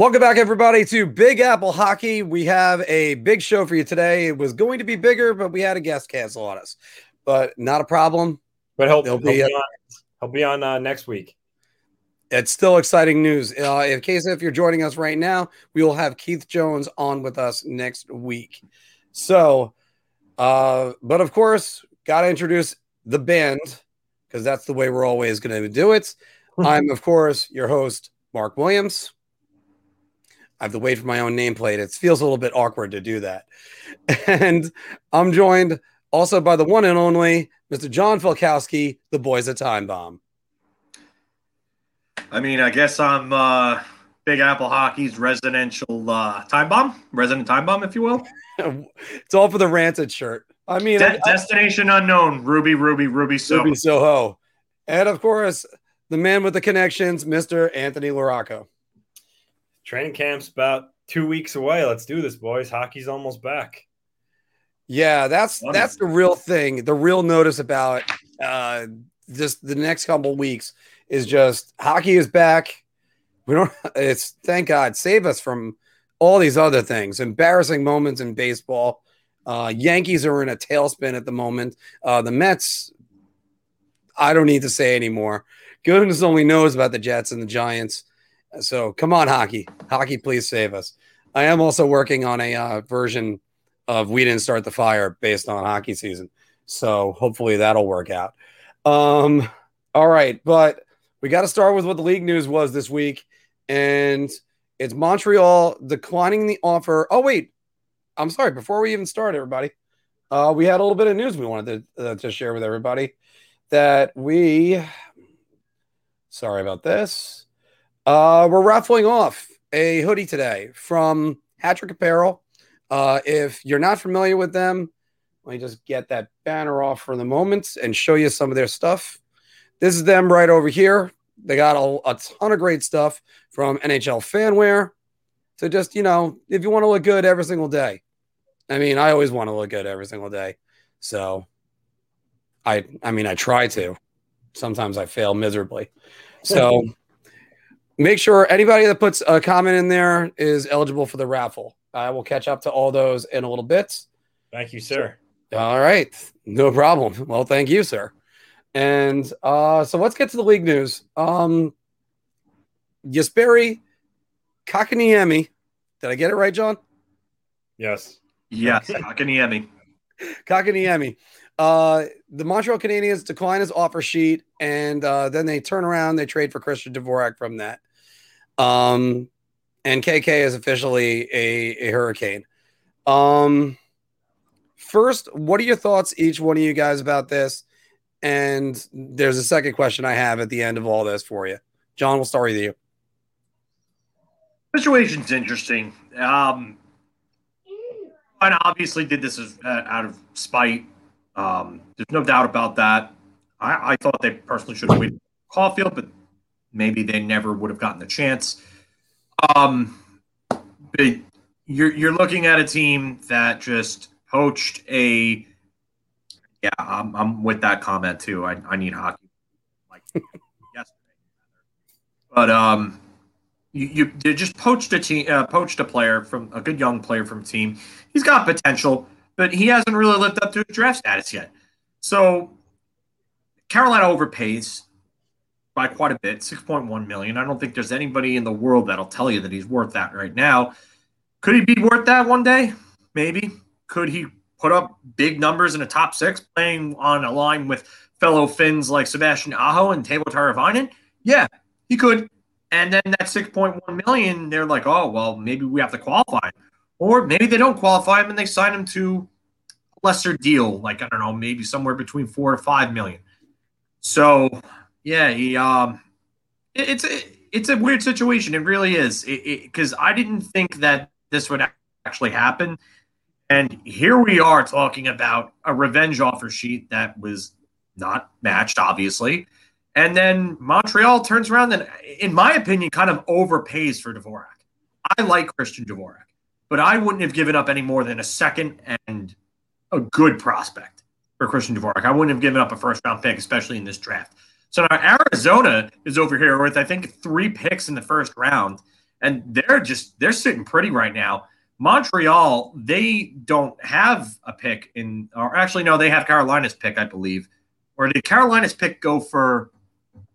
Welcome back, everybody, to Big Apple Hockey. We have a big show for you today. It was going to be bigger, but we had a guest cancel on us. But not a problem. But he'll, He'll he'll be, be, uh, on, he'll be on uh, next week. It's still exciting news. Uh, in case if you're joining us right now, we will have Keith Jones on with us next week. So, uh, but of course, got to introduce the band because that's the way we're always going to do it. I'm, of course, your host, Marc Williams. I have to wait for my own nameplate. It feels a little bit awkward to do that. And I'm joined also by the one and only Mr. John Falkowski, the boys at Time Bomb. I mean, I guess I'm uh, Big Apple Hockey's residential uh, time bomb, resident time bomb, if you will. it's all for the ranted shirt. I mean, De- I- I- destination unknown, Ruby, Ruby, Ruby. So Ruby Soho. And of course, the man with the connections, Mr. Anthony Laraco. Training camp's about two weeks away. Let's do this, boys. Hockey's almost back. Yeah, that's Love that's the real thing. The real notice about uh just the next couple weeks is just hockey is back. We don't it's thank God save us from all these other things, embarrassing moments in baseball. Uh Yankees are in a tailspin at the moment. Uh the Mets I don't need to say anymore. Goodness only knows about the Jets and the Giants. So come on, hockey. Hockey, please save us. I am also working on a uh, version of We Didn't Start the Fire based on hockey season. So hopefully that'll work out. Um, all right, but we got to start with what the league news was this week. And it's Montreal declining the offer. Oh, wait. I'm sorry. Before we even start, everybody, uh, we had a little bit of news we wanted to, uh, to share with everybody that we, sorry about this, uh, we're raffling off a hoodie today from Hat Trick Apparel. Uh, if you're not familiar with them, let me just get that banner off for the moment and show you some of their stuff. This is them right over here. They got a, a ton of great stuff from NHL fanwear So just, you know, if you want to look good every single day. I mean, I always want to look good every single day. So I I mean, I try to. Sometimes I fail miserably. So make sure anybody that puts a comment in there is eligible for the raffle. I will catch up to all those in a little bit. Thank you, sir. All right. No problem. Well, thank you, sir. And uh, so let's get to the league news. Um, Jesperi Kakaniemi. Did I get it right, John? Yes. yes, Akaniemi. Kakaniemi. Uh, the Montreal Canadiens decline his offer sheet, and uh, then they turn around. They trade for Christian Dvorak from that. Um, and KK is officially a, a hurricane. Um, first, what are your thoughts, each one of you guys, about this? And there's a second question I have at the end of all this for you. John, we'll start with you. Situation's interesting. Um, and obviously did this uh, out of spite. Um, there's no doubt about that. I, I thought they personally should have waited for Caulfield, but maybe they never would have gotten the chance. Um, but you're you're looking at a team that just poached a. Yeah, I'm, I'm with that comment too. I, I need hockey like yesterday, but um, you, you just poached a team, uh, poached a player from a good young player from team. He's got potential, but he hasn't really lived up to his draft status yet. So Carolina overpays by quite a bit, six point one million. I don't think there's anybody in the world that'll tell you that he's worth that right now. Could he be worth that one day? Maybe. Could he put up big numbers in a top six, playing on a line with fellow Finns like Sebastian Aho and Teuvo Teravainen? Yeah, he could. And then that 6.1 million, they're like, oh, well, maybe we have to qualify. Or maybe they don't qualify him and they sign him to a lesser deal, like I don't know, maybe somewhere between four to five million. So yeah, he um it, it's it, it's a weird situation. It really is. Because I didn't think that this would actually happen. And here we are talking about a revenge offer sheet that was not matched, obviously. And then Montreal turns around and, in my opinion, kind of overpays for Dvorak. I like Christian Dvorak, but I wouldn't have given up any more than a second and a good prospect for Christian Dvorak. I wouldn't have given up a first round pick, especially in this draft. So now Arizona is over here with, I think, three picks in the first round. and they're just they're sitting pretty right now. Montreal, they don't have a pick in, or actually, no, they have Carolina's pick, I believe. Or did Carolina's pick go for?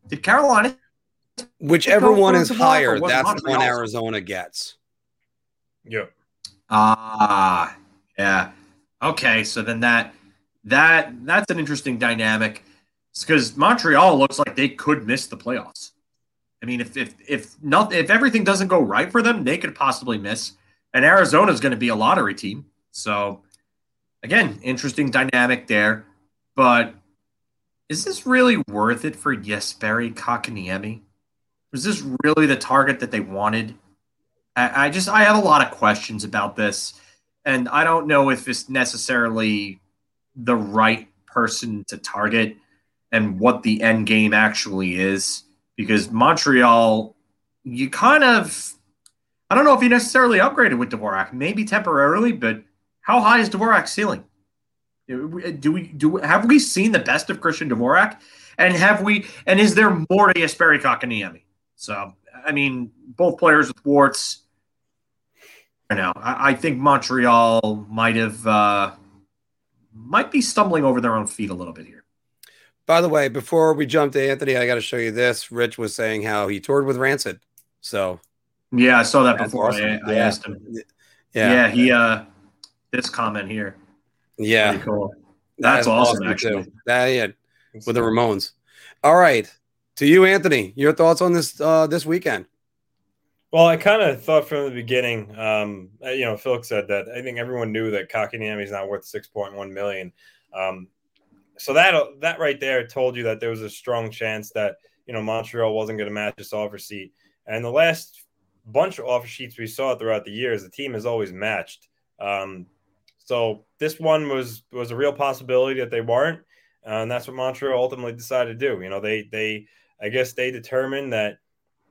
Did Carolina? Whichever one is higher, that's the one Arizona gets. Yep. Ah, yeah. Okay, so then that that that's an interesting dynamic because Montreal looks like they could miss the playoffs. I mean, if if if not if everything doesn't go right for them, they could possibly miss. And Arizona is going to be a lottery team. So again, interesting dynamic there. But is this really worth it for Jesperi Kotkaniemi? Was this really the target that they wanted? I, I just I have a lot of questions about this, and I don't know if it's necessarily the right person to target and what the end game actually is because Montreal, you kind of, I don't know if you necessarily upgraded with Dvorak, maybe temporarily, but how high is Dvorak's ceiling? Do we do have we seen the best of Christian Dvorak, and have we? And is there more to Jesperi Kotkaniemi? So I mean, both players with warts. I know. I, I think Montreal might have uh, might be stumbling over their own feet a little bit here. By the way, before we jump to Anthony, I got to show you this. Rich was saying how he toured with Rancid. So, yeah, I saw that before. Awesome. I, I yeah. asked him. Yeah, yeah, he uh, this comment here. Yeah, Pretty cool. That's that awesome, awesome, actually. Too. That, yeah, with the Ramones. All right, to you, Anthony. Your thoughts on this uh, this weekend? Well, I kind of thought from the beginning, um, you know, Phil said that I think everyone knew that Kotkaniemi is not worth six point one million. Um, so that that right there told you that there was a strong chance that you know Montreal wasn't going to match this offer sheet. And the last bunch of offer sheets we saw throughout the years, the team has always matched. Um, so this one was was a real possibility that they weren't, uh, and that's what Montreal ultimately decided to do. You know, they they I guess they determined that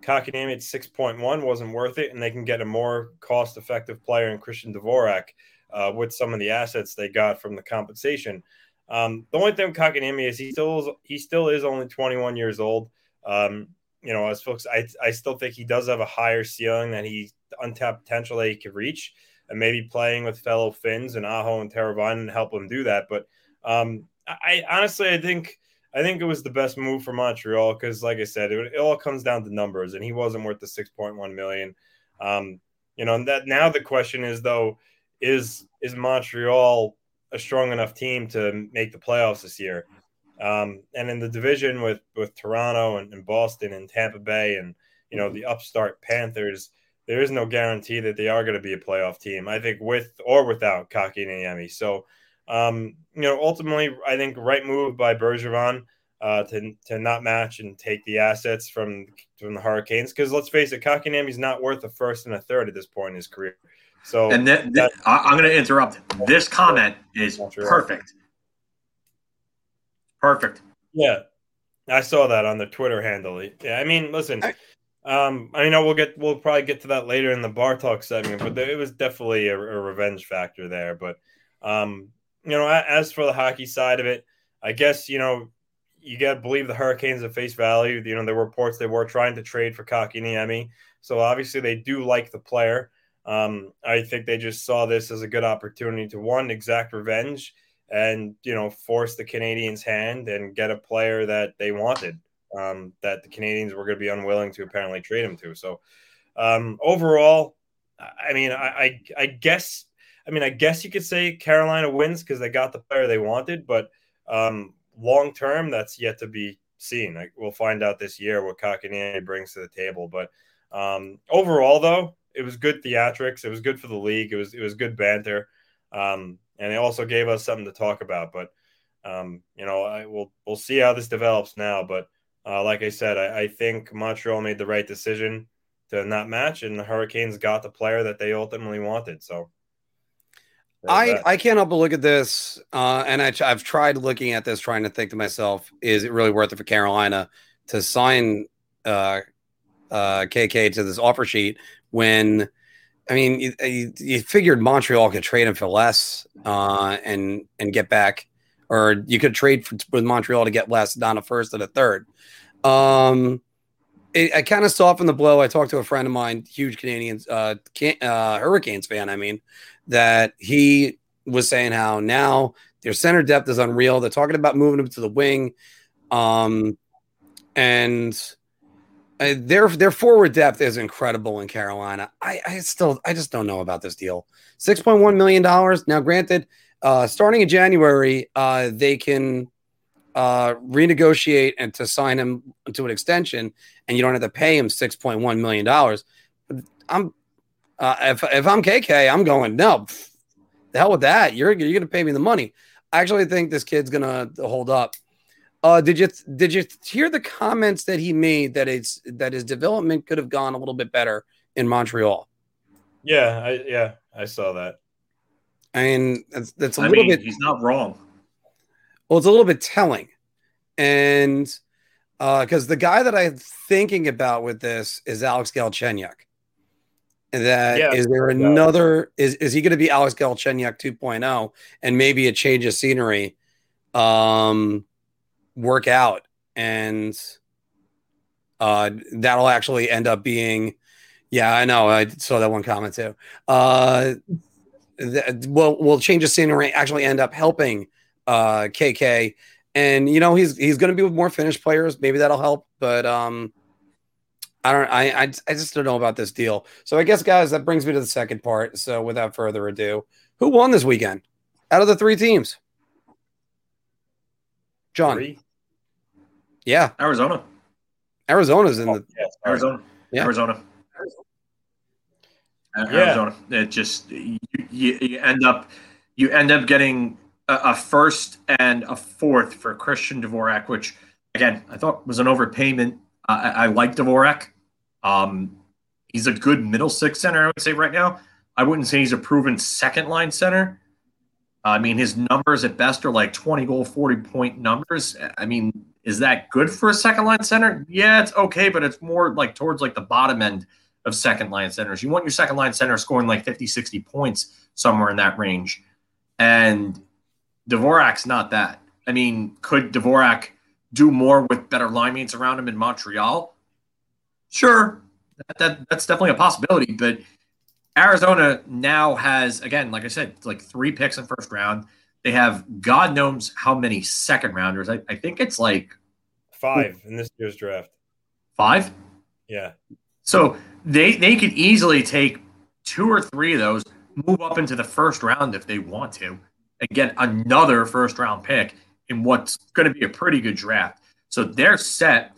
Kotkaniemi at six point one wasn't worth it, and they can get a more cost effective player in Christian Dvorak uh, with some of the assets they got from the compensation. Um, the only thing with Kotkaniemi is he still is, he still is only 21 years old. Um, you know, as folks, I I still think he does have a higher ceiling that he untapped potential that he could reach, and maybe playing with fellow Finns and Aho and Teravainen help him do that. But um, I honestly, I think I think it was the best move for Montreal because, like I said, it, it, all comes down to numbers, and he wasn't worth the 6.1 million. Um, you know, and that now the question is though, is is Montreal a strong enough team to make the playoffs this year. Um, and in the division with with Toronto and, and, Boston and Tampa Bay and you know the upstart Panthers, there is no guarantee that they are going to be a playoff team. I think with or without Kotkaniemi. So um, you know, ultimately, I think right move by Bergevin uh, to to not match and take the assets from from the Hurricanes because let's face it, is not worth a first and a third at this point in his career. So, and th- th- I'm going to interrupt. This comment is perfect. Perfect. Yeah, I saw that on the Twitter handle. Yeah, I mean, listen, um, I know we'll get we'll probably get to that later in the bar talk segment, but there, it was definitely a, a, revenge factor there. But um, you know, as for the hockey side of it, I guess you know you got to believe the Hurricanes at face value. You know, the reports they were trying to trade for Kotkaniemi, so obviously they do like the player. Um, I think they just saw this as a good opportunity to one exact revenge and you know force the Canadiens' hand and get a player that they wanted um, that the Canadians were going to be unwilling to apparently trade him to. So um, overall, I mean, I, I, I guess I mean I guess you could say Carolina wins because they got the player they wanted, but um, long term, that's yet to be seen. Like, we'll find out this year what Kotkaniemi brings to the table, but um, overall, though, it was good theatrics. It was good for the league. It was it was good banter, um, and it also gave us something to talk about. But um, you know, I, we'll we'll see how this develops now. But uh, like I said, I, I, think Montreal made the right decision to not match, and the Hurricanes got the player that they ultimately wanted. So. I. I can't help but look at this, uh, and I, I've tried looking at this, trying to think to myself, is it really worth it for Carolina to sign uh, uh, KK to this offer sheet when I mean you, you, you figured Montreal could trade him for less uh, and and get back, or you could trade for, with Montreal to get less, down a first and a third. Um, it, I kind of softened the blow. I talked to a friend of mine, huge Canadians, uh, can, uh, Hurricanes fan. I mean, that he was saying how now their center depth is unreal. They're talking about moving him to the wing, um, and uh, their their forward depth is incredible in Carolina. I, I still I just don't know about this deal. Six point one million dollars. Now, granted, uh, starting in January, uh, they can uh, renegotiate and to sign him to an extension, and you don't have to pay him six point one million dollars. I'm uh, if if I'm KK, I'm going no. The hell with that. You're you're gonna pay me the money. I actually think this kid's gonna hold up. Uh, did you did you hear the comments that he made that it's that his development could have gone a little bit better in Montreal? Yeah, I, yeah, I saw that. I mean, that's, that's a I little mean, bit. he's not wrong. Well, it's a little bit telling, and because the guy that I'm thinking about with this is Alex Galchenyuk. That Yeah. is there another is is he going to be Alex Galchenyuk 2.0 and maybe a change of scenery um work out and uh that'll actually end up being yeah I know I saw that one comment too. Uh that will change of scenery actually end up helping uh KK and you know he's he's going to be with more Finnish players. Maybe that'll help but um I don't I, I I just don't know about this deal. So I guess guys that brings me to the second part. So without further ado who won this weekend out of the three teams? John. Three? Yeah Arizona. Arizona's in Oh, the yeah. Arizona. Yeah. Arizona. Uh, Yeah. Arizona. It just you, you, you end up you end up getting a, a first and a fourth for Christian Dvorak, which again I thought was an overpayment. I, I I like Dvorak. Um, he's a good middle six center, I would say right now. I wouldn't say he's a proven second line center. I mean, his numbers at best are like 20 goal, 40 point numbers. I mean, is that good for a second line center? Yeah, it's okay, but it's more like towards like the bottom end of second line centers. You want your second line center scoring like 50, 60 points somewhere in that range. And Dvorak's not that. I mean, could Dvorak do more with better line mates around him in Montreal? Sure. That, that, that's definitely a possibility. But Arizona now has, again, like I said, like three picks in first round. They have God knows how many second rounders. I, I think it's like Five in this year's draft. five. Yeah. So they they could easily take two or three of those, move up into the first round if they want to, and get another first round pick in what's going to be a pretty good draft. So they're set.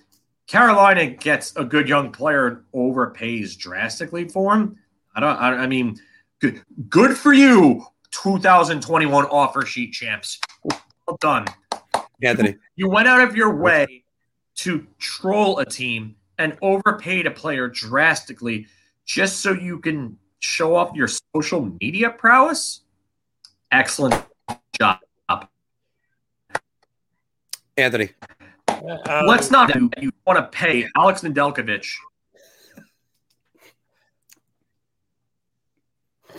Carolina gets a good young player and overpays drastically for him. I don't. I, I mean, good, good for you, 2021 offer sheet champs. Well done. Anthony You went out of your way to troll a team and overpaid a player drastically just so you can show off your social media prowess. Excellent job. Anthony Um, Let's not do you want to pay Alex Nedeljkovic.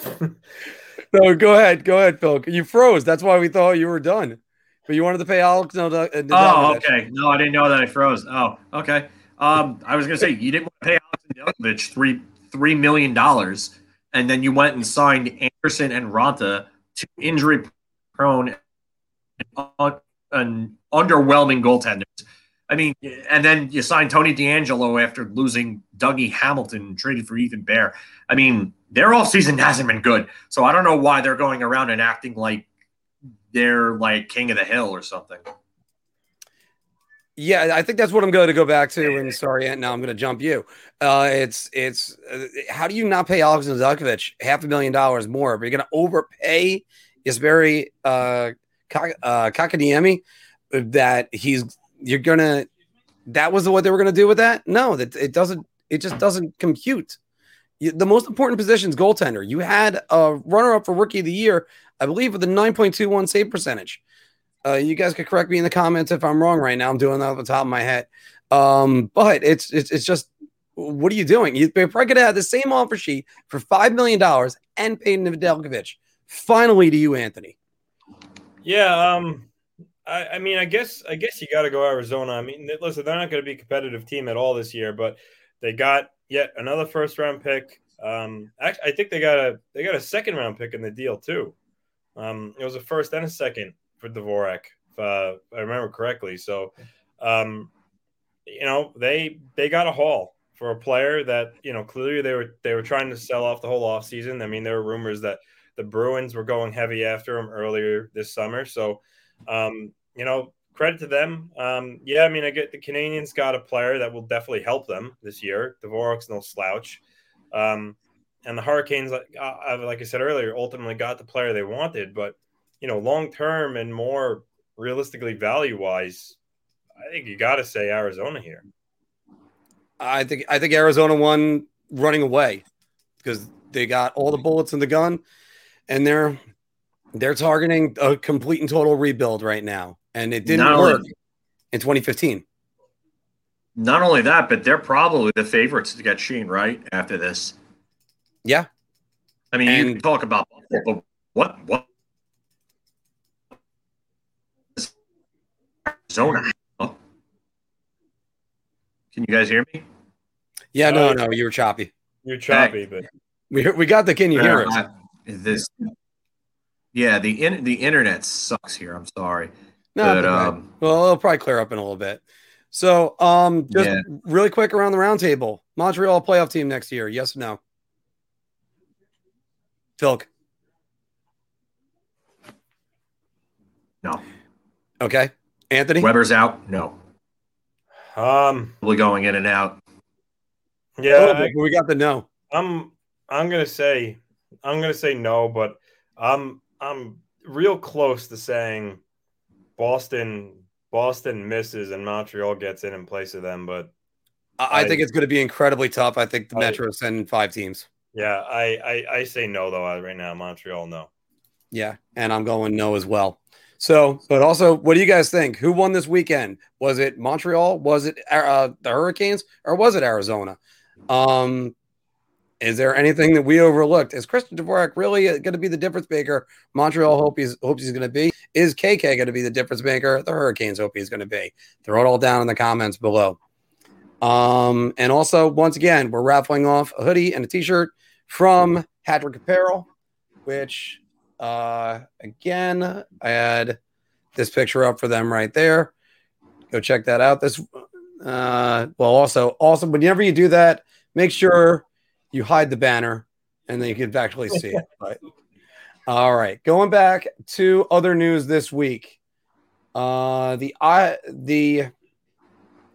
no go ahead go ahead Phil you froze that's why we thought you were done but you wanted to pay Alex no, no, Oh, okay. No, I didn't know that I froze. Oh, okay. Um, I was gonna say you didn't want to pay Alex Nedeljkovic three three million dollars, and then you went and signed Andersen and Raanta to injury prone and, un- and underwhelming goaltenders. I mean, and then you signed Tony DeAngelo after losing Dougie Hamilton and traded for Ethan Bear. I mean, their offseason hasn't been good. So I don't know why they're going around and acting like they're like king of the hill or something. Yeah, I think that's what I'm going to go back to. And sorry, Ant, now I'm going to jump you. Uh, it's it's uh, how do you not pay Alex Nedeljkovic half a million dollars more? But you're going to overpay Isbury uh, Kak- uh, that he's you're to that was what they were to do with that? No, that it doesn't. It just doesn't compute. You, the most important position is goaltender. You had a runner up for rookie of the year, I believe, with a 9.21 save percentage. Uh, you guys could correct me in the comments if I'm wrong right now. I'm doing that off the top of my head. Um, but it's, it's it's just what are you doing? You probably could have the same offer sheet for five million dollars and paid Nedeljkovic. Finally, to you, Anthony. Yeah, um, I, I mean, I guess I guess you got to go Arizona. I mean, listen, they're not going to be a competitive team at all this year, but they got yet another first round pick. Um, actually, I think they got a they got a second round pick in the deal too. Um, it was a first and a second for Dvorak, if uh, I remember correctly. So, um, you know, they they got a haul for a player that you know clearly they were they were trying to sell off the whole offseason. I mean, there were rumors that the Bruins were going heavy after him earlier this summer. So, um, you know, credit to them. Um, yeah, I mean, I get the Canadiens got a player that will definitely help them this year. Dvorak's no slouch. Um, and the Hurricanes, like, uh, like I said earlier, ultimately got the player they wanted. But you know, long term and more realistically value wise, I think you got to say Arizona here. I think I think Arizona won running away because they got all the bullets in the gun, and they're they're targeting a complete and total rebuild right now, and it didn't not work only, in 2015. Not only that, but they're probably the favorites to get Shane Wright after this. Yeah, I mean, and, you talk about what what Arizona. Can you guys hear me? Yeah, no, oh, no, you were choppy. You're choppy, but we we got the. Can you hear us? Uh, this, yeah, the in, the internet sucks here. I'm sorry. No, but, um, well, it'll probably clear up in a little bit. So, um, just yeah. really quick around the roundtable: Montreal playoff team next year? Yes or no? Phil. No. Okay. Anthony. Weber's out. No. Um, probably going in and out. Yeah, I, we got the no. I'm I'm gonna say I'm gonna say no, but I'm I'm real close to saying Boston Boston misses and Montreal gets in in place of them, but I, I think it's going to be incredibly tough. I think the Metro send five teams. Yeah, I, I I say no though right now. Montreal no. Yeah, and I'm going no as well. So, but also, what do you guys think? Who won this weekend? Was it Montreal? Was it uh, the Hurricanes? Or was it Arizona? Um, is there anything that we overlooked? Is Christian Dvorak really going to be the difference maker? Montreal hope he's hopes he's going to be. Is KK going to be the difference maker? The Hurricanes hope he's going to be. Throw it all down in the comments below. Um, and also, once again, we're raffling off a hoodie and a T-shirt from Hat Trick Apparel, which uh, again, I had this picture up for them right there. Go check that out. This, uh, well, also, also, whenever you do that, make sure you hide the banner and then you can actually see it. But all right, going back to other news this week. Uh, the I the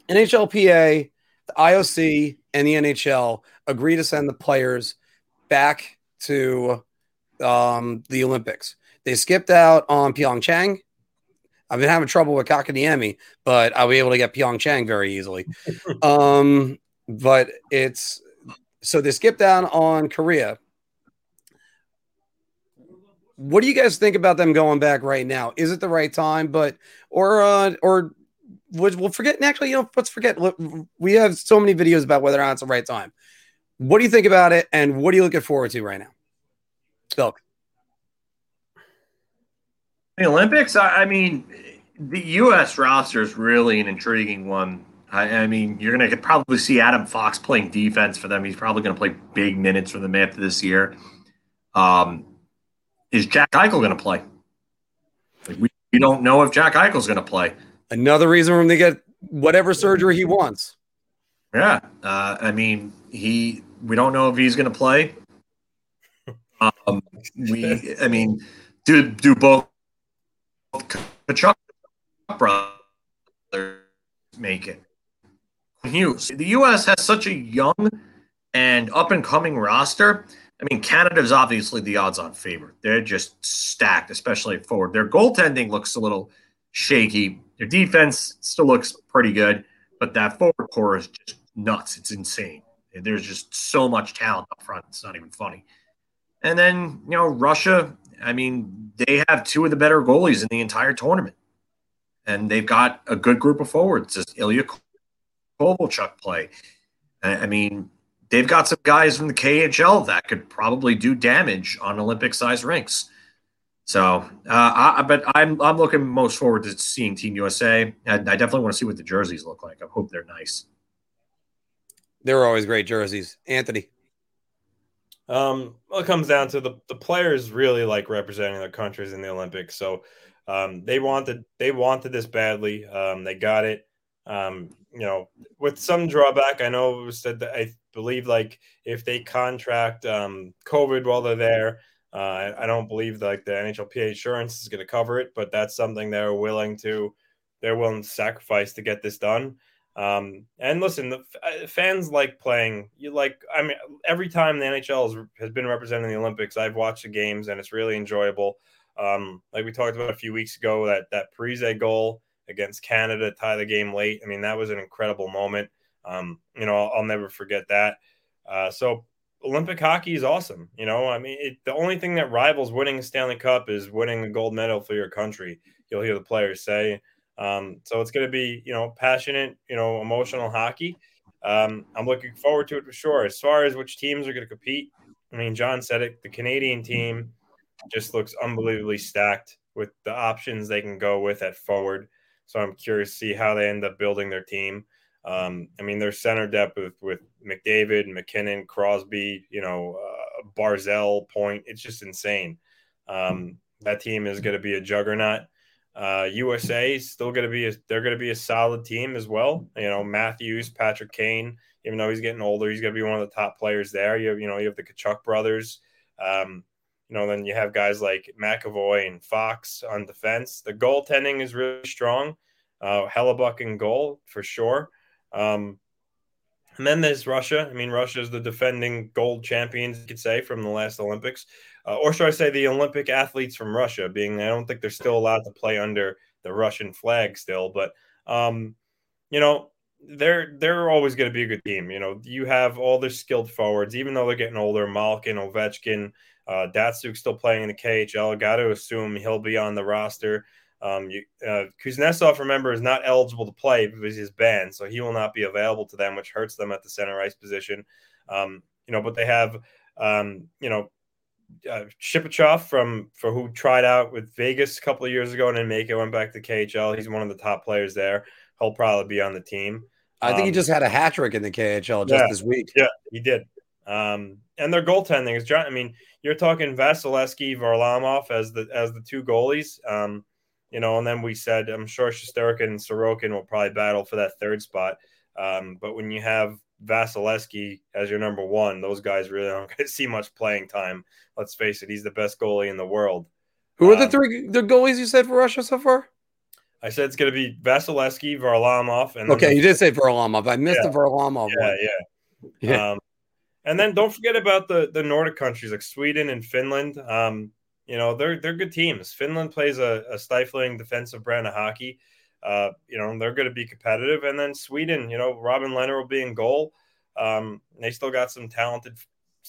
NHLPA, the IOC, and the NHL agree to send the players back to um, the Olympics. They skipped out on Pyeongchang. I've been having trouble with Kotkaniemi, but I'll be able to get Pyeongchang very easily. um, but it's so they skipped out on Korea. What do you guys think about them going back right now? Is it the right time? But or uh, or we'll forget. Actually, you know, let's forget. We have so many videos about whether or not it's the right time. What do you think about it, and what are you looking forward to right now? Silk. The Olympics, I, I mean, the U.S. roster is really an intriguing one. I, I mean, you're going to probably see Adam Fox playing defense for them. He's probably going to play big minutes for them after this year. Um, is Jack Eichel going to play? Like we, we don't know if Jack Eichel's going to play. Another reason for him to get whatever surgery he wants. Yeah, uh, I mean, he. We don't know if he's going to play. Um, we, I mean, do do both Tkachuk brothers make it? Hughes. The U.S. has such a young and up and coming roster. I mean, Canada's obviously the odds-on favorite. They're just stacked, especially forward. Their goaltending looks a little shaky. Their defense still looks pretty good, but that forward core is just nuts. It's insane. There's just so much talent up front. It's not even funny. And then, you know, Russia, I mean, they have two of the better goalies in the entire tournament. And they've got a good group of forwards. Does Ilya Kovalchuk play? I mean, they've got some guys from the KHL that could probably do damage on Olympic sized rinks. So, uh, I, but I'm I'm looking most forward to seeing Team USA, and I definitely want to see what the jerseys look like. I hope they're nice. They're always great jerseys, Anthony. Um, well, it comes down to the the players really like representing their countries in the Olympics, so um, they wanted they wanted this badly. Um, they got it. Um, you know, with some drawback, I know it was said that I believe like if they contract um, COVID while they're there, uh, I, don't believe like the NHLPA insurance is going to cover it, but that's something they're willing to they're willing to sacrifice to get this done. Um, and listen, the uh, fans like playing. You like, I mean, every time the NHL has, has been representing the Olympics, I've watched the games and it's really enjoyable. Um, like we talked about a few weeks ago, that that Parise goal against Canada tie the game late. I mean, that was an incredible moment. Um, you know, I'll, I'll, never forget that. Uh, so Olympic hockey is awesome. You know, I mean, it, the only thing that rivals winning a Stanley Cup is winning a gold medal for your country. You'll hear the players say. Um, so it's going to be, you know, passionate, you know, emotional hockey. Um, I'm looking forward to it for sure. As far as which teams are going to compete, I mean, John said it. The Canadian team just looks unbelievably stacked with the options they can go with at forward. So I'm curious to see how they end up building their team. Um, I mean, their center depth with, with McDavid, MacKinnon, Crosby, you know, uh, Barzal, Point. It's just insane. Um, that team is going to be a juggernaut. Uh, USA is still going to be a, they're going to be a solid team as well. You know, Matthews, Patrick Kane, even though he's getting older, he's going to be one of the top players there. You have, you know, you have the Tkachuk brothers. Um, you know, then you have guys like McAvoy and Fox on defense. The goaltending is really strong. Uh, Hellebuyck in goal for sure. Um, and then there's Russia. I mean, Russia is the defending gold champions, you could say, from the last Olympics. Uh, or should I say the Olympic athletes from Russia, being I don't think they're still allowed to play under the Russian flag still, but um, you know, they're they're always going to be a good team. You know, you have all their skilled forwards, even though they're getting older. Malkin, Ovechkin, uh, Datsyuk's still playing in the KHL. Got to assume he'll be on the roster. Um, you, uh, Kuznetsov, remember, is not eligible to play because he's banned, so he will not be available to them, which hurts them at the center ice position. Um, you know, but they have, um, you know, uh, from for who tried out with Vegas a couple of years ago and then make it went back to KHL. He's one of the top players there. He'll probably be on the team. I think um, he just had a hat trick in the KHL just yeah, this week. Yeah, he did. Um, and their goaltending is. I mean, you're talking Vasilevskiy, Varlamov as the as the two goalies. Um, you know, and then we said I'm sure Shesterkin and Sorokin will probably battle for that third spot. Um, but when you have Vasilevskiy as your number one, those guys really don't get to see much playing time. Let's face it, he's the best goalie in the world. Who are the um, three the goalies you said for Russia so far? I said it's going to be Vasilevskiy, Varlamov, and okay, you did say Varlamov. I missed yeah, the Varlamov yeah, one. Yeah, yeah. Um, and then don't forget about the the Nordic countries like Sweden and Finland. Um, you know they're they're good teams. Finland plays a, a stifling defensive brand of hockey. Uh, you know they're going to be competitive, and then Sweden. You know Robin Lehner will be in goal. Um, they still got some talented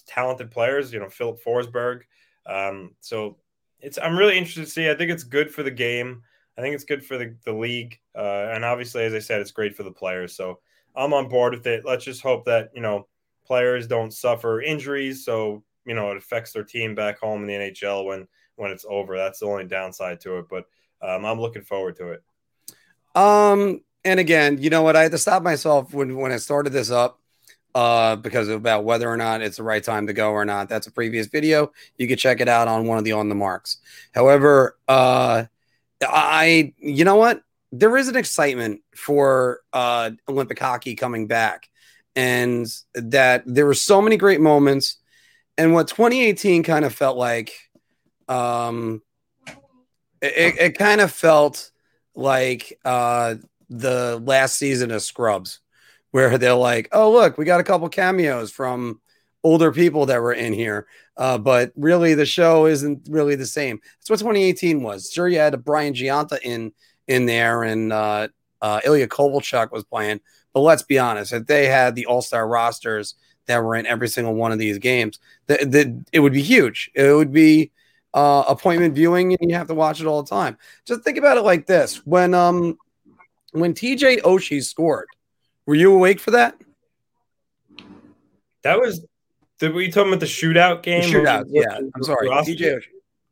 talented players. You know Filip Forsberg. Um, so it's I'm really interested to see. I think it's good for the game. I think it's good for the the league, uh, and obviously, as I said, it's great for the players. So I'm on board with it. Let's just hope that you know players don't suffer injuries. So you know it affects their team back home in the NHL when when it's over. That's the only downside to it, but um, I'm looking forward to it. Um, and again, you know what? I had to stop myself when when I started this up uh, because of about whether or not it's the right time to go or not. That's a previous video. You can check it out on one of the on the marks. However, uh, I you know what? There is an excitement for uh, Olympic hockey coming back, and that there were so many great moments and what 2018 kind of felt like um it, it kind of felt like uh the last season of scrubs where they're like oh look we got a couple cameos from older people that were in here. Uh, but really the show isn't really the same. That's what 2018 was. Sure you had a brian gionta in in there and uh, uh, ilya kovalchuk was playing but let's be honest if they had the all-star rosters that were in every single one of these games. That the, it would be huge. It would be uh, appointment viewing, and you have to watch it all the time. Just think about it like this: when um when TJ Oshie scored, were you awake for that? That was. Did we talking about the shootout game? The shootout, yeah. I'm sorry, TJ Oshie.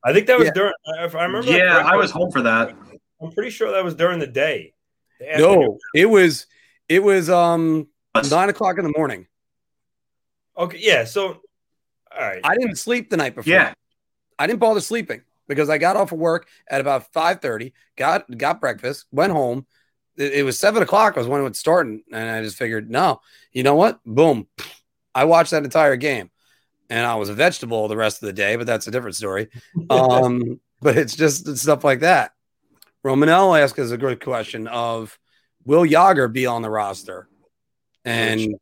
I think that was Yeah. during. If I remember. Yeah, I was home for that. I'm pretty sure that was during the day. The No, it was it was um nine o'clock in the morning. Okay. Yeah. So. All right. I didn't sleep the night before. Yeah. I didn't bother sleeping because I got off of work at about five thirty. Got got breakfast. Went home. It, it was seven o'clock was when it would start, and I just figured, no, you know what? Boom. I watched that entire game, and I was a vegetable the rest of the day. But that's a different story. Um, but it's just stuff like that. Romanel asked us a good question of will Jagr be on the roster? And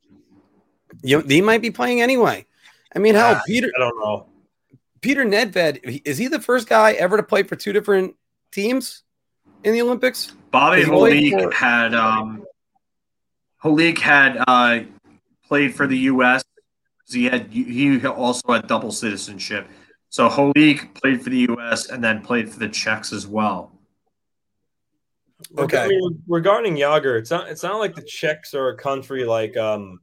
you know, he might be playing anyway. I mean, hell, Ah, Peter I don't know. Peter Nedved is he the first guy ever to play for two different teams in the Olympics? Bobby He Holik for- had um, Holik had uh, played for the U.S. He had he also had double citizenship. So Holik played for the U.S. and then played for the Czechs as well. Okay. I mean, regarding Jagr, it's not. It's not like the Czechs are a country like um,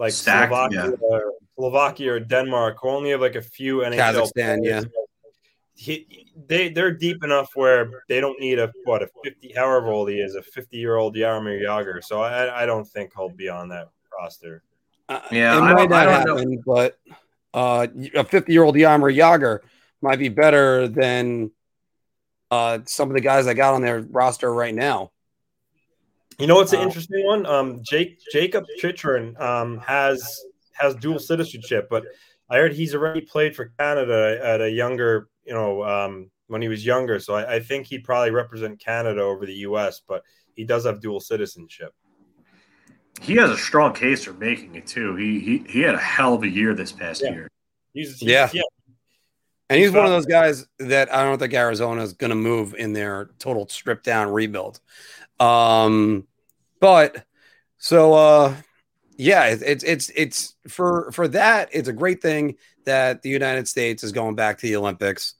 like Stacked, Slovakia, or Slovakia or Denmark, who only have like a few NHL Kazakhstan, players. He, they they're deep enough where they don't need a what a fifty however old he is a fifty year old Jaromir Jagr. So I I don't think he'll be on that roster. Uh, Yeah, it I might don't- I don't know. happen, but uh, a 50 year old Yammer Jagr might be better than uh, some of the guys I got on their roster right now. You know what's an interesting one? Um, Jake Jakob Chychrun um, has has dual citizenship, but I heard he's already played for Canada at a younger, you know, um, when he was younger. So I, I think he'd probably represent Canada over the U.S., but he does have dual citizenship. He has a strong case for making it too. He he, he had a hell of a year this past Yeah. year. He's, he's Yeah. yeah, And he's one of those guys that I don't think Arizona is going to move in their total strip down rebuild. Um, but so uh, yeah, it, it's it's it's for for that. It's a great thing that the United States is going back to the Olympics,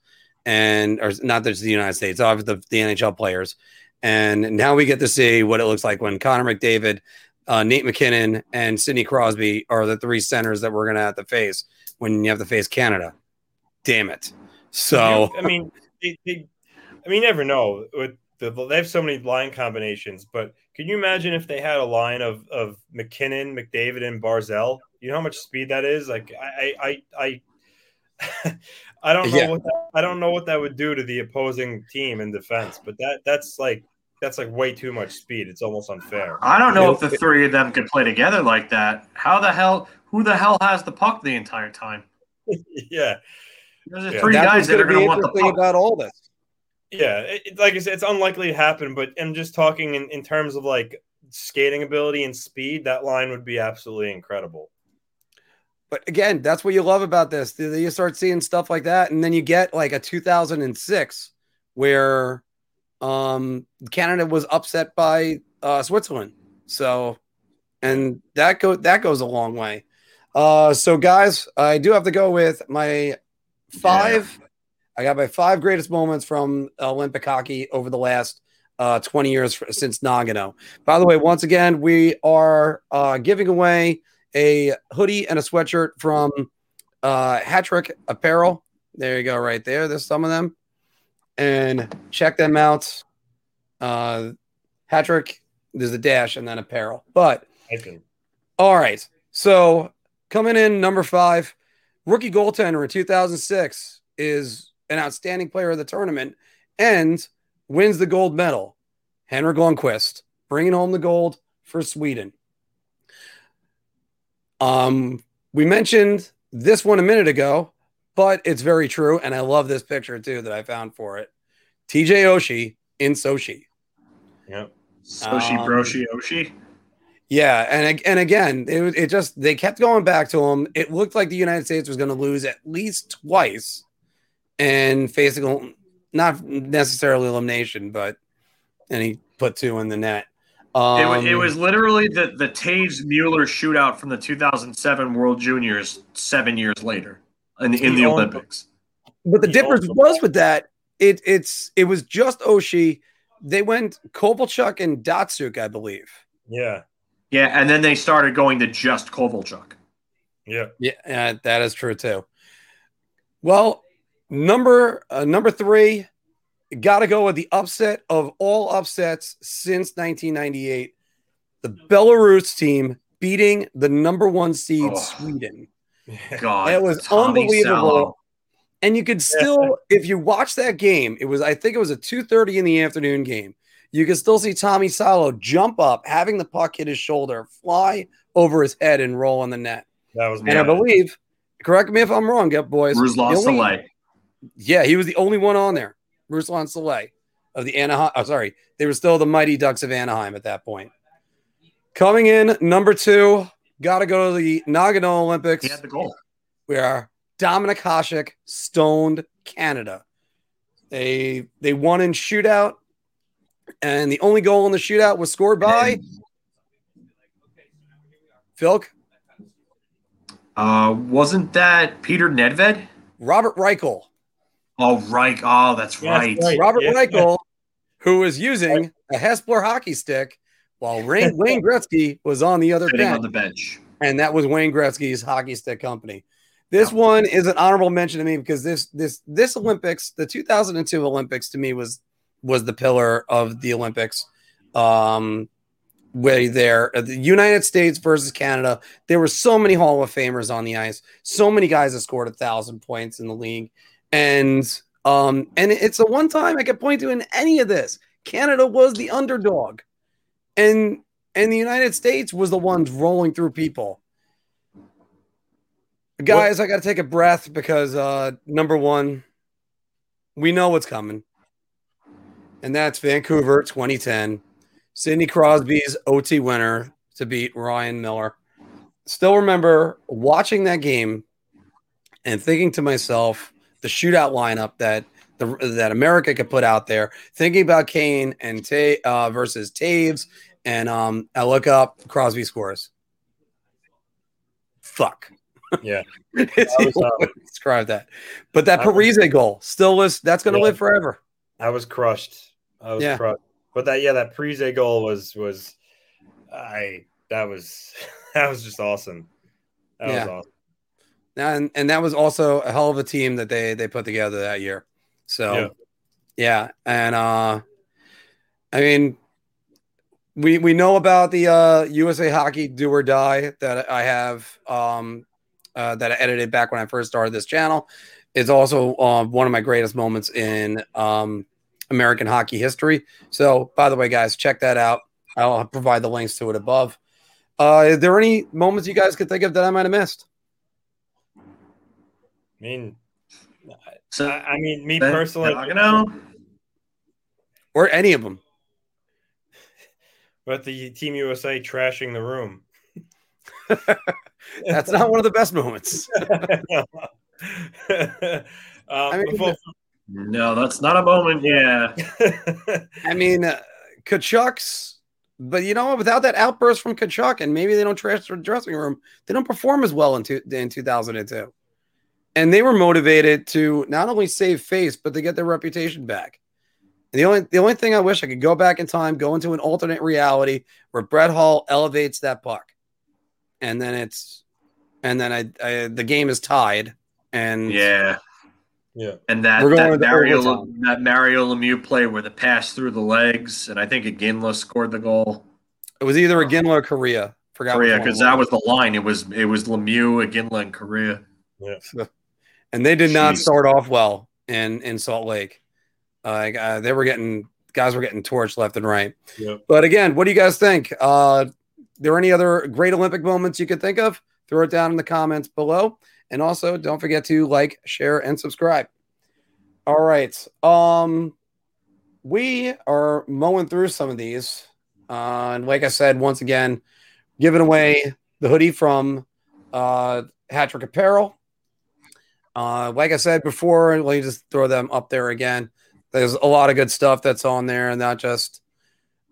and or not just the United States, obviously the, the NHL players. And now we get to see what it looks like when Connor McDavid, uh, Nate MacKinnon, and Sidney Crosby are the three centers that we're going to have to face when you have to face Canada. Damn it! So I mean, they, they, I mean, you never know. With the, they have so many line combinations, but can you imagine if they had a line of of MacKinnon, McDavid, and Barzal? You know how much speed that is. Like I, I, I, I, I don't know Yeah. what that, I don't know what that would do to the opposing team in defense, but that that's like that's like way too much speed. It's almost unfair. I don't know Yeah. if the three of them could play together like that. How the hell? Who the hell has the puck the entire time? yeah, There's Yeah. three that's guys that are gonna be want the interesting puck. about all this. Yeah. It, it- like I said, it's unlikely to happen, but I'm just talking in, in terms of like skating ability and speed. That line would be absolutely incredible. But again, that's what you love about this. You start seeing stuff like that, and then you get like a 2006 where um, Canada was upset by uh, Switzerland. So, and that go that goes a long way. Uh, so, guys, I do have to go with my five. I got my five greatest moments from Olympic hockey over the last uh, 20 years f- since Nagano. By the way, once again, we are uh, giving away a hoodie and a sweatshirt from uh, Hat Trick Apparel. There you go, right there. There's some of them. And check them out. Uh, Hattrick, there's a dash and then apparel. But all right. So coming in number five, rookie goaltender in 2006 is an outstanding player of the tournament and wins the gold medal. Henrik Lundqvist bringing home the gold for Sweden. Um, we mentioned this one a minute ago, but it's very true, and I love this picture too that I found for it. TJ Oshie in Sochi. Yeah. Soshi Um, Broshi Oshi. Yeah, and and again, it it just they kept going back to him. It looked like the United States was going to lose at least twice, and facing not necessarily elimination, but and he put two in the net. Um, It, wa- it was literally the the Toews Mueller shootout from the 2007 World Juniors seven years later in, in the He Olympics. but the he difference also- was with that it it's it was just Oshie. They went Kovalchuk and Datsyuk, I believe. Yeah. Yeah, and then they started going to just Kovalchuk. Yeah. Yeah, uh, that is true too. Well, Number uh, number three, got to go with the upset of all upsets since 1998. The Belarus team beating the number one seed Oh. Sweden. God, It was Tommy unbelievable. Salo. And you could still, if you watch that game, it was I think it was a 2:30 in the afternoon game. You could still see Tommy Salo jump up, having the puck hit his shoulder, fly over his head, and roll on the net. That was And I believe, correct me if I'm wrong, get boys. Ruslan Salei. Yeah, he was the only one on there. Ruslan Salei of the Anaheim. Oh, sorry, they were still the Mighty Ducks of Anaheim at that point. Coming in number two, got to go to the Nagano Olympics. He had the goal. We are Dominik Hasek, stoned Canada. They they won in shootout, and the only goal in the shootout was scored by Filk. Uh, wasn't that Peter Nedved? Robert Reichel. Oh, right. Oh, that's Yeah, right. right. Robert Yeah. Reichel, who was using a Hespeler hockey stick while Wayne, Wayne Gretzky was on the other bench. on the bench. and that was Wayne Gretzky's hockey stick company. This Yeah. one is an honorable mention to me because this this this Olympics, the 2002 Olympics, to me was was the pillar of the Olympics. Um, way there, uh, the United States versus Canada. There were so many Hall of Famers on the ice, so many guys that scored a thousand points in the league, and um, and it's the one time I could point to in any of this. Canada was the underdog, and and the United States was the ones rolling through people. Guys, I got to take a breath because uh, number one, we know what's coming, and that's Vancouver 2010. Sidney Crosby's OT winner to beat Ryan Miller. Still remember watching that game and thinking to myself the shootout lineup that the, that America could put out there. Thinking about Kane and Ta- uh, versus Toews, and um, I look up Crosby scores. Fuck. Yeah. It's was, uh, describe that. But that was- Parise goal still is that's going to Yeah. live forever. I was crushed. I was Yeah. crushed. But that yeah, that Parise goal was was I that was that was just awesome. That Yeah. was awesome. And and that was also a hell of a team that they they put together that year. So Yeah. yeah, and uh I mean we we know about the uh USA hockey do or die that I have um uh that I edited back when I first started this channel. It's also uh, one of my greatest moments in um American hockey history. So by the way, guys, check that out. I'll provide the links to it above. Uh, is there any moments you guys could think of that I might have missed? I mean So, I, I mean me Ben, personally you Or any of them? but the Team USA trashing the room. That's not one of the best moments. um, I mean, before- no, that's not a moment. Yeah. I mean, uh, Tkachuk's, but you know, what? without that outburst from Kachuk, and maybe they don't trash the dressing room, they don't perform as well in, two, in 2002. And they were motivated to not only save face, but to get their reputation back. And the only the only thing I wish I could go back in time, go into an alternate reality where Brett Hull elevates that puck, and then it's, and then I, I the game is tied, and Yeah. yeah. And that, We're that Mario overtime. that Mario Lemieux play where the pass through the legs, and I think Iginla scored the goal. it was either Iginla or Kariya. Forgot Kariya, because that was the line. It was it was Lemieux, Iginla, and Kariya. and they did not Jeez. start off well in in Salt Lake. Uh, uh, they were getting guys were getting torched left and right. Yep. But again, what do you guys think? Uh, there any other great Olympic moments you could think of? Throw it down in the comments below, and also don't forget to like, share, and subscribe. All right, um, we are mowing through some of these, uh, and like I said, once again, giving away the hoodie from uh, Hat Trick Apparel. Uh, like I said before, let me just throw them up there again. There's a lot of good stuff that's on there, and not just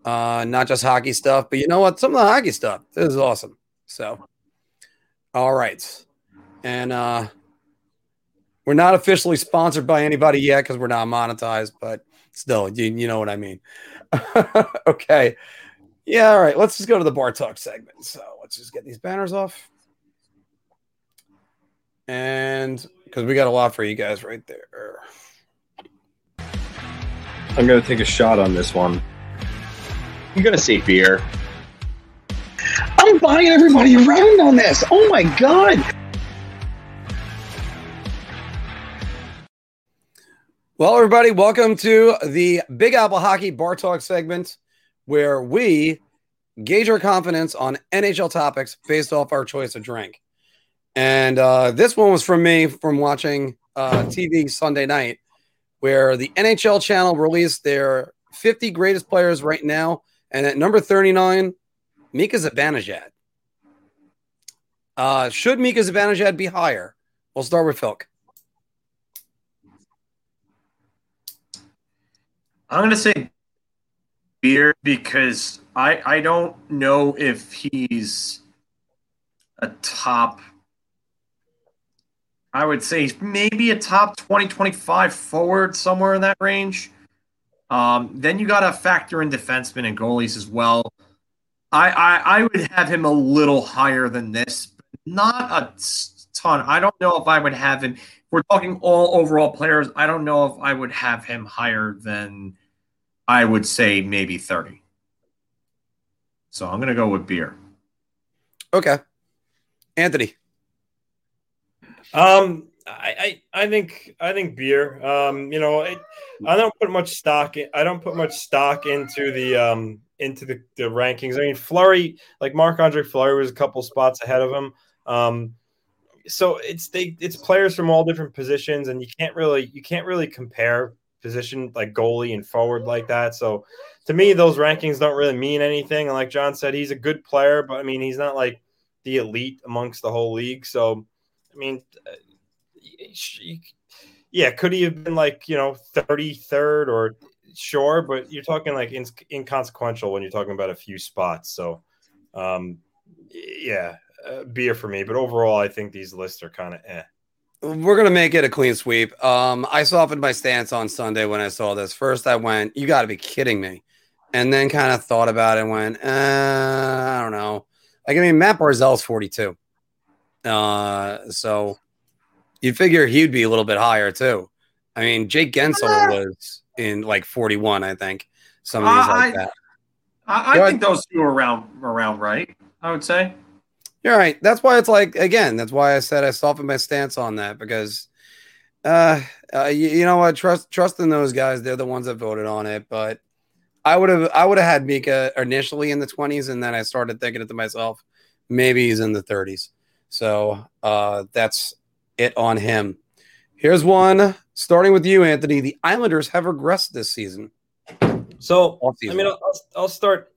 uh, not just hockey stuff, but you know what? Some of the hockey stuff this is awesome. So, all right, and uh, we're not officially sponsored by anybody yet because we're not monetized, but still, you, you know what I mean. okay, yeah, all right. Let's just go to the bar talk segment. So let's just get these banners off. And because we got a lot for you guys right there. I'm going to take a shot on this one. I'm gonna say beer. I'm buying everybody around on this. Oh my god. Well, everybody, welcome to the Big Apple Hockey Bar Talk segment where we gauge our confidence on NHL topics based off our choice of drink. And uh, this one was from me from watching uh, TV Sunday night, where the NHL channel released their 50 greatest players right now. And at number 39, Mika Zibanejad. Uh, should Mika Zibanejad be higher? We'll start with Filk. I'm gonna say beer because I I don't know if he's a top. I would say maybe a top 20, 25 forward somewhere in that range. Um, then you got to factor in defensemen and goalies as well. I, I I would have him a little higher than this, but not a ton. I don't know if I would have him. If we're talking all overall players. I don't know if I would have him higher than I would say maybe 30. So I'm going to go with beer. Okay. Anthony. Um, I, I, I think I think beer. Um, you know, I don't put much stock. In, I don't put much stock into the um into the, the rankings. I mean, Fleury, like Marc-Andre Fleury, was a couple spots ahead of him. Um, so it's they it's players from all different positions, and you can't really you can't really compare position like goalie and forward like that. So to me, those rankings don't really mean anything. And like John said, he's a good player, but I mean, he's not like the elite amongst the whole league. So, I mean, yeah, could he have been like, you know, 33rd or sure, but you're talking like in, inconsequential when you're talking about a few spots. So, um, yeah, uh, beer for me. But overall, I think these lists are kind of eh we're gonna make it a clean sweep. Um, I softened my stance on Sunday when I saw this. First, I went, "You got to be kidding me," and then kind of thought about it and went, uh, "I don't know." Like, I mean, Matt Barzal's forty-two, uh, so you'd figure he'd be a little bit higher too. I mean, Jake Guentzel was in like forty-one, I think. Some of these uh, like I, that. I, I think those two are around around right. I would say. You're right. That's why it's like again. That's why I said I softened my stance on that because, uh, uh you, you, know what? Trust trust in those guys. They're the ones that voted on it. But I would have I would have had Mika initially in the 20s, and then I started thinking it to myself, maybe he's in the 30s. So uh, that's it on him. Here's one starting with you, Anthony. The Islanders have regressed this season. So I mean, I'll, I'll start.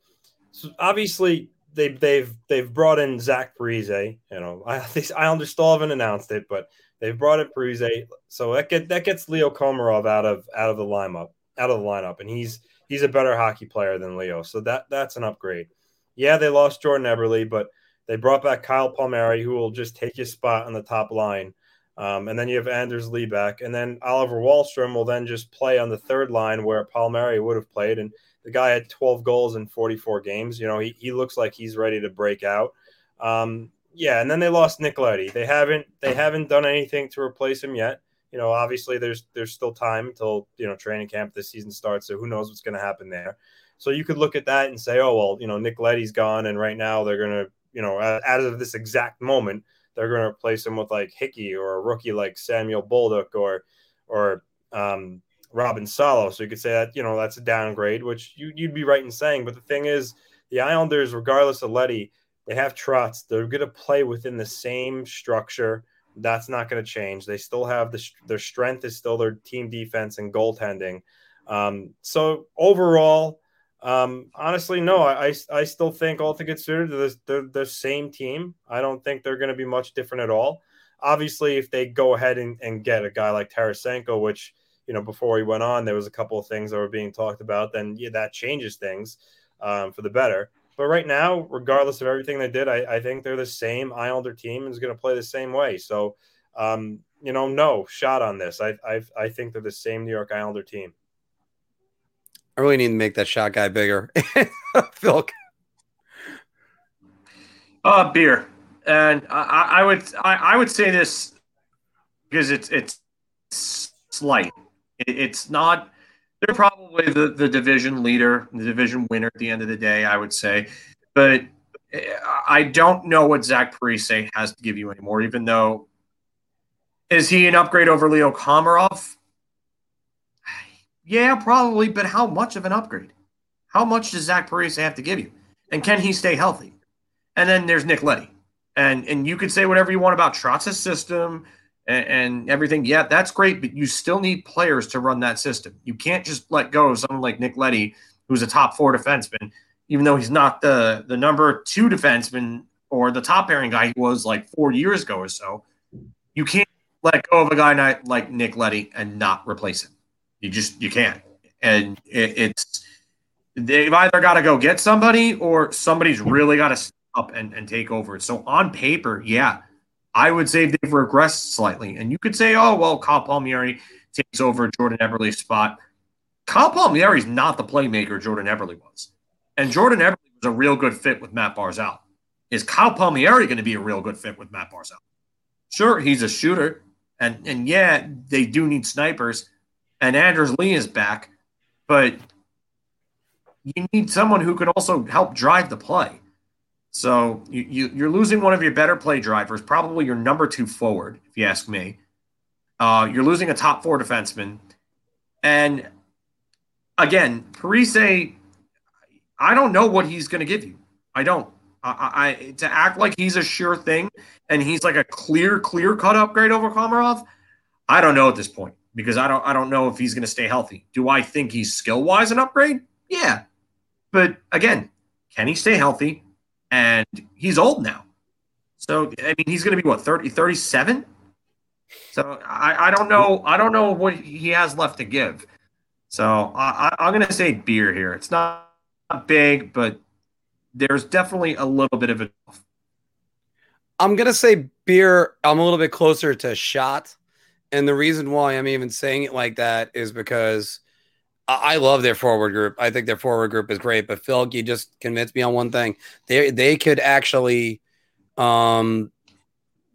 So obviously, they, they've they've brought in Zach Parise. You know, I Islanders still haven't announced it, but they've brought in Parise. So that get that gets Leo Komarov out of out of the lineup, out of the lineup, and he's he's a better hockey player than Leo. So that that's an upgrade. Yeah, they lost Jordan Eberle, but they brought back Kyle Palmieri, who will just take his spot on the top line. Um, and then you have Anders Lee back, and then Oliver Wahlstrom will then just play on the third line where Palmieri would have played, and the guy had 12 goals in 44 games. You know, he, he looks like he's ready to break out. Um, yeah, and then they lost Nick Leddy. They haven't they haven't done anything to replace him yet. You know, obviously there's there's still time until you know training camp this season starts. So who knows what's going to happen there? So you could look at that and say, oh well, you know, Nick Leddy's gone, and right now they're going to you know as of this exact moment they're going to replace him with like Hickey or a rookie like Samuel Bolduc or or um, Robin Salo. So you could say that, you know, that's a downgrade, which you, would be right in saying. But the thing is, the Islanders, regardless of Leddy, they have Trotz. They're going to play within the same structure. That's not going to change. They still have the, their strength is still their team defense and goaltending. Um, so overall, um, honestly, no, I, I still think all things considered, they're, they're the same team. I don't think they're going to be much different at all. Obviously, if they go ahead and, and get a guy like Tarasenko, which you know, before he went on, there was a couple of things that were being talked about. Then yeah, that changes things um, for the better. But right now, regardless of everything they did, I, I think they're the same Islander team and is going to play the same way. So, um, you know, no shot on this. I, I I think they're the same New York Islander team. I really need to make that shot guy bigger. Phil. Uh, beer, and I, I would I, I would say this because it's it's slight. It's not they're probably the, the division leader, the division winner at the end of the day, I would say. But eh, I don't know what Zach Parise has to give you anymore, even though is he an upgrade over Leo Komarov? Yeah, probably, but how much of an upgrade? How much does Zach Parise have to give you? And can he stay healthy? And then there's Nick Leddy. And and you could say whatever you want about Trotz's system and, and, everything. Yeah, that's great, but you still need players to run that system. You can't just let go of someone like Nick Leddy, who's a top four defenseman, even though he's not the the number two defenseman or the top pairing guy he was like four years ago or so. You can't let go of a guy like Nick Leddy and not replace him. You just you can't. And it, it's they've either got to go get somebody or somebody's really got to step up and, and take over. So on paper, yeah, I would say they've regressed slightly. And you could say, oh well, Kyle Palmieri takes over Jordan Eberle's spot. Kyle Palmieri is not the playmaker Jordan Eberle was. And Jordan Eberle was a real good fit with Matt Barzal. Is Kyle Palmieri going to be a real good fit with Matt Barzal? Sure, he's a shooter, and and yeah, they do need snipers. And Anders Lee is back, but you need someone who can also help drive the play. So you, you you're losing one of your better play drivers, probably your number two forward, if you ask me. Uh, you're losing a top four defenseman, and again, Parise, I don't know what he's going to give you. I don't. I, I, to act like he's a sure thing and he's like a clear, clear cut upgrade over Komarov. I don't know at this point because I don't I don't know if he's going to stay healthy. Do I think he's skill wise an upgrade? Yeah, but again, can he stay healthy? And he's old now, so I mean he's going to be what 30, 37? So I, I don't know I don't know what he has left to give. So I, I, I'm going to say beer here. It's not big, but there's definitely a little bit of a. I'm gonna say beer. I'm a little bit closer to shot, and the reason why I'm even saying it like that is because I love their forward group. I think their forward group is great. But Phil, you just convinced me on one thing. They they could actually, um,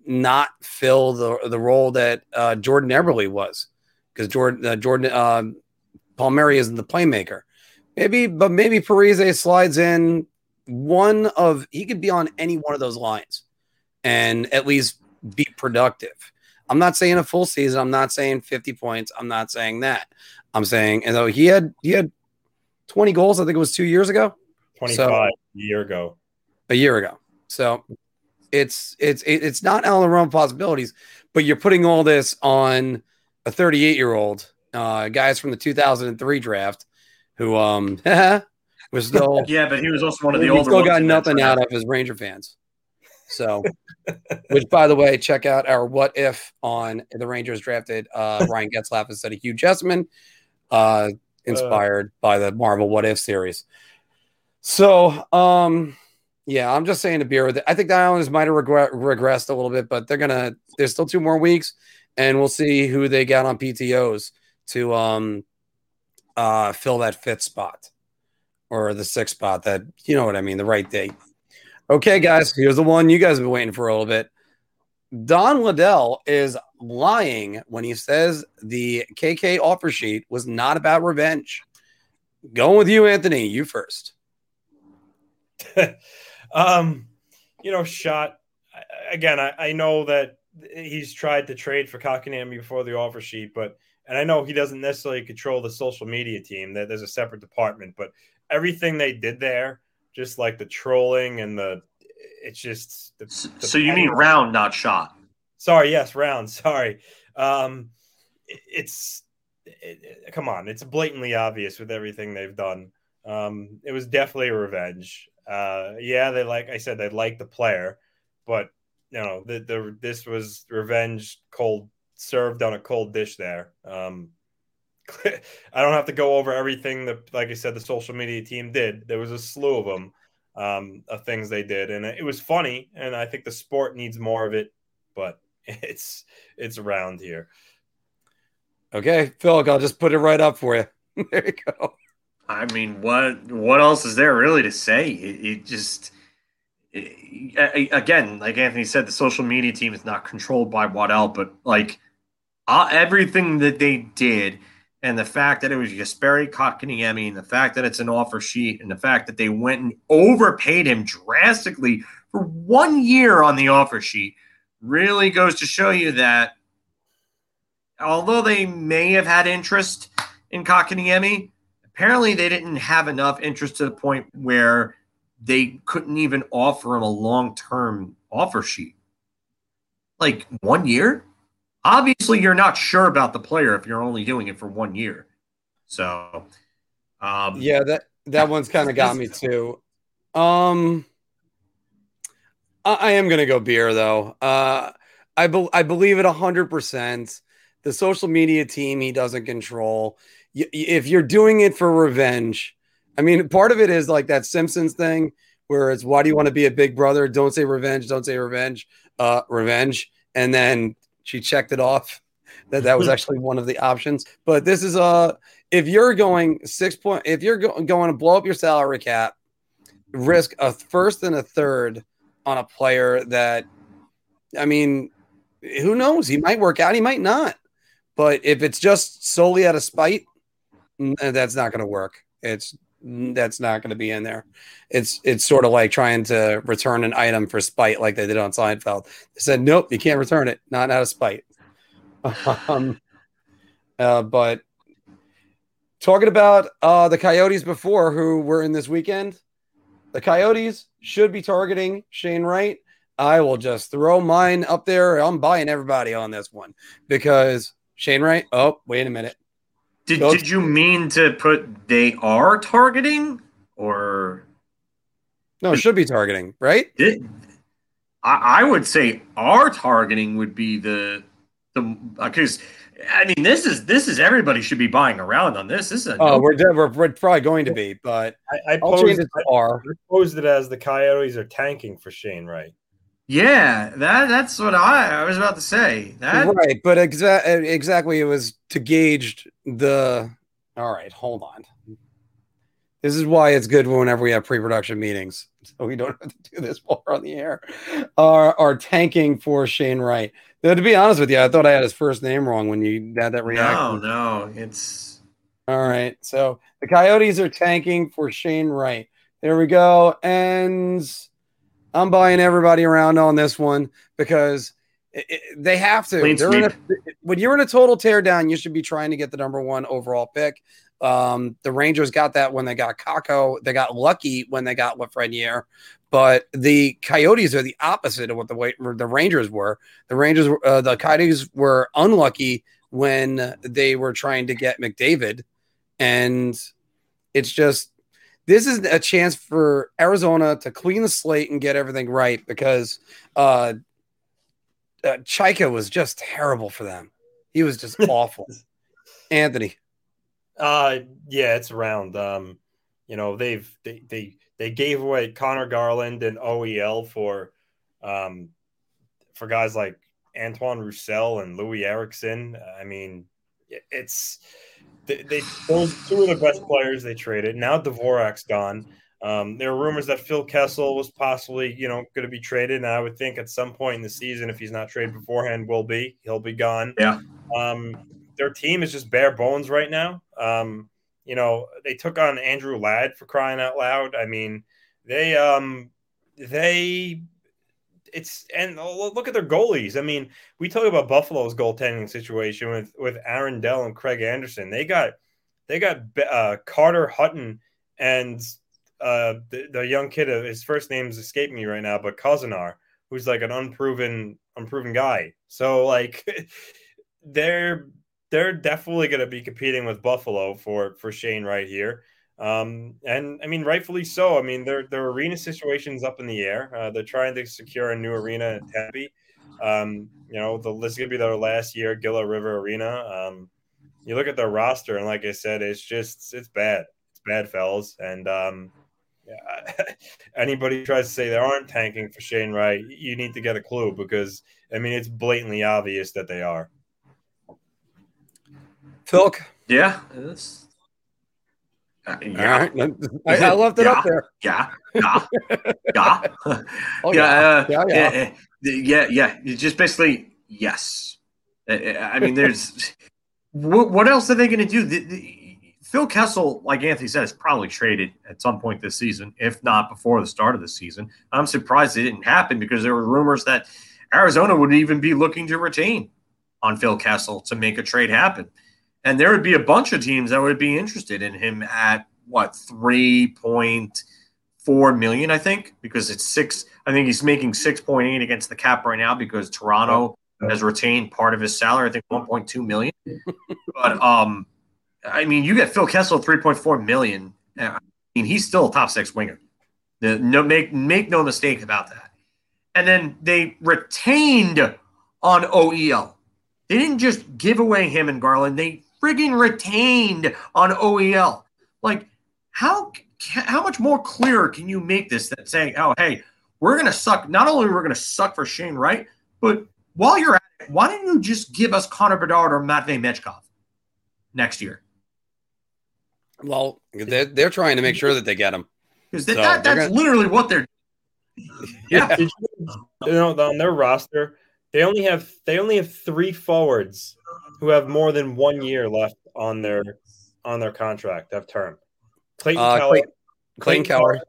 not fill the the role that uh, Jordan Eberle was, because Jordan uh, Jordan uh, Palmieri isn't the playmaker. Maybe, but maybe Parise slides in one of he could be on any one of those lines and at least be productive. I'm not saying a full season. I'm not saying 50 points. I'm not saying that. I'm saying, and though he had he had 20 goals, I think it was two years ago. 25 so, a year ago. A year ago. So it's it's it's not out of the realm of possibilities, but you're putting all this on a 38 year old uh, guys from the 2003 draft who um was still yeah, but he was also one of the older. Still got nothing out of his Ranger fans. So, which by the way, check out our what if on the Rangers drafted uh, Ryan Getzlaf instead of Hugh Jessiman, uh, inspired uh, by the Marvel What If series. So, um, yeah, I'm just saying to beer with it. I think the Islanders might have regre- regressed a little bit, but they're gonna. There's still two more weeks, and we'll see who they got on PTOS to um uh fill that fifth spot or the sixth spot that you know what I mean, the right date. Okay, guys, here's the one you guys have been waiting for a little bit. Don Waddell is lying when he says the KK offer sheet was not about revenge. Going with you, Anthony. You first. um, you know, shot again. I, I know that he's tried to trade for Kotkaniemi before the offer sheet, but and I know he doesn't necessarily control the social media team. That there's a separate department, but everything they did there, just like the trolling and the, it's just. The, the so you mean round, not shot? Sorry, yes, round. Sorry, um, it, it's. It, it, come on, it's blatantly obvious with everything they've done. Um, it was definitely a revenge. Uh, yeah, they like I said, they like the player, but you know, the, the this was revenge cold served on a cold dish there. Um, I don't have to go over everything that, like I said, the social media team did. There was a slew of them, um, of things they did, and it was funny. And I think the sport needs more of it, but it's it's around here. Okay, Phil, I'll just put it right up for you. there you go. I mean, what what else is there really to say? It, it just it, again, like Anthony said, the social media team is not controlled by Waddell, but like uh, everything that they did and the fact that it was Jesperi Kotkaniemi and the fact that it's an offer sheet and the fact that they went and overpaid him drastically for one year on the offer sheet really goes to show you that although they may have had interest in Kotkaniemi, apparently they didn't have enough interest to the point where they couldn't even offer him a long-term offer sheet. Like one year? Obviously, you're not sure about the player if you're only doing it for one year. So, um, Yeah, that that one's kind of got me too. Um, I, I am gonna go beer though. Uh, I be, I believe it hundred percent. The social media team he doesn't control. Y- if you're doing it for revenge, I mean, part of it is like that Simpsons thing where it's why do you want to be a big brother? Don't say revenge. Don't say revenge. Uh, revenge. And then she checked it off that that was actually one of the options. But this is uh if you're going six point, if you're go- going to blow up your salary cap, risk a first and a third on a player that, I mean, who knows? He might work out, he might not. But if it's just solely out of spite, that's not going to work. It's that's not going to be in there. It's it's sort of like trying to return an item for spite, like they did on Seinfeld. They said, "Nope, you can't return it, not out of spite." um, uh, but talking about uh, the Coyotes before, who were in this weekend, the Coyotes should be targeting Shane Wright. I will just throw mine up there. I'm buying everybody on this one because Shane Wright. Oh, wait a minute. Did, Those- did you mean to put they are targeting or No, it should be targeting, right? did I, I would say our targeting would be the the uh, because I mean this is this is everybody should be buying around on this. This is a Oh, we're, de- we're we're probably going to be, but I, I, I'll posed, change it to R. I posed it as the Coyotes are tanking for Shane Wright. Yeah that that's what I, I was about to say. That right but exa- exactly it was to gauge the all right hold on. This is why it's good whenever we have pre-production meetings so we don't have to do this while we're on the air. Are are tanking for shane wright. Though, to be honest with you i thought i had his first name wrong when you had that reaction. no no it's all right so the coyotes are tanking for shane wright. There we go and i'm buying everybody around on this one because it, it- they have to a, when you're in a total teardown, you should be trying to get the number one overall pick. Um, the Rangers got that when they got Kakko. They got lucky when they got Lafreniere, but the Coyotes are the opposite of what the way the Rangers were. The Rangers, were- uh, the Coyotes were unlucky when they were trying to get McDavid, and it's just this is a chance for Arizona to clean the slate and get everything right because uh, uh, Chayka was just terrible for them. He was just awful. Anthony, Uh yeah, it's around. Um, you know, they've they they they gave away Conor Garland and OEL for um for guys like Antoine Roussel and Loui Eriksson. I mean, it's they, they those two of the best players they traded. Now Dvorak's gone. Um, there are rumors that Phil Kessel was possibly, you know, going to be traded, and I would think at some point in the season, if he's not traded beforehand, will be. He'll be gone. Yeah. Um, their team is just bare bones right now. Um, you know, they took on Andrew Ladd for crying out loud. I mean, they um they it's and look at their goalies. I mean, we talk about Buffalo's goaltending situation with with Aaron Dell and Craig Anderson. They got they got uh, Carter Hutton and uh, the, the young kid. uh, His first name's escaping me right now, but Korenar, who's like an unproven unproven guy. So like they're they're definitely going to be competing with Buffalo for for Shane Wright here. Um, and I mean, rightfully so. I mean, their their arena situation's up in the air. Uh, they're trying to secure a new arena in Tempe. Um, you know, the, this is going to be their last year, Gila River Arena. Um, you look at their roster, and like I said, it's just it's bad. It's bad, fellas. And um, yeah, anybody tries to say they aren't tanking for Shane Wright, you need to get a clue because I mean, it's blatantly obvious that they are. Filk. yeah. It's, uh, yeah. Right. I, I left it up Yeah. there. Yeah, yeah, yeah, Oh, yeah, uh, yeah, yeah, yeah. yeah, yeah, yeah. It's just basically yes. Uh, uh, I mean, there's what, what else are they going to do? The, the, Phil Kessel, like Anthony said, is probably traded at some point this season, if not before the start of the season. I'm surprised it didn't happen because there were rumors that Arizona would even be looking to retain on Phil Kessel to make a trade happen. And there would be a bunch of teams that would be interested in him at what, 3.4 million, I think, because it's six. I think he's making 6.8 against the cap right now because Toronto has retained part of his salary, I think 1.2 million. but, um, I mean, you get Phil Kessel 3.4 million. I mean, he's still a top six winger. The, no, make make no mistake about that. And then they retained on OEL. They didn't just give away him and Garland. They frigging retained on OEL. Like, how how much more clear can you make this than saying, "Oh, hey, we're gonna suck." Not only we're gonna suck for Shane Wright, but while you're at it, why don't you just give us Connor Bedard or Matvey Michkov next year? Well, they're, they're trying to make sure that they get him. Because that, so that, that's gonna... literally what they're. Yeah, you know, on their roster, they only have they only have three forwards who have more than one year left on their on their contract of term. Clayton uh, Keller, Clayton, Clayton Keller,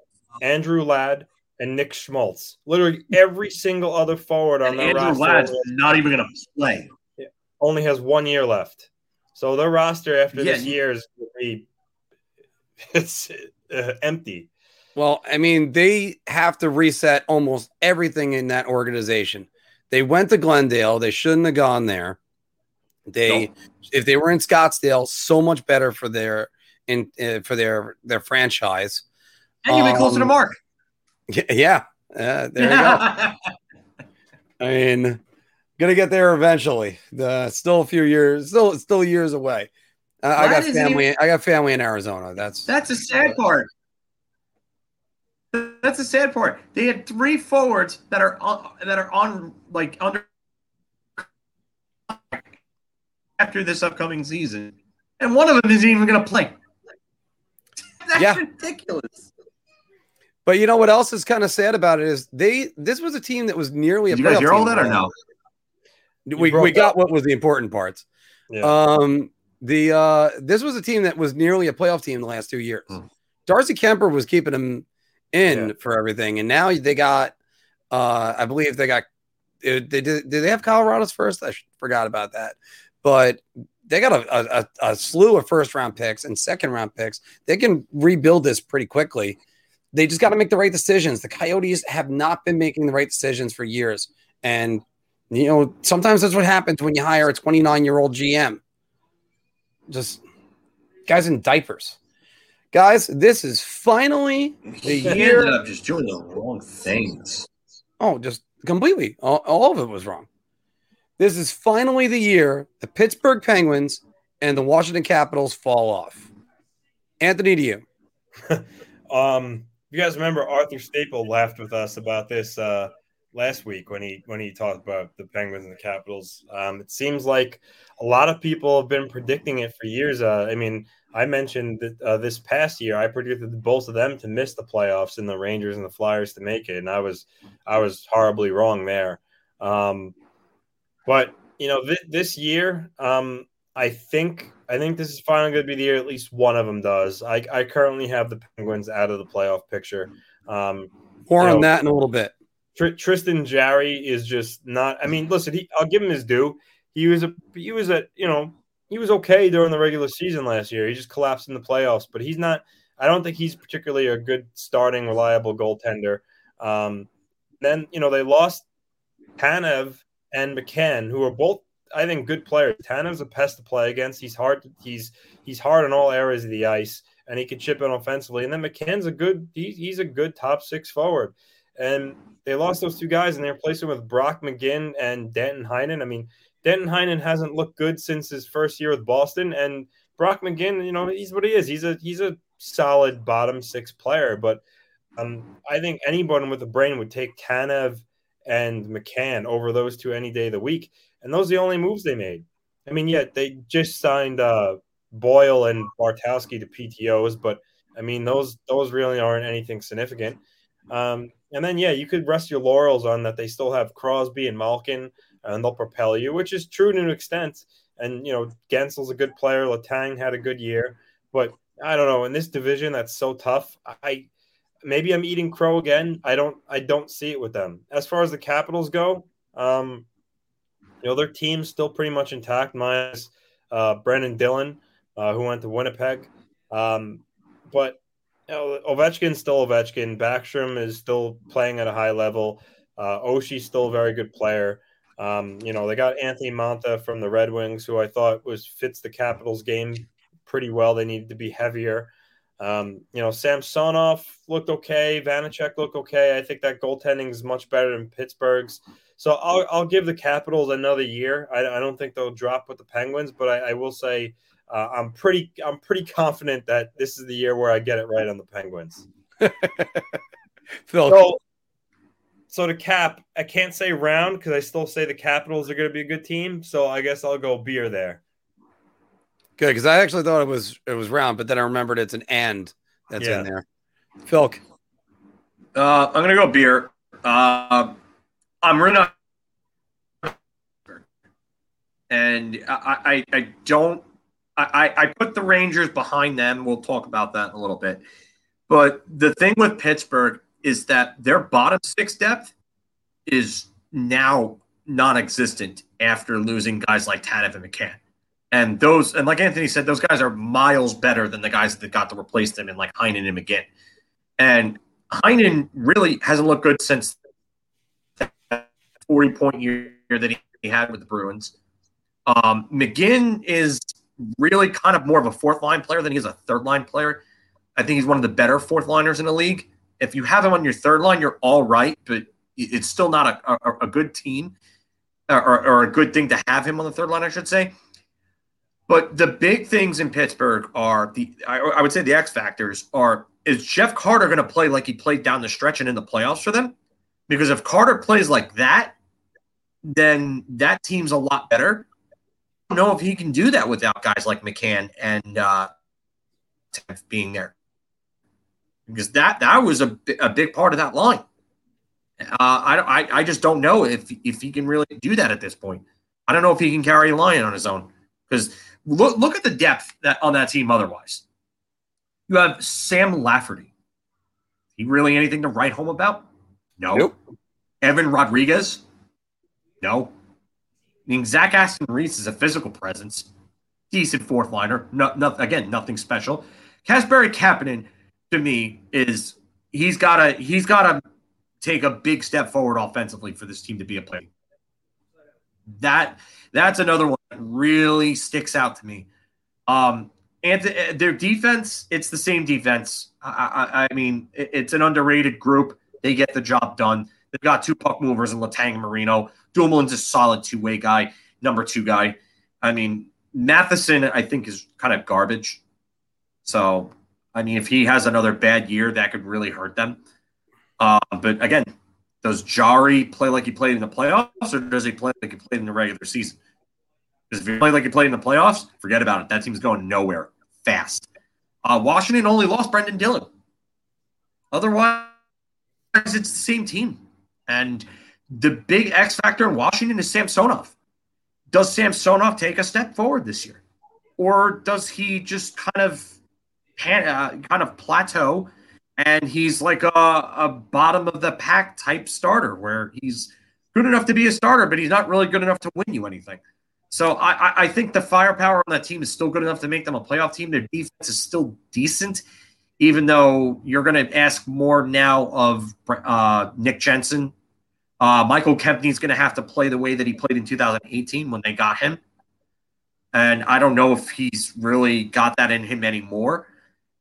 Andrew Ladd, and Nick Schmaltz. Literally every single other forward on their roster. Ladd's not even going to play. Only has one year left. So their roster after yeah. this year is be it's uh, empty. Well, I mean, they have to reset almost everything in that organization. They went to Glendale. They shouldn't have gone there. They, no. if they were in Scottsdale, so much better for their in uh, for their their franchise. And you've be um, closer to Mark. Yeah, uh, there you go. I mean, gonna get there eventually. The still a few years, still still years away. Uh, I got family. Even, I got family in Arizona. That's that's a sad part. That's the sad part. They had three forwards that are on, that are on like under after this upcoming season, and one of them isn't even going to play. That's yeah. ridiculous. But you know what else is kind of sad about it is they this was a team that was nearly Did a you guys hear all that or no? We, we got what was the important parts. Yeah. Um, the uh, this was a team that was nearly a playoff team the last two years. Hmm. Darcy Kuemper was keeping them in yeah. for everything, and now they got. Uh, I believe they got. They did. Did they have Colorado's first? I forgot about that, but they got a, a, a slew of first round picks and second round picks. They can rebuild this pretty quickly. They just got to make the right decisions. The Coyotes have not been making the right decisions for years, and you know sometimes that's what happens when you hire a 29 year old GM just guys in diapers. Guys, this is finally the year. Ended up just doing the wrong things. Oh, just completely. All, all of it was wrong. This is finally the year the Pittsburgh Penguins and the Washington Capitals fall off. Anthony, to you. um, you guys remember Arthur Staple laughed with us about this uh, last week when he when he talked about the Penguins and the Capitals. Um, it seems like a lot of people have been predicting it for years. Uh, I mean, I mentioned that uh, this past year I predicted both of them to miss the playoffs and the Rangers and the Flyers to make it, and I was I was horribly wrong there. Um, but you know, th- this year, um, I think I think this is finally going to be the year at least one of them does. I, I currently have the Penguins out of the playoff picture. Um, More on know, that in a little bit. Tr- Tristan Jarry is just not. I mean, listen, he, I'll give him his due. He was a he was a you know he was okay during the regular season last year. He just collapsed in the playoffs, but he's not. I don't think he's particularly a good starting, reliable goaltender. Um, then you know they lost Tanev and McCann, who are both I think good players. Tanev's a pest to play against. He's hard. He's he's hard in all areas of the ice, and he can chip in offensively. And then McCann's a good. He, he's a good top six forward. And they lost those two guys and they replaced them with Brock McGinn and Danton Heinen. I mean, Danton Heinen hasn't looked good since his first year with Boston, and Brock McGinn, you know, he's what he is. He's a he's a solid bottom six player, but um, I think anyone with a brain would take Tanev and McCann over those two any day of the week, and those are the only moves they made. I mean, yeah, they just signed uh, Boyle and Bartkowski to PTOS, but I mean, those those really aren't anything significant. Um, and then, yeah, you could rest your laurels on that they still have Crosby and Malkin, and they'll propel you, which is true to an extent. And you know, Guentzel's a good player. Letang had a good year, but I don't know in this division that's so tough. I maybe I'm eating crow again. I don't I don't see it with them. As far as the Capitals go, um, you know their team's still pretty much intact, minus uh, Brendan Dillon, uh, who went to Winnipeg. Um, but you know, Ovechkin's still Ovechkin. Backstrom is still playing at a high level. Uh, Oshie's still a very good player. Um, you know, they got Anthony Mantha from the Red Wings, who I thought was fits the Capitals game pretty well. They needed to be heavier. Um, you know, Samsonov looked okay. Vanecek looked okay. I think that goaltending is much better than Pittsburgh's. So I'll, I'll give the Capitals another year. I, I don't think they'll drop with the Penguins, but I, I will say uh, I'm pretty I'm pretty confident that this is the year where I get it right on the Penguins. Phil, So, so to cap, I can't say round because I still say the Capitals are going to be a good team. So I guess I'll go beer there. Good because I actually thought it was it was round, but then I remembered it's an and that's Yeah. in there. Phil, Uh, I'm gonna go beer. Uh, I'm really not, and I, I, I don't. I, I put the Rangers behind them. We'll talk about that in a little bit. But the thing with Pittsburgh is that their bottom six depth is now non-existent after losing guys like Tanev and McCann. And those, and like Anthony said, those guys are miles better than the guys that got to replace them in like Heinen and McGinn. And Heinen really hasn't looked good since that 40 point year that he, had with the Bruins. Um, McGinn is really kind of more of a fourth line player than he is a third line player. I think he's one of the better fourth liners in the league. If you have him on your third line, you're all right, but it's still not a, a, a good team or, or a good thing to have him on the third line, I should say. But the big things in Pittsburgh are the I, I would say the X factors are is Jeff Carter going to play like he played down the stretch and in the playoffs for them? Because if Carter plays like that, then that team's a lot better. I don't know if he can do that without guys like McCann and uh, being there, because that that was a, a big part of that line. Uh, I, I I just don't know if if he can really do that at this point. I don't know if he can carry a line on his own because look look at the depth that on that team. Otherwise, you have Sam Lafferty. He really anything to write home about? No. Nope. Evan Rodrigues? No. I mean, Zach Aston Reese is a physical presence, decent fourth liner. No, no, again, nothing special. Casper Kapanen, to me, is he's got to he's got to take a big step forward offensively for this team to be a player. That that's another one that really sticks out to me. Um, and th- their defense, it's the same defense. I, I, I mean, it- it's an underrated group. They get the job done. They've got two puck movers in Letang Marino. Dumoulin's a solid two way guy, number two guy. I mean, Matheson, I think, is kind of garbage. So, I mean, if he has another bad year, that could really hurt them. Uh, but again, does Jarry play like he played in the playoffs, or does he play like he played in the regular season? Because if he played like he played in the playoffs, forget about it. That team's going nowhere fast. Uh, Washington only lost Brendan Dillon. Otherwise, it's the same team. And the big X factor in Washington is Samsonov. Does Samsonov take a step forward this year, or does he just kind of uh, kind of plateau and he's like a, a bottom of the pack type starter where he's good enough to be a starter, but he's not really good enough to win you anything. So I, I- think the firepower on that team is still good enough to make them a playoff team. Their defense is still decent, even though you're going to ask more now of uh, Nick Jensen. Uh, Michael Kempny's going to have to play the way that he played in 2018 when they got him. And I don't know if he's really got that in him anymore.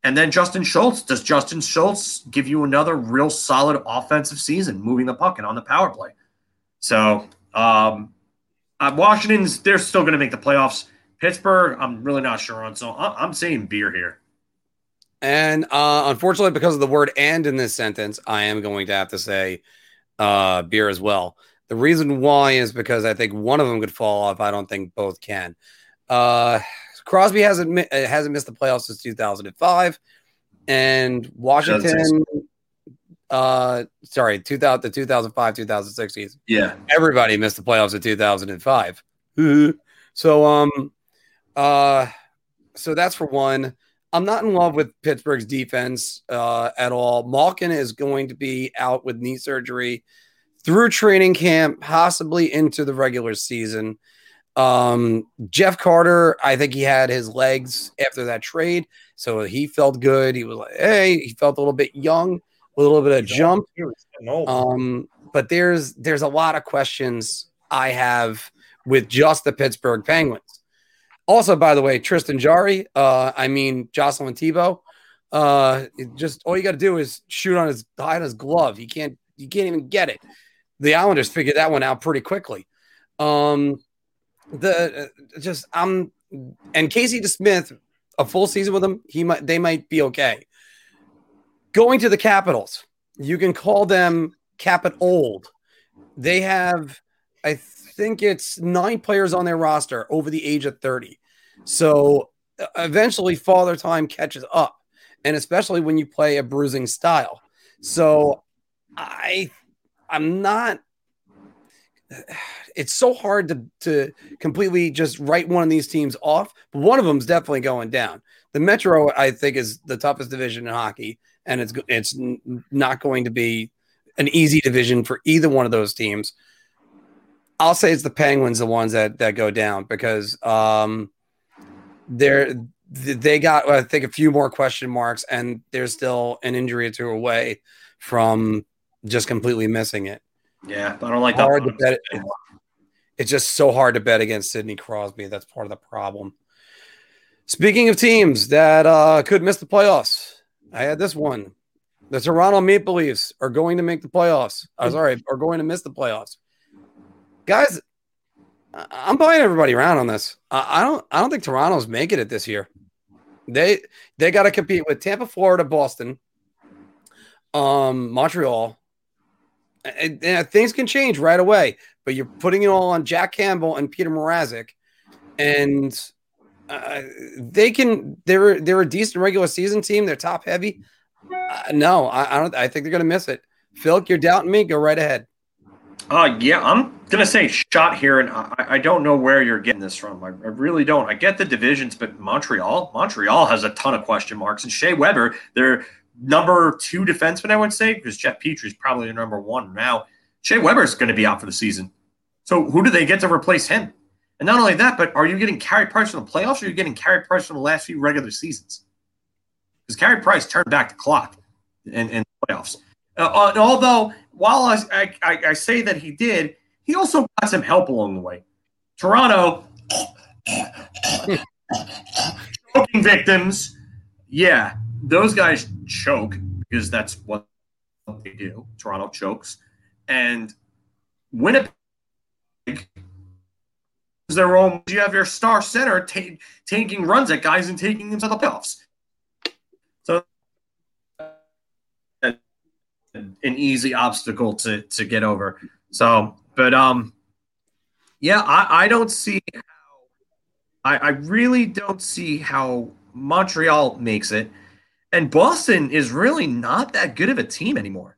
And then Justin Schultz. Does Justin Schultz give you another real solid offensive season, moving the puck and on the power play? So um, uh, Washington's they're still going to make the playoffs. Pittsburgh, I'm really not sure on. So I- I'm saying beer here. And uh, unfortunately, because of the word and in this sentence, I am going to have to say uh, beer as well. The reason why is because I think one of them could fall off. I don't think both can. Uh, Crosby hasn't uh, hasn't missed the playoffs since 2005, and Washington. Uh, sorry, 2000 the 2005 2006 season. Yeah. Everybody missed the playoffs in 2005. So um uh so that's for one. I'm not in love with Pittsburgh's defense uh, at all. Malkin is going to be out with knee surgery through training camp, possibly into the regular season. Um, Jeff Carter, I think he had his legs after that trade, so he felt good. He was like, hey, he felt a little bit young, a little bit of jump. Um, but there's there's a lot of questions I have with just the Pittsburgh Penguins. Also, by the way, Tristan Jarry, uh, I mean Jocelyn Thibault. uh, just all you got to do is shoot on his hide his glove. You can't you can't even get it. The Islanders figured that one out pretty quickly. Um, the uh, just I'm and Casey DeSmith, a full season with them, he might they might be okay. Going to the Capitals, you can call them Capit old. They have, I think it's nine players on their roster over the age of 30. So eventually, father time catches up, and especially when you play a bruising style. So I, I'm not. It's so hard to to completely just write one of these teams off, but one of them is definitely going down. The Metro, I think, is the toughest division in hockey, and it's it's not going to be an easy division for either one of those teams. I'll say it's the Penguins, the ones that that go down because um, they're they got I think a few more question marks, and there's still an injury or two away from just completely missing it. Yeah, I don't like hard that. To bet it. It's just so hard to bet against Sidney Crosby. That's part of the problem. Speaking of teams that uh, could miss the playoffs, I had this one. The Toronto Maple Leafs are going to make the playoffs. I'm sorry, are going to miss the playoffs guys, I'm buying everybody around on this. I don't. I don't think Toronto's making it this year. They they got to compete with Tampa, Florida, Boston, um, Montreal. And, and things can change right away, but you're putting it all on Jack Campbell and Petr Mrazek, and uh, they can. They're they're a decent regular season team. They're top heavy. Uh, no, I, I don't. I think they're going to miss it. Phil, you're doubting me. Go right ahead. Uh, yeah, I'm gonna say shot here, and I, I don't know where you're getting this from. I, I, really don't. I get the divisions, but Montreal, Montreal has a ton of question marks, and Shea Weber, their number two defenseman, I would say, because Jeff Petry's probably their number one now. Shea Weber's going to be out for the season, so who do they get to replace him? And not only that, but are you getting Carey Price from the playoffs, or are you getting Carey Price from the last few regular seasons? Because Carey Price turned back the clock in, in playoffs. Uh, although while I, I, I say that he did, he also got some help along the way. Toronto choking victims, yeah, those guys choke because that's what they do. Toronto chokes, and Winnipeg is their own. You have your star center t- taking runs at guys and taking them to the playoffs. So an easy obstacle to to get over. So, but um, yeah, I, I don't see how. I, I really don't see how Montreal makes it, and Boston is really not that good of a team anymore.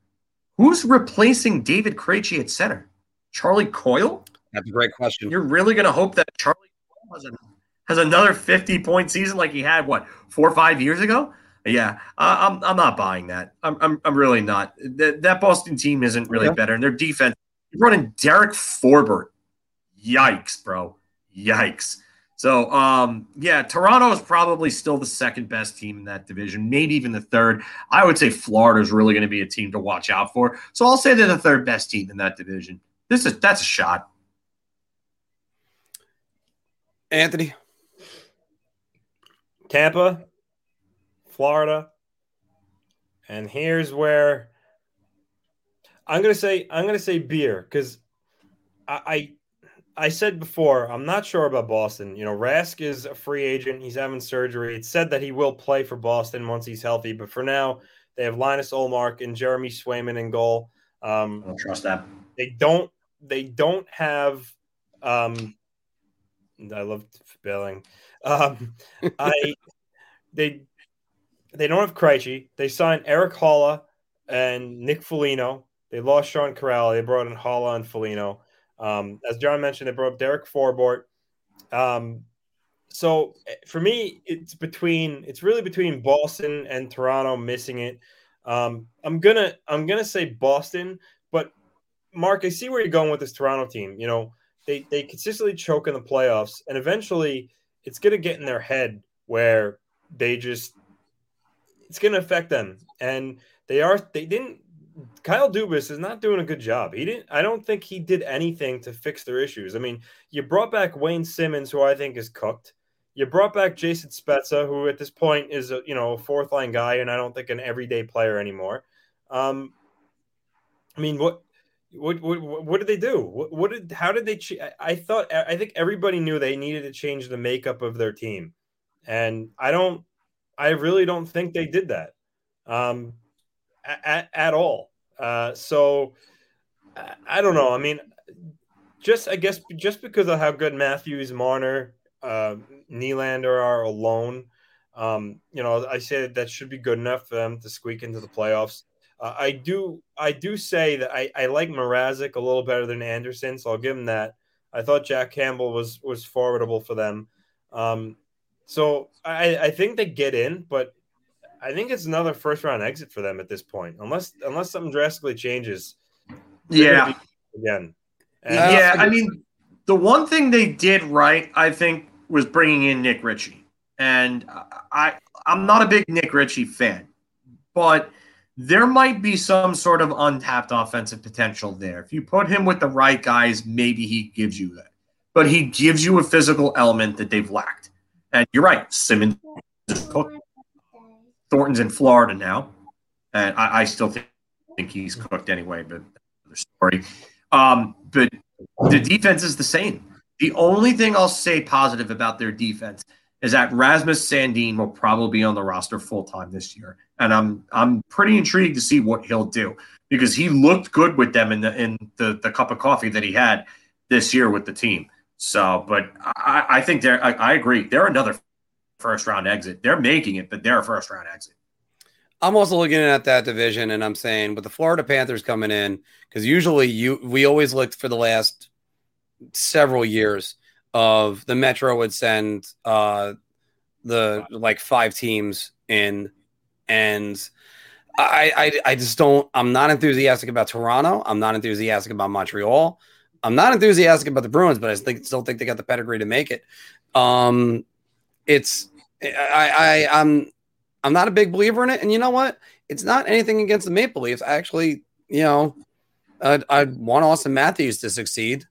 Who's replacing David Krejci at center? Charlie Coyle? That's a great question. You're really going to hope that Charlie Coyle has, a, has another 50 point season like he had, what, four or five years ago? Yeah, I'm I'm not buying that. I'm I'm, I'm really not. That, that Boston team isn't really better, and their defense. You're running Derek Forbort. Yikes, bro. Yikes. So, um, yeah, Toronto is probably still the second best team in that division, maybe even the third. I would say Florida is really going to be a team to watch out for. So I'll say they're the third best team in that division. This is that's a shot. Anthony, Tampa, Florida. And here's where I'm gonna say I'm gonna say beer because I, I I said before I'm not sure about Boston. You know, Rask is a free agent. He's having surgery. It's said that he will play for Boston once he's healthy, but for now they have Linus Ullmark and Jeremy Swayman in goal. Um, I don't trust that. They don't. They don't have. Um, I love spelling. Um, I they they don't have Krejci. They signed Erik Haula and Nick Foligno. They lost Sean Kuraly. They brought in Haula and Foligno. Um, as John mentioned, they brought up Derek Forbort. Um, so eh, for me, it's between it's really between Boston and Toronto missing it. Um, I'm gonna I'm gonna say Boston, but Mark, I see where you're going with this Toronto team. You know, they they consistently choke in the playoffs, and eventually it's gonna get in their head where they just it's gonna affect them, and they are they didn't. Kyle Dubas is not doing a good job. He didn't. I don't think he did anything to fix their issues. I mean, you brought back Wayne Simmonds, who I think is cooked. You brought back Jason Spezza, who at this point is a you know a fourth line guy, and I don't think an everyday player anymore. Um, I mean, what what what, what did they do? What, what did how did they? Ch- I thought I think everybody knew they needed to change the makeup of their team, and I don't. I really don't think they did that, um, at, at all. Uh, so I, don't know. I mean, just I guess just because of how good Matthews, Marner, uh, Nylander are alone. Um, you know, I say that, that should be good enough for them to squeak into the playoffs. Uh, I do, I do say that I, I like Mrazek a little better than Andersen, so I'll give him that. I thought Jack Campbell was was formidable for them. Um, so I, I think they get in, but I think it's another first round exit for them at this point, unless unless something drastically changes. Yeah. Again. Uh, yeah, I mean, the one thing they did right, I think, was bringing in Nick Ritchie, and I I'm not a big Nick Ritchie fan, but there might be some sort of untapped offensive potential there. If you put him with the right guys, maybe he gives you that, but he gives you a physical element that they've lacked. And you're right, Simmonds is cooked. Thornton's in Florida now, and I, I still think, think he's cooked anyway, but another story. Um, but the defense is the same. The only thing I'll say positive about their defense is that Rasmus Sandin will probably be on the roster full time this year, and I'm I'm pretty intrigued to see what he'll do because he looked good with them in the in the, the cup of coffee that he had this year with the team. So, but I, I think they're I, I agree they're another first round exit. They're making it, but they're a first round exit. I'm also looking at that division and I'm saying with the Florida Panthers coming in, because usually you we always looked for the last several years of the Metro would send uh the like five teams in and I, I I just don't I'm not enthusiastic about Toronto. I'm not enthusiastic about Montreal. I'm not enthusiastic about the Bruins, but I still think they got the pedigree to make it. Um it's I, I I'm I'm not a big believer in it. And you know what? It's not anything against the Maple Leafs. I actually, you know, I'd, I want Auston Matthews to succeed,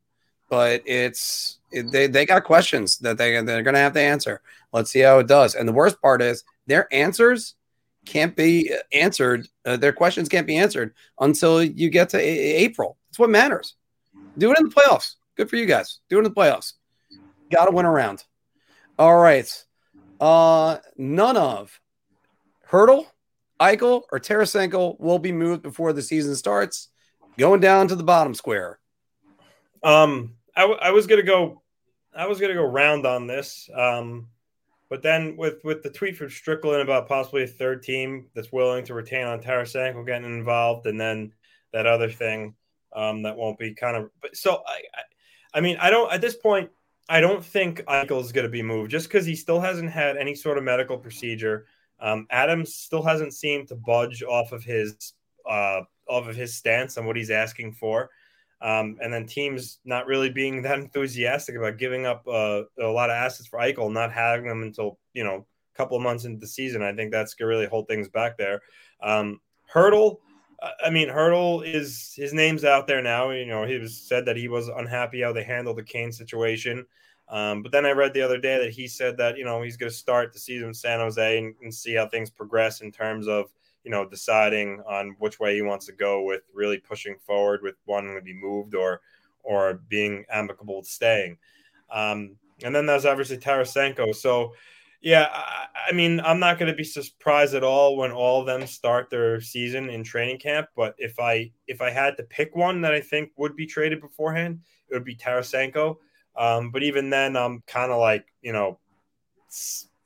but it's it, they they got questions that they they're gonna have to answer. Let's see how it does. And the worst part is their answers can't be answered. Uh, their questions can't be answered until you get to a- April. It's what matters. Do it in the playoffs. Good for you guys. Do it in the playoffs. Got to win around. All right. Uh, none of Hertl, Eichel, or Tarasenko will be moved before the season starts. Going down to the bottom square. Um, I, w- I was gonna go, I was gonna go round on this. Um, but then with with the tweet from Strickland about possibly a third team that's willing to retain on Tarasenko getting involved, and then that other thing um, that won't be kind of. But so I, I, I mean, I don't at this point. I don't think Eichel is going to be moved just because he still hasn't had any sort of medical procedure. Um, Adams still hasn't seemed to budge off of his uh, off of his stance on what he's asking for. Um, and then teams not really being that enthusiastic about giving up uh, a lot of assets for Eichel, not having them until you know a couple of months into the season. I think that's gonna really hold things back there. Um, Hertl, I mean, Hertl is his name's out there now. You know, he was said that he was unhappy how they handled the Kane situation. Um, but then I read the other day that he said that you know he's going to start the season in San Jose and, and see how things progress in terms of you know, deciding on which way he wants to go with really pushing forward with wanting to be moved or or being amicable with staying. Um, and then there's obviously Tarasenko. So, yeah, I, I mean, I'm not going to be surprised at all when all of them start their season in training camp. But if I if I had to pick one that I think would be traded beforehand, it would be Tarasenko. Um, but even then, I'm kind of like you know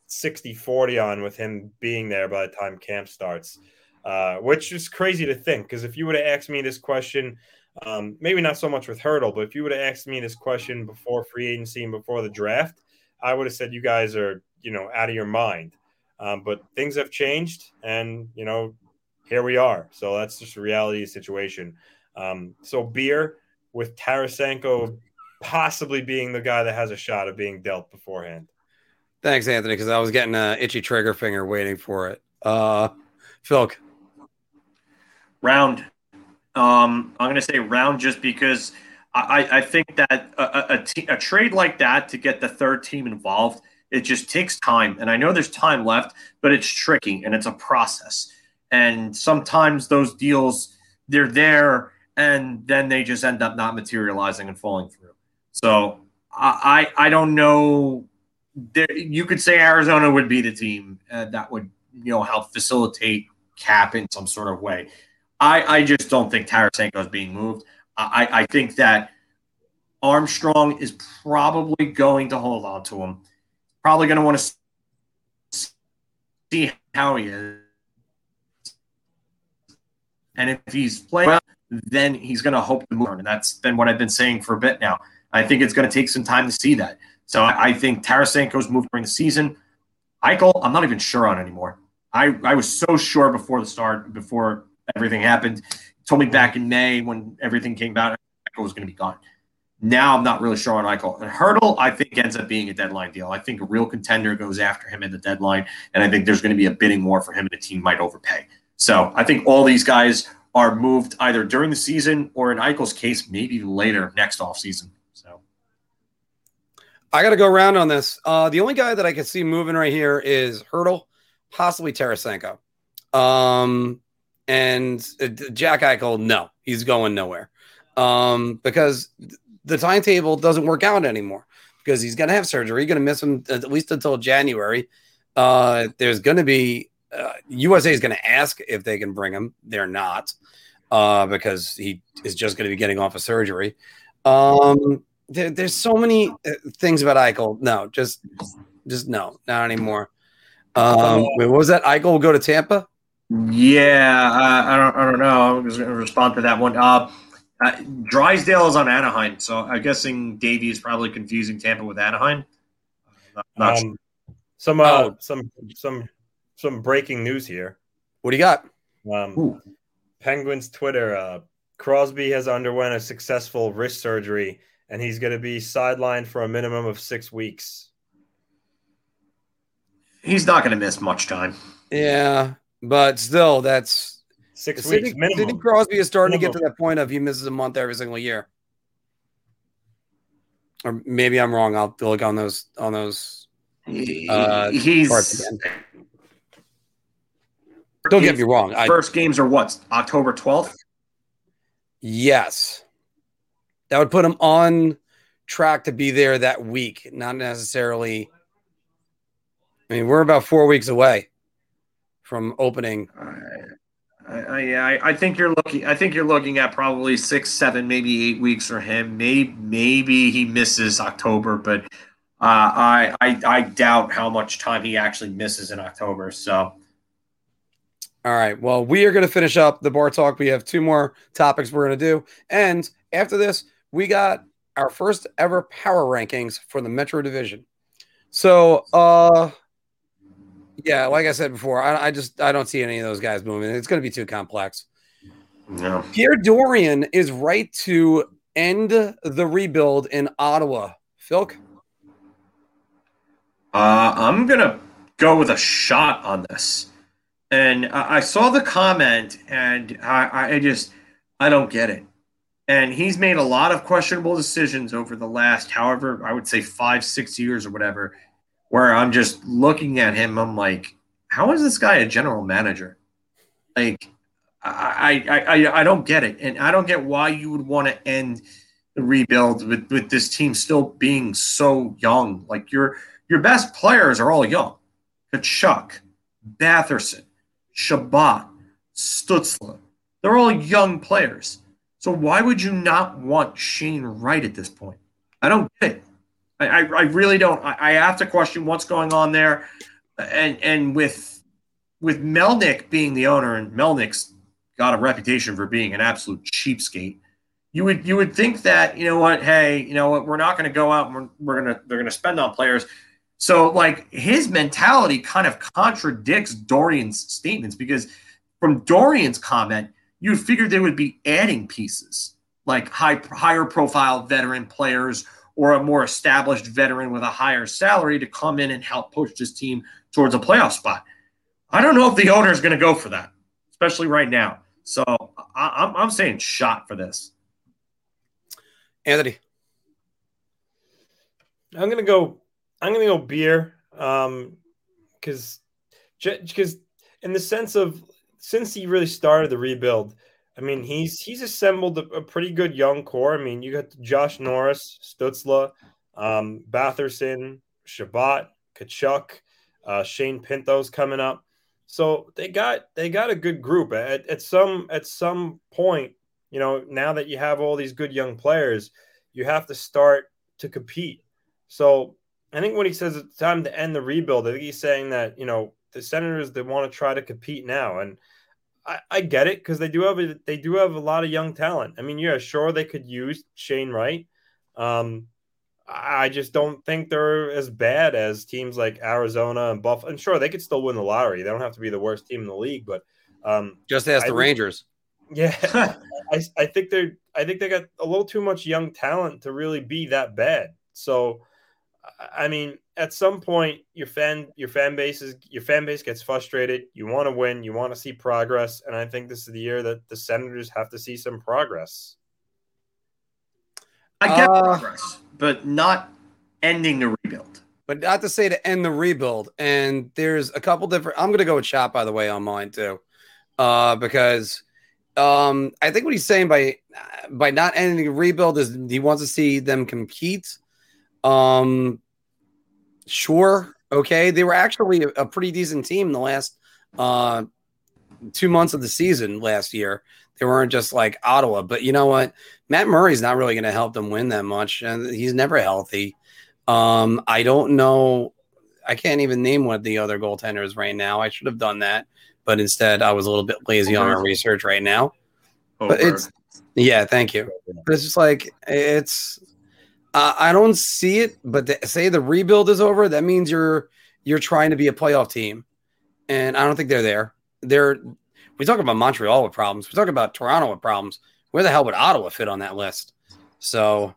60 40 on with him being there by the time camp starts, uh, which is crazy to think. Because if you would have asked me this question Um, maybe not so much with Hertl, but if you would have asked me this question before free agency and before the draft, I would have said you guys are, you know, out of your mind. Um, but things have changed, and you know, here we are. So that's just a reality situation. Um, so beer with Tarasenko possibly being the guy that has a shot of being dealt beforehand. Thanks, Anthony, because I was getting an itchy trigger finger waiting for it. Uh, Phil, round. Um, I'm going to say round just because I, I think that a, a, t- a trade like that to get the third team involved, it just takes time. And I know there's time left, but it's tricky and it's a process. And sometimes those deals, they're there and then they just end up not materializing and falling through. So I, I, I don't know. There, you could say Arizona would be the team uh, that would you know help facilitate cap in some sort of way. I, I just don't think Tarasenko is being moved. I, I think that Armstrong is probably going to hold on to him. Probably going to want to see how he is. And if he's playing well, then he's going to hope to move on. And that's been what I've been saying for a bit now. I think it's going to take some time to see that. So I, think Tarasenko's moved during the season. Eichel, I'm not even sure on anymore. I, I was so sure before the start, before everything happened. told me back in May when everything came out, Eichel was going to be gone. Now I'm not really sure on Eichel. And Hertl, I think, ends up being a deadline deal. I think a real contender goes after him at the deadline, and I think there's going to be a bidding war for him, and a team might overpay. So I think all these guys are moved either during the season or in Eichel's case, maybe later next offseason. So I got to go around on this. Uh, the only guy that I can see moving right here is Hertl, possibly Tarasenko. Um, and uh, Jack Eichel, no, he's going nowhere um, because the timetable doesn't work out anymore because he's going to have surgery. Going to miss him at least until January. Uh, there's going to be uh, USA is going to ask if they can bring him. They're not uh, because he is just going to be getting off of surgery. Um, there, there's so many uh, things about Eichel. No, just just no, not anymore. Um, what was that? Eichel will go to Tampa. Yeah, uh, I don't. I don't know. I was going to respond to that one. Uh, uh, Drysdale is on Anaheim, so I'm guessing Davey is probably confusing Tampa with Anaheim. Not, not um, sure. Some uh, oh. some some some breaking news here. What do you got? Um, Penguins Twitter. Uh, Crosby has underwent a successful wrist surgery, and he's going to be sidelined for a minimum of six weeks. He's not going to miss much time. Yeah, but still, that's six Sidney, weeks minimum. Sidney Crosby is starting minimum. to get to that point of he misses a month every single year. Or maybe I'm wrong. I'll look on those on those. Uh, He's. Don't get me wrong. First I, games are what October 12th. Yes, that would put him on track to be there that week. Not necessarily. I mean, we're about four weeks away from opening. I, I, I think you're looking. I think you're looking at probably six, seven, maybe eight weeks for him. Maybe maybe he misses October, but uh, I, I I doubt how much time he actually misses in October. So. All right. Well, we are going to finish up the bar talk. We have two more topics we're going to do, and after this, we got our first ever power rankings for the Metro Division. So, uh, yeah, like I said before, I, I just I don't see any of those guys moving. It's going to be too complex. No. Pierre Dorion is right to end the rebuild in Ottawa. Filk? Uh, I'm gonna go with a shot on this, and I, I saw the comment, and I, I just I don't get it. And he's made a lot of questionable decisions over the last, however, I would say five, six years or whatever where I'm just looking at him. I'm like, how is this guy a general manager? Like, I, I, I, I don't get it. And I don't get why you would want to end the rebuild with, with this team still being so young. Like your, your best players are all young. Tkachuk, Batherson, Chabot, Stützle. They're all young players. So why would you not want Shane Wright at this point? I don't get it. I, I really don't. I, I have to question what's going on there, and and with with Melnyk being the owner, and Melnyk's got a reputation for being an absolute cheapskate. you would you would think that you know what hey you know what we're not going to go out and we're, we're gonna they're gonna spend on players so like his mentality kind of contradicts Dorion's statements because from Dorion's comment you'd figure they would be adding pieces like high higher profile veteran players or a more established veteran with a higher salary to come in and help push this team towards a playoff spot i don't know if the owner is going to go for that especially right now so I, I'm, I'm saying shot for this Anthony. I'm gonna go. I'm gonna go beer. Um, because because in the sense of since he really started the rebuild, I mean he's he's assembled a, a pretty good young core. I mean you got Josh Norris, Stützle, um, Batherson, Chabot, Tkachuk, uh, Shane Pinto's coming up. So they got they got a good group. At, at some at some point, you know, now that you have all these good young players, you have to start to compete. So I think when he says it's time to end the rebuild, I think he's saying that, you know, the Senators they want to try to compete now. And I, I get it because they do have a, they do have a lot of young talent. I mean, yeah, sure they could use Shane Wright. Um, I just don't think they're as bad as teams like Arizona and Buffalo. And sure, they could still win the lottery. They don't have to be the worst team in the league, but um, just ask the Rangers. Yeah, I, I think they're I think they got a little too much young talent to really be that bad. So, I mean, at some point, your fan your fan base is your fan base gets frustrated. You want to win, you want to see progress, and I think this is the year that the Senators have to see some progress. I get uh, progress, but not ending the rebuild. But not to say to end the rebuild. And there's a couple different. I'm going to go with shot by the way on mine too, uh, because um, I think what he's saying by by not ending the rebuild is he wants to see them compete. Um, sure, okay, they were actually a, pretty decent team the last uh two months of the season last year. They weren't just like Ottawa, but you know what? Matt Murray's not really going to help them win that much, and he's never healthy. Um, I don't know. I can't even name one of the other goaltenders right now. I should have done that but instead I was a little bit lazy on our research right now. But it's yeah, thank you. But it's just like it's uh, I don't see it, but say the rebuild is over, that means you're you're trying to be a playoff team, and I don't think they're there. They're we talk about Montreal with problems. We talk about Toronto with problems. Where the hell would Ottawa fit on that list? So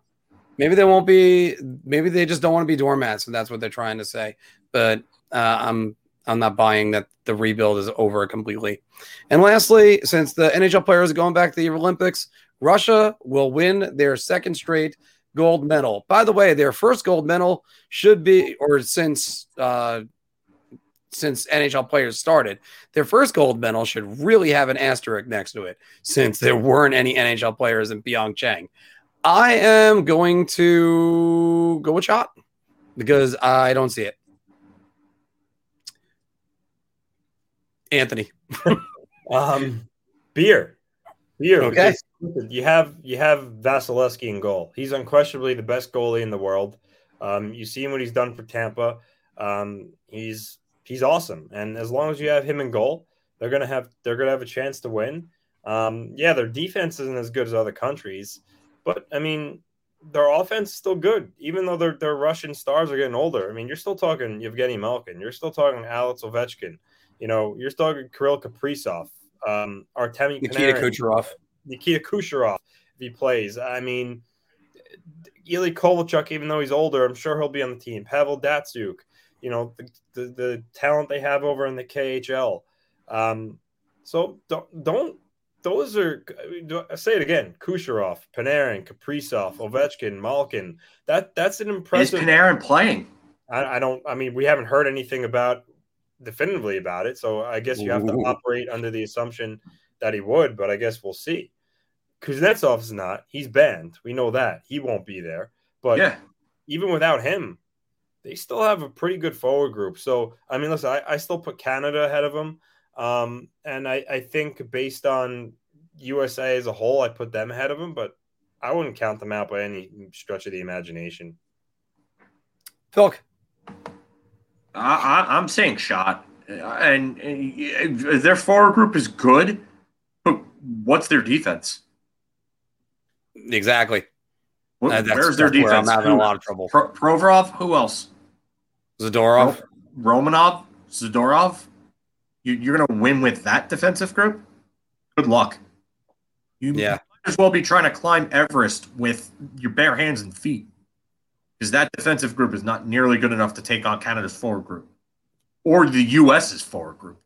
maybe they won't be. Maybe they just don't want to be doormats, and that's what they're trying to say. But uh, I'm I'm not buying that the rebuild is over completely. And lastly, since the NHL players are going back to the Olympics, Russia will win their second straight gold medal. By the way, their first gold medal should be, or since uh, since NHL players started, their first gold medal should really have an asterisk next to it, since there weren't any NHL players in Pyeongchang. I am going to go with shot because I don't see it. Anthony. um, beer, beer. Okay. You have you have Vasilevskiy in goal. He's unquestionably the best goalie in the world. Um, you see what he's done for Tampa. Um, he's he's awesome, and as long as you have him in goal, they're gonna have they're gonna have a chance to win. Um, yeah, their defense isn't as good as other countries, but I mean, their offense is still good, even though their their Russian stars are getting older. I mean, you're still talking Evgeny Malkin, you're still talking Alex Ovechkin. You know, you're still talking Kirill Kaprizov, um, Artemi Nikita Panarin, Kucherov, Nikita Kucherov if he plays. I mean, Ilya Kovalchuk, even though he's older, I'm sure he'll be on the team. Pavel Datsyuk, you know, the, the, the talent they have over in the KHL. Um, so don't don't those are I say it again: Kucherov, Panarin, Kaprizov, Ovechkin, Malkin. That that's an impressive. Is Panarin playing? I, I, don't. I mean, we haven't heard anything about definitively about it. So I guess you have to operate under the assumption that he would, but I guess we'll see. Kuznetsov is not. He's banned. We know that. He won't be there. But yeah. even without him, they still have a pretty good forward group. So, I mean, listen, I, I still put Canada ahead of them. Um, and I, I think based on USA as a whole, I put them ahead of them, but I wouldn't count them out by any stretch of the imagination. Phil, I, am saying shot, and, and their forward group is good, but what's their defense? Exactly. Wh- Uh, Where's their that's where defense? I'm having Who- a lot of trouble. Pro- Provorov? Who else? Zadorov. Ro- Romanov? Zadorov? You, you're going to win with that defensive group? Good luck. You Yeah. might as well be trying to climb Everest with your bare hands and feet because that defensive group is not nearly good enough to take on Canada's forward group or the U.S.'s forward group.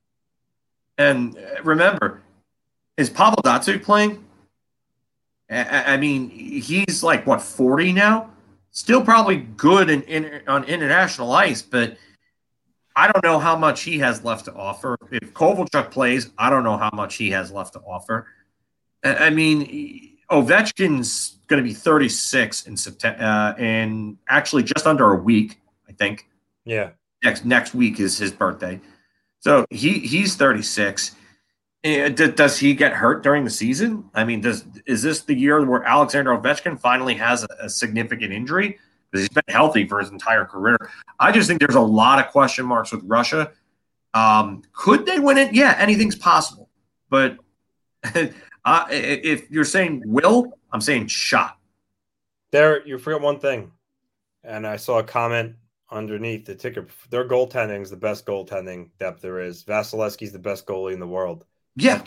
And remember, is Pavel Datsyuk playing? I- mean, he's like what forty now. Still probably good in, in on international ice, but I don't know how much he has left to offer. If Kovalchuk plays, I don't know how much he has left to offer. I mean, Ovechkin's going to be 36 in September, uh, in actually just under a week, I think Yeah. next next week is his birthday. So he he's 36. And d- does he get hurt during the season? I mean, does is this the year where Alexander Ovechkin finally has a, a significant injury? Because he's been healthy for his entire career. I just think there's a lot of question marks with Russia. Um, could they win it? Yeah, anything's possible. But uh, if you're saying will, I'm saying shot. There, you forget one thing, and I saw a comment underneath the ticker. Their goaltending is the best goaltending depth there is. Vasilevskiy's the best goalie in the world, Yeah,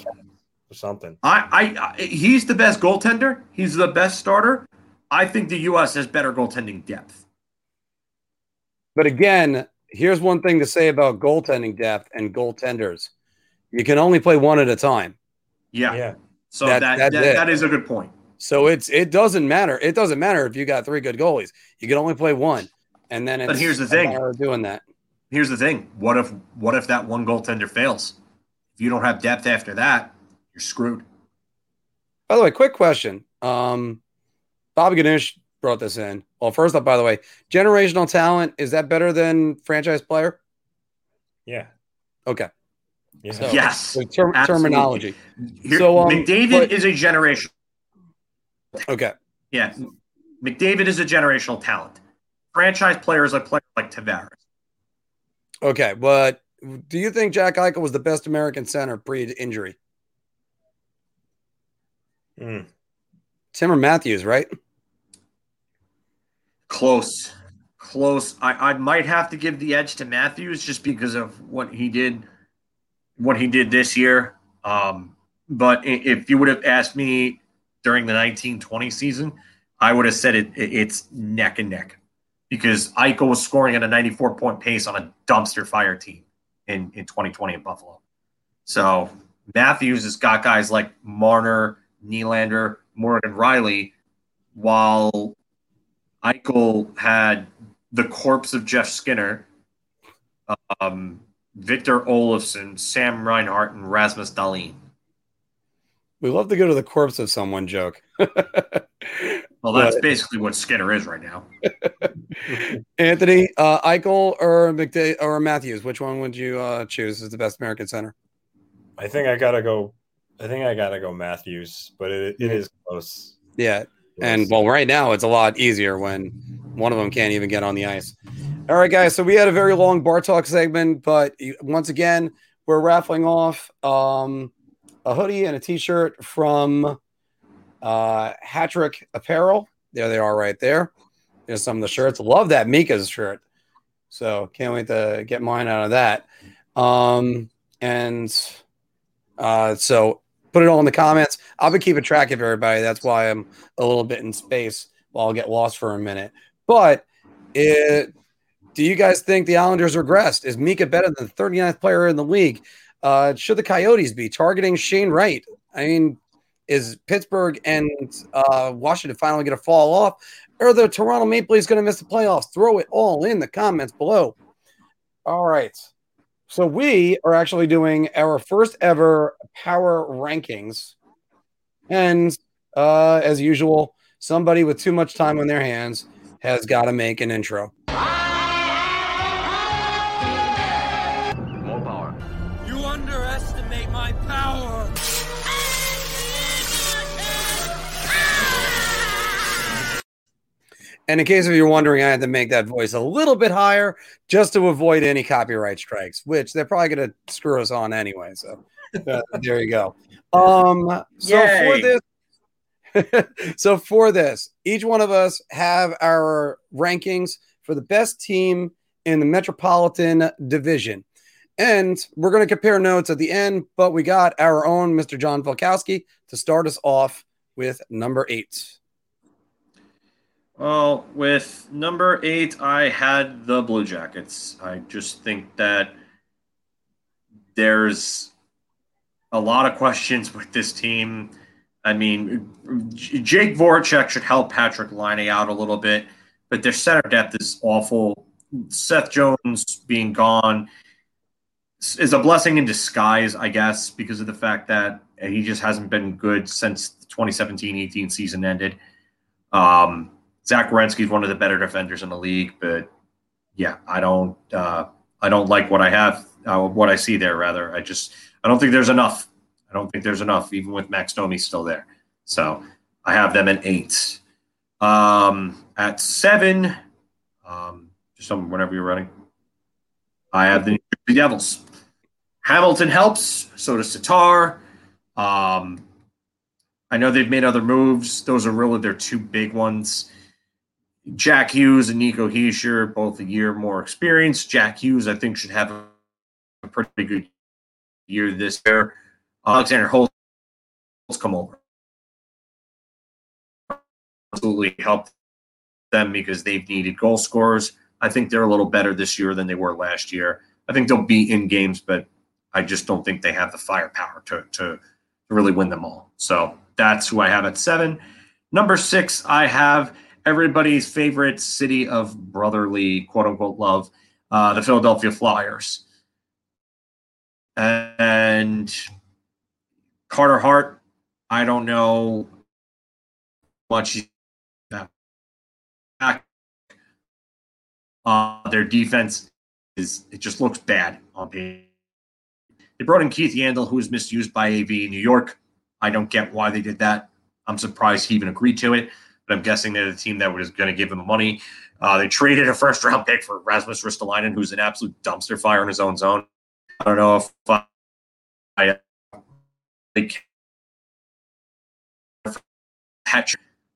or something. I, I, I he's the best goaltender. He's the best starter. I think the U.S. has better goaltending depth. But again, here's one thing to say about goaltending depth and goaltenders. You can only play one at a time. Yeah. Yeah, So That- that, that's that, that is a good point. So it's it doesn't matter. It doesn't matter if you got three good goalies. You can only play one. And then it's But here's the thing. matter doing that. Here's the thing: what if what if that one goaltender fails? If you don't have depth after that, you're screwed. By the way, quick question. Um Bobby Ganesh brought this in. Well, first up, by the way, generational talent, is that better than franchise player? yeah, Okay. Yeah. So- yes, So ter- terminology. Here, So, um, McDavid but- is a generation. Okay. Yeah, McDavid is a generational talent. Franchise players like players like Tavares. Okay. But do you think Jack Eichel was the best American center pre injury? Mm. Timmer Matthews, right? Close, close. I, I might have to give the edge to Matthews just because of what he did, what he did this year. Um, but if you would have asked me during the 1920 season, I would have said it, it- it's neck and neck because Eichel was scoring at a 94 point pace on a dumpster fire team in, in 2020 in Buffalo. So Matthews has got guys like Marner, Nylander, Morgan Rielly, while Eichel had the corpse of Jeff Skinner, um, Victor Olofsson, Sam Reinhart, and Rasmus Dahlin. We love to go to the corpse of someone joke. Well, that's But- basically what Skinner is right now. Anthony, uh, Eichel or McDa- or Matthews, which one would you uh, choose as the best American center? I think I gotta go. I think I gotta go Matthews, but it, it is close. Yeah, and well, right now it's a lot easier when one of them can't even get on the ice. All right, guys. So we had a very long bar talk segment, but once again, we're raffling off um, a hoodie and a T-shirt from uh, Hat Trick Apparel. There they are, right there. There's some of the shirts. Love that Mika's shirt. So can't wait to get mine out of that. Um, and uh, so put it all in the comments. I'll be keeping track of everybody. That's why I'm a little bit in space while I'll get lost for a minute. But it, do you guys think the Islanders regressed? Is Mika better than the 39th player in the league? Uh, should the Coyotes be targeting Shane Wright? I mean, is Pittsburgh and uh, Washington finally going to fall off? Or the Toronto Maple Leafs going to miss the playoffs? Throw it all in the comments below. All right. So we are actually doing our first ever power rankings. And uh, as usual, somebody with too much time on their hands has got to make an intro. And in case of you're wondering, I had to make that voice a little bit higher just to avoid any copyright strikes, which they're probably going to screw us on anyway. So uh, there you go. Um, so for this, so for this, each one of us have our rankings for the best team in the Metropolitan Division. And we're going to compare notes at the end, but we got our own Mr. John Volkowski to start us off with number eight. Well, with number eight, I had the Blue Jackets. I just think that there's a lot of questions with this team. I mean, Jake Voracek should help Patrick Laine out a little bit, but their center depth is awful. Seth Jones being gone is a blessing in disguise, I guess, because of the fact that he just hasn't been good since the 2017-18 season ended. Um, Zach Werenski is one of the better defenders in the league, but yeah, I don't, uh, I don't like what I have, uh, what I see there. Rather, I just, I don't think there's enough. I don't think there's enough, even with Max Domi still there. So I have them at eight. Um, at seven, um, just some whenever you're running. I have the New Jersey Devils. Hamilton helps. So does Tatar. Um, I know they've made other moves. Those are really their two big ones. Jack Hughes and Nico Hischier, both a year more experience. Jack Hughes, I think, should have a pretty good year this year. Alexander Holtz come over. Absolutely helped them because they've needed goal scorers. I think they're a little better this year than they were last year. I think they'll be in games, but I just don't think they have the firepower to, to, to really win them all. So that's who I have at seven. Number six, I have everybody's favorite city of brotherly quote unquote love, uh, the Philadelphia Flyers. And Carter Hart, I don't know much back. Uh, their defense is it just looks bad on paper. They brought in Keith Yandle, who was misused by AV in New York. I don't get why they did that. I'm surprised he even agreed to it, but I'm guessing they're the team that was going to give him the money. Uh, they traded a first round pick for Rasmus Ristolainen, who's an absolute dumpster fire in his own zone. I don't know if I, I like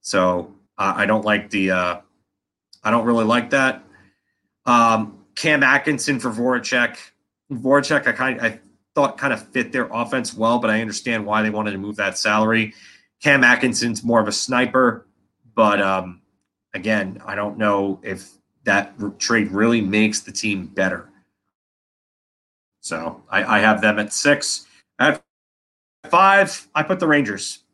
so uh, I don't like the uh, I don't really like that. Um, Cam Atkinson for Voracek. Voracek, I kind I thought kind of fit their offense well, but I understand why they wanted to move that salary. Cam Atkinson's more of a sniper, but um, again, I don't know if that trade really makes the team better. So I, I have them at six. At five, I put the Rangers.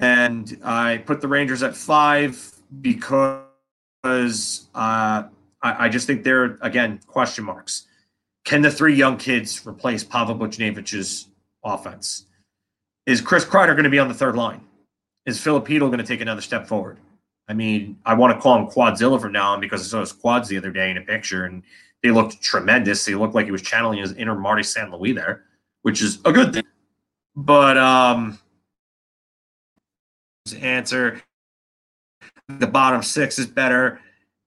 And I put the Rangers at five because uh, I, just think they're, again, question marks. Can the three young kids replace Pavel Buchnevich's offense? Is Chris Kreider going to be on the third line? Is Filipino going to take another step forward? I mean, I want to call him Quadzilla from now on because I saw his quads the other day in a picture and they looked tremendous. He looked like he was channeling his inner Marty St. Louis there, which is a good thing. But um answer the bottom six is better.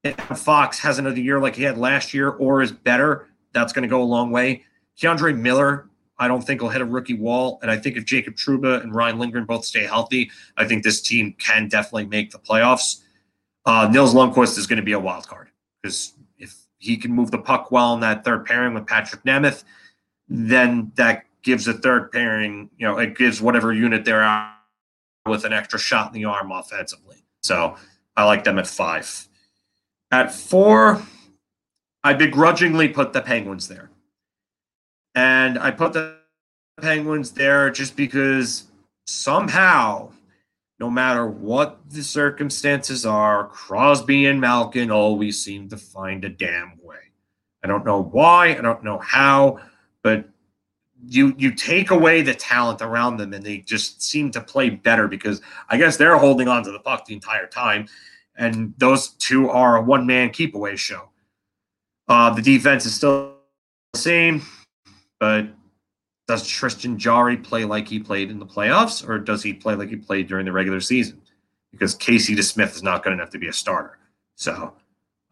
If Fox has another year like he had last year or is better, that's going to go a long way. K'Andre Miller, I don't think will hit a rookie wall. And I think if Jacob Trouba and Ryan Lindgren both stay healthy, I think this team can definitely make the playoffs. Uh, Nils Lundkvist is going to be a wild card because if he can move the puck well in that third pairing with Patrick Nemeth, then that gives a third pairing, you know, it gives whatever unit they're out with an extra shot in the arm offensively. So I like them at five. At four, I begrudgingly put the Penguins there. And I put the Penguins there just because somehow, no matter what the circumstances are, Crosby and Malkin always seem to find a damn way. I don't know why, I don't know how, but you you take away the talent around them and they just seem to play better because I guess they're holding on to the puck the entire time. And those two are a one man keep away show. Uh, the defense is still the same, but does Tristan Jarry play like he played in the playoffs, or does he play like he played during the regular season? Because Casey DeSmith is not good enough to be a starter. So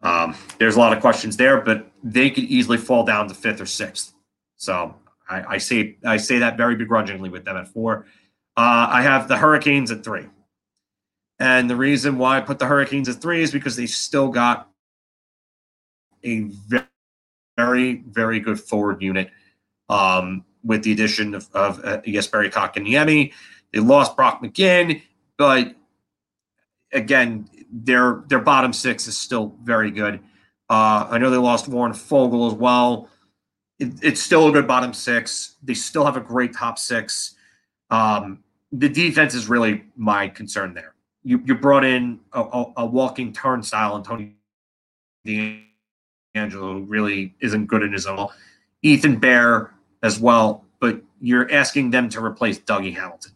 um, there's a lot of questions there, but they could easily fall down to fifth or sixth. So I, I say I say that very begrudgingly with them at four. Uh, I have the Hurricanes at three. And the reason why I put the Hurricanes at three is because they still got a very, very good forward unit um, with the addition of, of uh, Jesperi Kotkaniemi. They lost Brock McGinn, but again, their their bottom six is still very good. Uh, I know they lost Warren Foegele as well. It, it's still a good bottom six. They still have a great top six. Um, the defense is really my concern there. You you brought in a, a, a walking turnstile and Tony DeAngelo really isn't good in his own. Ethan Bear as well, but you're asking them to replace Dougie Hamilton.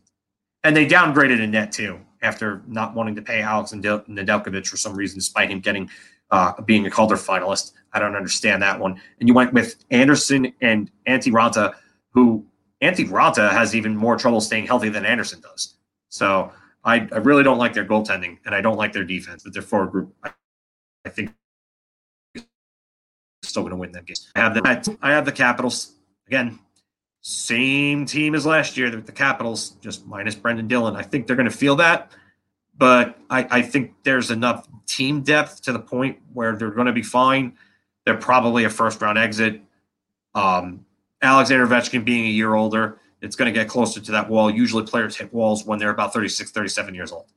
And they downgraded in net too after not wanting to pay Alex and Nedeljkovic for some reason, despite him getting uh, being a Calder finalist. I don't understand that one. And you went with Andersen and Antti Raanta, who Antti Raanta has even more trouble staying healthy than Andersen does. So I, I really don't like their goaltending and I don't like their defense, but their forward group, I, I think, still going to win that game. I have the I have the Capitals again. Same team as last year. The Capitals, just minus Brendan Dillon. I think they're going to feel that, but I, I think there's enough team depth to the point where they're going to be fine. They're probably a first round exit. Um, Alexander Ovechkin being a year older, it's going to get closer to that wall. Usually players hit walls when they're about 36, 37 years old.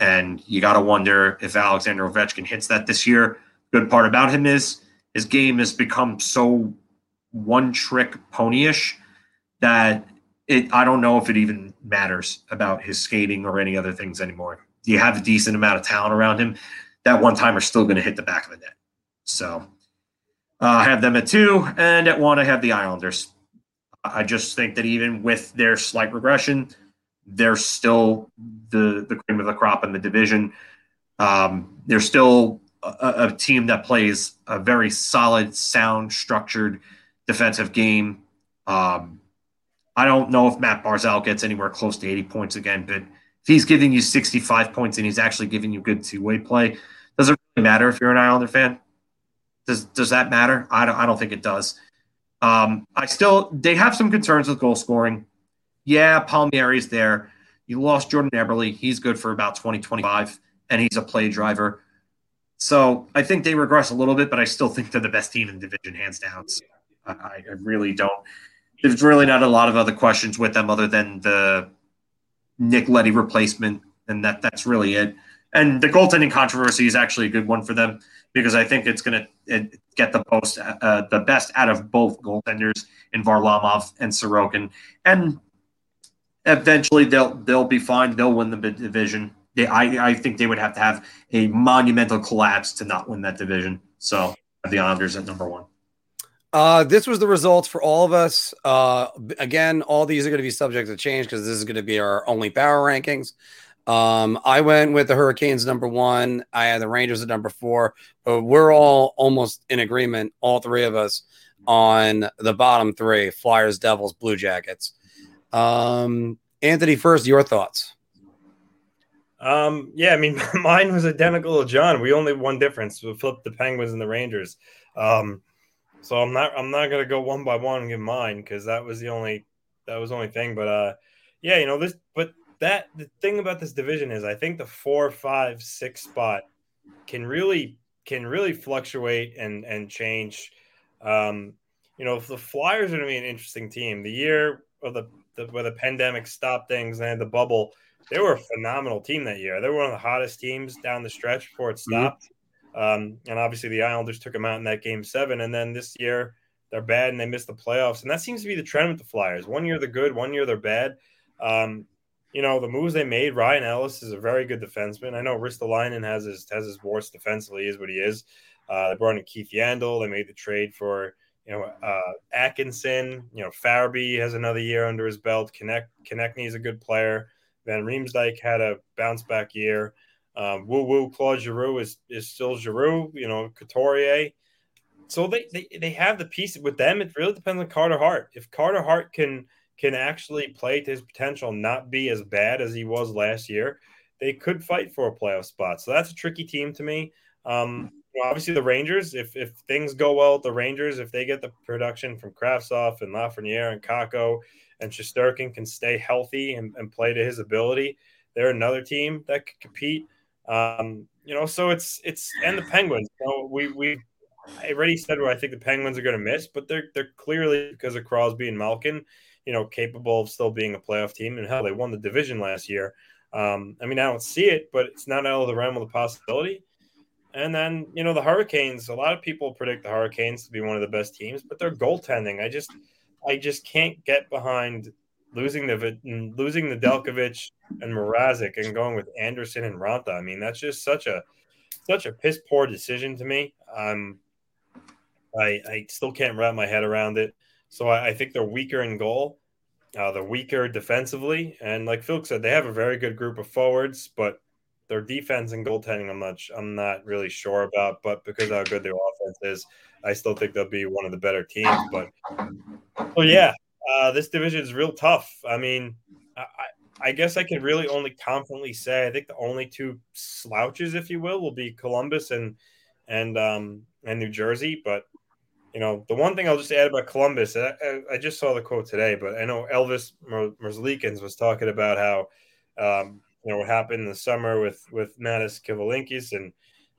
And you got to wonder if Alexander Ovechkin hits that this year. Good part about him is his game has become so one trick ponyish that it I don't know if it even matters about his skating or any other things anymore. You have a decent amount of talent around him. That one timer still going to hit the back of the net. So uh, I have them at two, and at one I have the Islanders. I just think that even with their slight regression, they're still the the cream of the crop in the division. Um, they're still a, a, team that plays a very solid, sound, structured defensive game. Um, I don't know if Matt Barzal gets anywhere close to 80 points again, but if he's giving you 65 points and he's actually giving you good two way play, does it really matter if you're an Islander fan? Does does that matter? I don't I don't think it does. Um, I still they have some concerns with goal scoring. Yeah, Palmieri's there. You lost Jordan Eberle. He's good for about 20, 25, and he's a play driver. So I think they regress a little bit, but I still think they're the best team in the division, hands down. So I, I really don't. There's really not a lot of other questions with them other than the Nick Leddy replacement, and that that's really it. And the goaltending controversy is actually a good one for them because I think it's going to get the most uh, the best out of both goaltenders in Varlamov and Sorokin, and eventually they'll they'll be fine. They'll win the division. They, I I think they would have to have a monumental collapse to not win that division. So the Islanders at number one. Uh, this was the results for all of us. Uh, again, all these are going to be subject to change because this is going to be our only power rankings. Um, I went with the Hurricanes number one. I had the Rangers at number four, but we're all almost in agreement, all three of us, on the bottom three Flyers, Devils, Blue Jackets. Um, Anthony, first, your thoughts. Um, yeah, I mean, mine was identical to John. We only one difference. We flipped the Penguins and the Rangers. Um, so I'm not I'm not gonna go one by one and give mine because that was the only that was the only thing. But uh, yeah, you know this. But that the thing about this division is I think the four, five, six spot can really can really fluctuate and and change. Um, you know, if the Flyers are going to be an interesting team, the year of the, the where the pandemic stopped things and the bubble, they were a phenomenal team that year. They were one of the hottest teams down the stretch before it mm-hmm. stopped. Mm-hmm. Um, and obviously the Islanders took them out in that game seven, and then this year they're bad and they missed the playoffs. And that seems to be the trend with the Flyers. One year they're good, one year they're bad. Um, you know, the moves they made, Ryan Ellis is a very good defenseman. I know Ristolainen has his has his worst defensively, is what he is. Uh, they brought in Keith Yandle. They made the trade for you know uh, Atkinson. You know Farabee has another year under his belt. Connect Konecny is a good player. Van Riemsdyk had a bounce back year. Um, woo woo Claude Giroux is is still Giroux. You know Couturier. So they, they they have the piece with them. It really depends on Carter Hart. If Carter Hart can can actually play to his potential, not be as bad as he was last year, they could fight for a playoff spot. So that's a tricky team to me. Um, obviously, the Rangers, if if things go well with the Rangers, if they get the production from Kravtsov and Lafreniere and Kakko and Shesterkin can stay healthy and, and play to his ability, they're another team that could compete. Um, you know, so it's it's and the Penguins. You know, we we I already said what I think the Penguins are going to miss, but they're they're clearly because of Crosby and Malkin, you know, capable of still being a playoff team. And hell, they won the division last year. Um, I mean, I don't see it, but it's not out of the realm of the possibility. And then, you know, the Hurricanes, a lot of people predict the Hurricanes to be one of the best teams, but their goaltending, I just I just can't get behind losing the losing Nedeljkovic and Mrazek and going with Andersen and Raanta. I mean, that's just such a such a piss poor decision to me. Um, I I still can't wrap my head around it. So I, I think they're weaker in goal. Uh, they're weaker defensively, and like Phil said, they have a very good group of forwards, but their defense and goaltending, I'm not, I'm not really sure about. But because how good their offense is, I still think they'll be one of the better teams. But well, yeah, uh, this division is real tough. I mean, I, I guess I can really only confidently say I think the only two slouches, if you will, will be Columbus and and um, and New Jersey. But you know, the one thing I'll just add about Columbus, I, I just saw the quote today, but I know Elvis Merzlikins was talking about how um, you know what happened in the summer with with Mantas Kivlenieks, and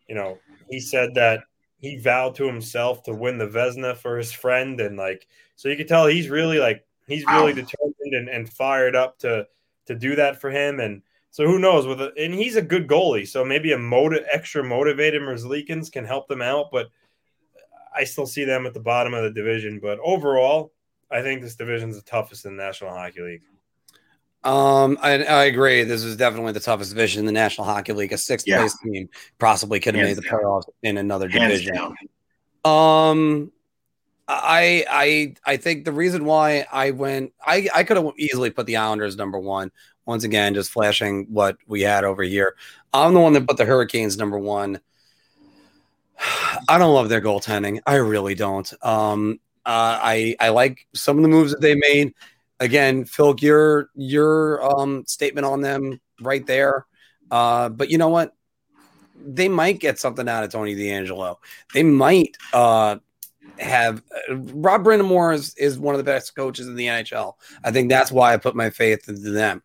you know he said that he vowed to himself to win the Vezina for his friend, and like so you can tell he's really like he's really determined and, and fired up to to do that for him, and so who knows with a, and he's a good goalie, so maybe a motive extra motivated Merzlikins can help them out, but I still see them at the bottom of the division. But overall, I think this division is the toughest in the National Hockey League. Um, I, I, agree. This is definitely the toughest division in the National Hockey League. A sixth yeah. place team possibly could have made the playoffs in another Hands division. Down. Um, I I I think the reason why I went, I I could have easily put the Islanders number one. Once again, just flashing what we had over here. I'm the one that put the Hurricanes number one. I don't love their goaltending. I really don't. Um, uh, I I like some of the moves that they made again, Phil, your your um, statement on them right there. Uh, but you know what? They might get something out of Tony DeAngelo. They might uh, have uh, Rod Brind'Amour is, is one of the best coaches in the NHL. I think that's why I put my faith into them.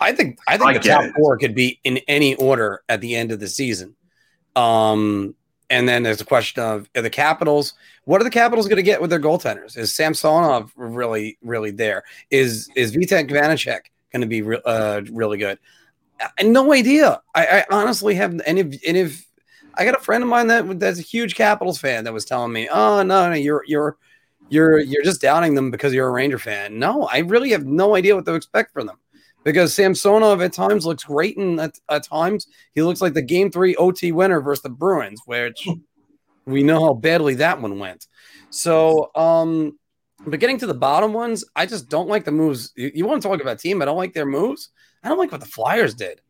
I think I think I the top it. four could be in any order at the end of the season. Um, and then there's the question of the Capitals. What are the Capitals going to get with their goaltenders? Is Samsonov really, really there? Is is Vitek Vanecek going to be re- uh, really good? I, no idea. I, I, honestly have. If, and if I got a friend of mine that that's a huge Capitals fan that was telling me, "Oh no, no, you're you're you're you're just doubting them because you're a Ranger fan." No, I really have no idea what to expect from them because Samsonov at times looks great, and at, at times he looks like the game three OT winner versus the Bruins, which we know how badly that one went. So, um, but getting to the bottom ones, I just don't like the moves. You, you want to talk about team? I don't like their moves. I don't like what the Flyers did.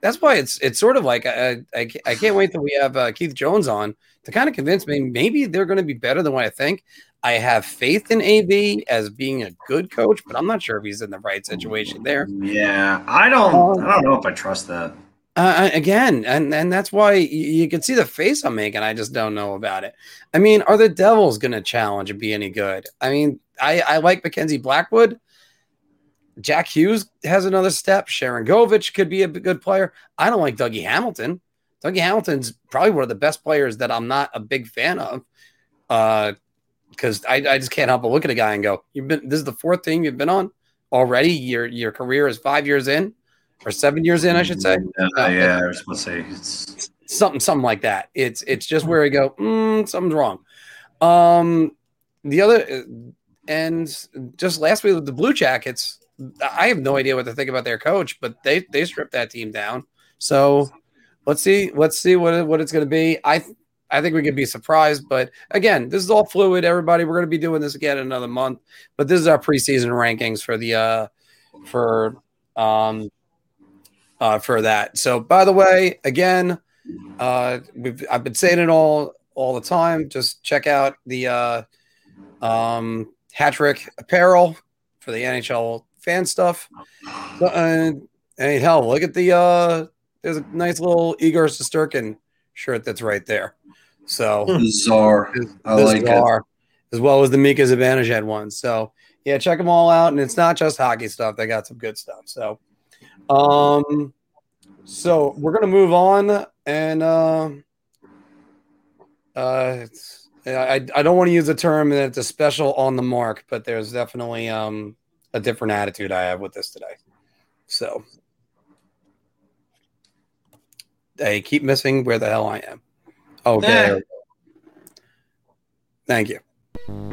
That's why it's it's sort of like I I, I can't wait till we have uh, Keith Jones on to kind of convince me maybe they're going to be better than what I think. I have faith in AV as being a good coach, but I'm not sure if he's in the right situation there. Yeah, I don't. Um, I don't know if I trust that. Uh, again, and and that's why you, you, can see the face I'm making. I just don't know about it. I mean, are the Devils going to challenge and be any good? I mean, I I like Mackenzie Blackwood. Jack Hughes has another step. Sharangovich could be a good player. I don't like Dougie Hamilton. Dougie Hamilton's probably one of the best players that I'm not a big fan of. Uh, because I, I just can't help but look at a guy and go, "You've been this is the fourth team you've been on already. Your your career is five years in, or seven years in, I should say." Uh, uh, yeah, I was supposed to say it's something something like that. It's it's just where I go, mm, something's wrong. Um, the other and just last week with the Blue Jackets, I have no idea what to think about their coach, but they they stripped that team down. So let's see let's see what what it's going to be. I I think we could be surprised, but again, this is all fluid. Everybody, we're going to be doing this again in another month. But this is our preseason rankings for the uh for um uh for that. So, by the way, again, uh we've I've been saying it all all the time. Just check out the uh um hat trick apparel for the NHL fan stuff. So, uh, hey, hell, look at the uh there's a nice little Igor Shesterkin shirt that's right there. So bizarre. I like bizarre, it. As well as the Mika Zibanejad one. So yeah, check them all out. And it's not just hockey stuff. They got some good stuff. So Um, so we're gonna move on, and uh, uh, it's, I I don't want to use the term that it's a special on the mark, but there's definitely um a different attitude I have with this today. So I keep missing where the hell I am. Okay. Thank you.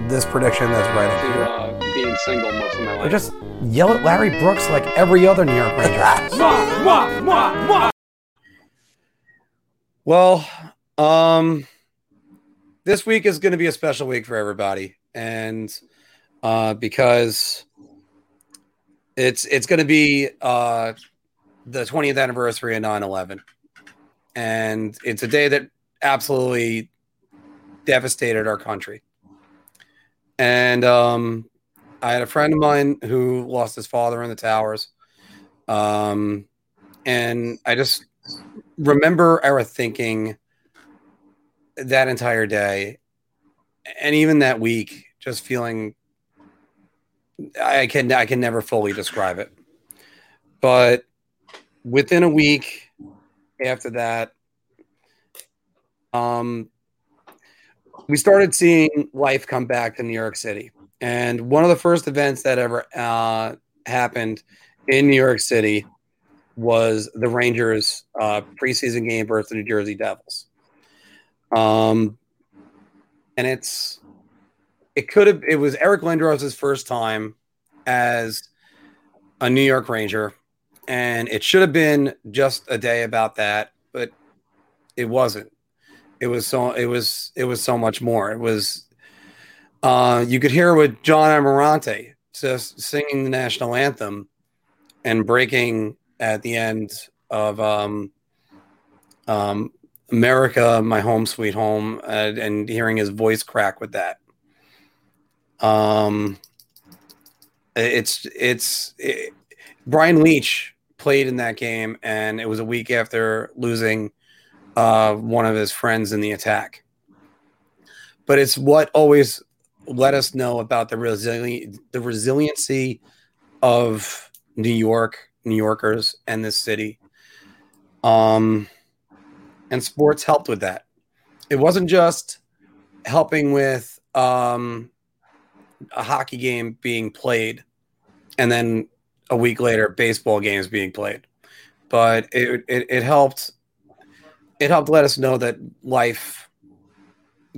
This prediction that's right up here. uh, being single most of my Or life. just yell at Larry Brooks like every other New York Ranger. well, um, this week is going to be a special week for everybody, and uh, because it's it's going to be uh, the 20th anniversary of 9/11, and it's a day that absolutely devastated our country. And um, I had a friend of mine who lost his father in the towers. Um, and I just remember our thinking that entire day and even that week, just feeling I can I can never fully describe it. But within a week after that, um, we started seeing life come back to New York City. And one of the first events that ever uh, happened in New York City was the Rangers' uh, preseason game versus the New Jersey Devils. Um, and it's it could have it was Eric Lindros' first time as a New York Ranger, and it should have been just a day about that, but it wasn't. It was so it was it was so much more. It was uh, you could hear with John Amirante just singing the national anthem and breaking at the end of um, um, America, my home, sweet home, and, hearing his voice crack with that. Um, it's it's it, Brian Leetch played in that game, and it was a week after losing one of his friends in the attack. But it's what always let us know about the resili- the resiliency of New York, New Yorkers, and this city. Um, and sports helped with that. It wasn't just helping with um, a hockey game being played, and then a week later, baseball games being played, but it it, it helped. It helped let us know that life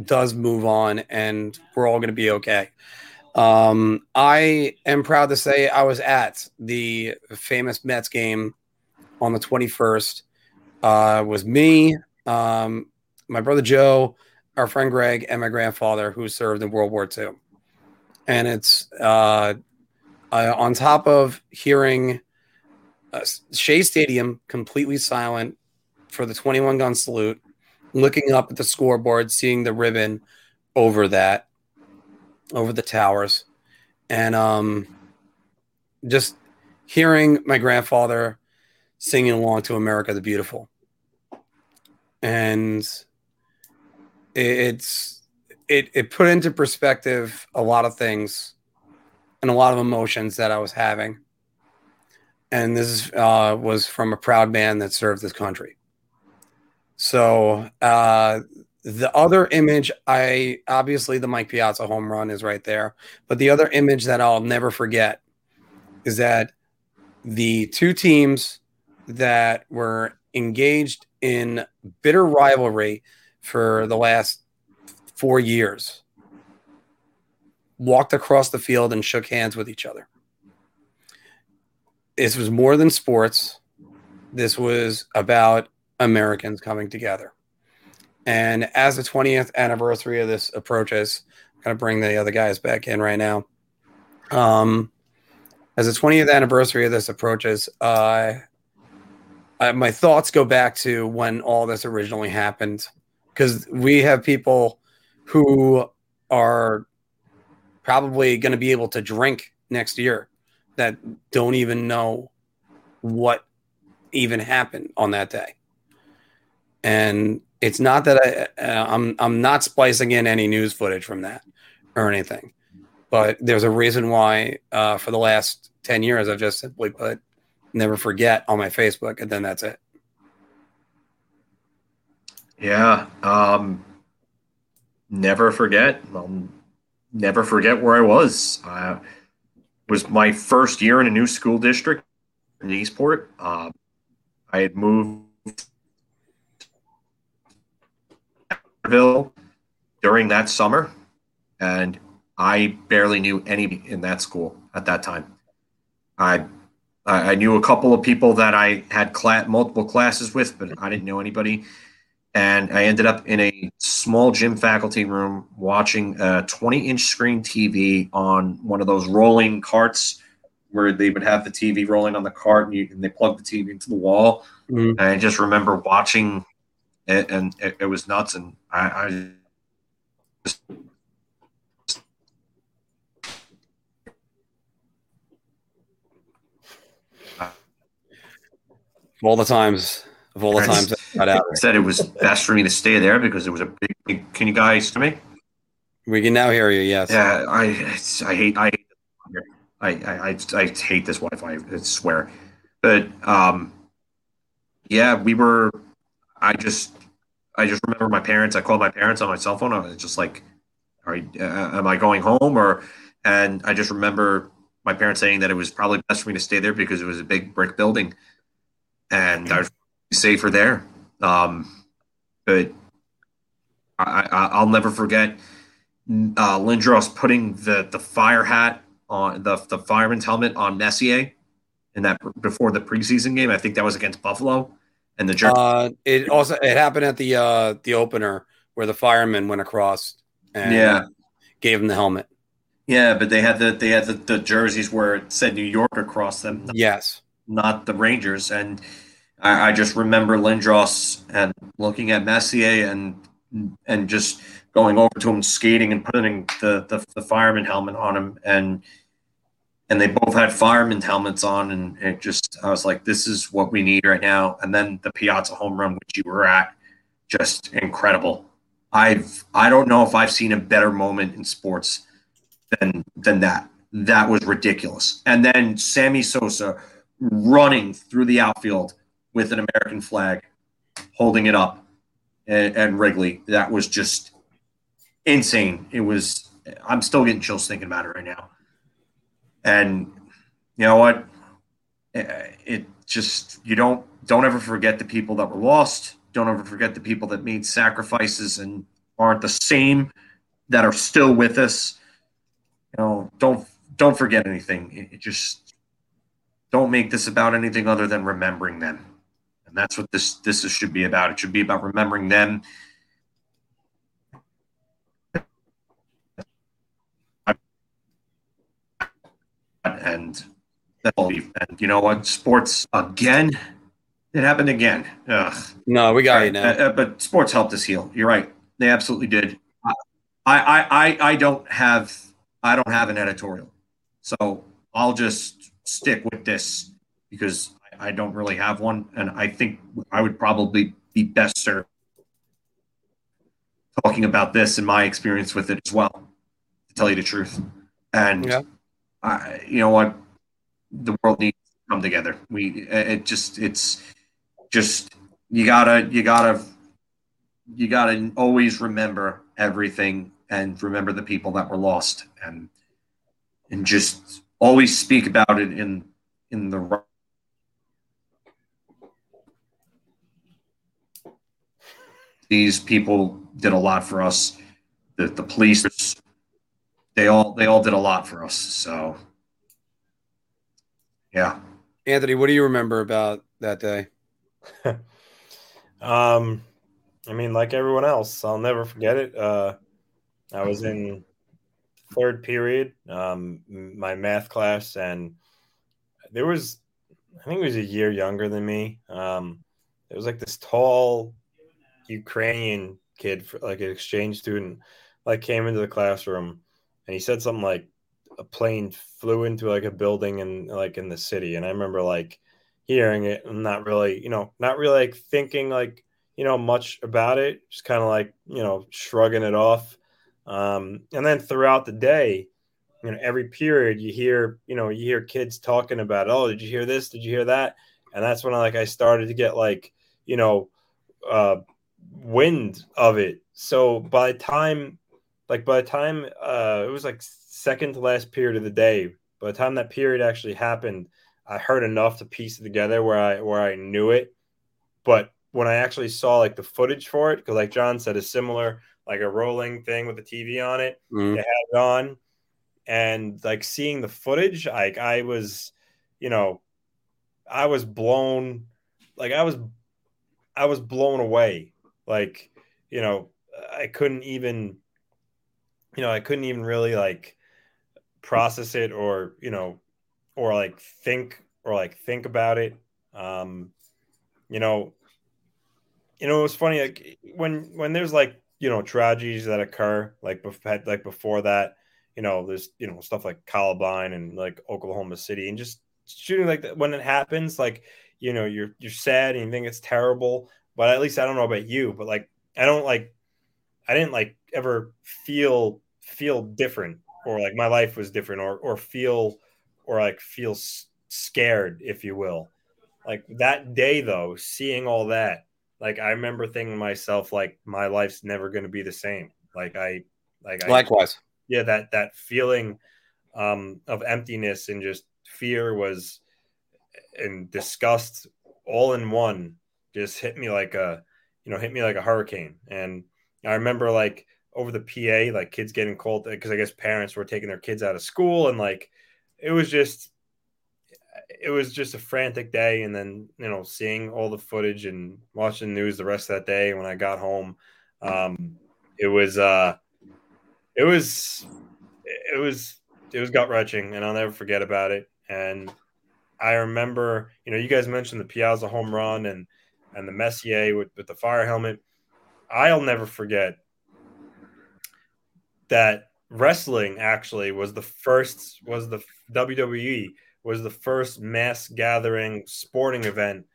does move on and we're all going to be okay. Um, I am proud to say I was at the famous Mets game on the 21st. Uh, was me, um, my brother Joe, our friend Greg, and my grandfather who served in World War II. And it's uh, uh, on top of hearing uh, Shea Stadium completely silent for the 21 gun salute looking up at the scoreboard, seeing the ribbon over that, over the towers, and um, just hearing my grandfather singing along to America the Beautiful. And it's it it put into perspective a lot of things and a lot of emotions that I was having. And this is, uh, was from a proud man that served this country. So uh, the other image, I obviously the Mike Piazza home run is right there, but the other image that I'll never forget is that the two teams that were engaged in bitter rivalry for the last four years walked across the field and shook hands with each other. This was more than sports. This was about Americans coming together. And as the 20th anniversary of this approaches, I'm going to bring the other guys back in right now. Um, as the 20th anniversary of this approaches, uh, I, my thoughts go back to when all this originally happened because we have people who are probably going to be able to drink next year that don't even know what even happened on that day and it's not that I, uh, I'm I'm not splicing in any news footage from that or anything, but there's a reason why uh, for the last ten years I've just simply put never forget on my Facebook, and then that's it. Yeah. Um, never forget. I'll never forget where I was. Uh, was my first year in a new school district in Eastport. Uh, I had moved during that summer, and I barely knew any in that school at that time. I I knew a couple of people that I had multiple classes with, but I didn't know anybody. And I ended up in a small gym faculty room watching a 20 inch screen TV on one of those rolling carts where they would have the TV rolling on the cart and, you, and they plug the TV into the wall. Mhm. And I just remember watching it, and it, it was nuts. And I, I just Of all the times, of all the times I said it was best for me to stay there because it was a big. big can you guys hear me? we can now hear you. Yes. Yeah, I I hate I hate I, I I I hate this Wi-Fi. I swear, but um, yeah, we were. I just I just remember my parents. I called my parents on my cell phone. I was just like, "Are uh, am I going home?" Or and I just remember my parents saying that it was probably best for me to stay there because it was a big brick building, and I was safer there. Um, but I, I I'll never forget uh, Lindros putting the the fire hat on the the fireman's helmet on Messier in that before the preseason game. I think that was against Buffalo, and the Jer- Uh, it also it happened at the uh the opener where the fireman went across and Yeah. gave him the helmet. yeah, but they had the they had the, the jerseys where it said New York across them, Yes. not the Rangers, and I, I just remember Lindros and looking at Messier and and just going over to him skating and putting the, the, the fireman helmet on him and and they both had fireman helmets on and it just I was like this is what we need right now and then the Piazza home run which you were at just incredible I've I don't know if I've seen a better moment in sports than than that that was ridiculous and then Sammy Sosa running through the outfield with an American flag holding it up and, and Wrigley that was just insane. It was. I'm still getting chills thinking about it right now. And you know what? It, it just you don't don't ever forget the people that were lost. Don't ever forget the people that made sacrifices and aren't the same that are still with us. You know, don't don't forget anything. It, just don't make this about anything other than remembering them. And that's what this this is, should be about. It should be about remembering them and that's all. And you know what? Sports again. It happened again. Ugh. No, we got you now. Uh, uh, but sports helped us heal. You're right. They absolutely did. I, I, I, I don't have I don't have an editorial, so I'll just stick with this because I, I don't really have one, and I think I would probably be best served talking about this and my experience with it as well. To tell you the truth, and Yeah. I, you know what, the world needs to come together. We it just it's just you gotta you gotta you gotta always remember everything and remember the people that were lost and and just always speak about it in in the right these people did a lot for us the the police they all they all did a lot for us so yeah Anthony, what do you remember about that day? Um, I mean, like everyone else, I'll never forget it. Uh, I was in third period, um, my math class, and there was, I think it was a year younger than me. Um, it was like this tall Ukrainian kid, for, like an exchange student, like came into the classroom, and he said something like, "A plane flew into like a building in like in the city," and I remember like hearing it and not really, you know, not really like thinking like, you know, much about it, just kind of like, you know, shrugging it off. Um, and then throughout the day, you know every period you hear you know you hear kids talking about oh did you hear this? Did you hear that? And that's when I like I started to get like you know uh wind of it. So by the time like by the time uh it was like second to last period of the day by the time that period actually happened I heard enough to piece it together where I where I knew it. But when I actually saw like the footage for it because like John said a similar like a rolling thing with the TV on it. Mhm. they had it on and like seeing the footage like i was you know i was blown like i was i was blown away. Like you know i couldn't even you know i couldn't even really like process it or you know or like think or like think about it um you know you know it was funny like when when there's like you know tragedies that occur like like before that you know, there's you know stuff like Columbine and like Oklahoma City, and just shooting like that when it happens, like you know, you're you're sad and you think it's terrible. But at least I don't know about you, but like I don't like I didn't like ever feel feel different or like my life was different or or feel or like feel scared, if you will. Like that day though, seeing all that, like I remember thinking to myself, like my life's never going to be the same. Like I, like I, Likewise. yeah that that feeling um of emptiness and just fear was and disgust all in one just hit me like a you know hit me like a hurricane and i remember like over the pa like kids getting cold because i guess parents were taking their kids out of school and like it was just it was just a frantic day and then you know seeing all the footage and watching the news the rest of that day when i got home um it was uh it was it was it was gut wrenching and I'll never forget about it. And I remember, you know, you guys mentioned the Piazza home run and and the Messier with, with the fire helmet. I'll never forget that wrestling actually was the first was the WWE was the first mass gathering sporting event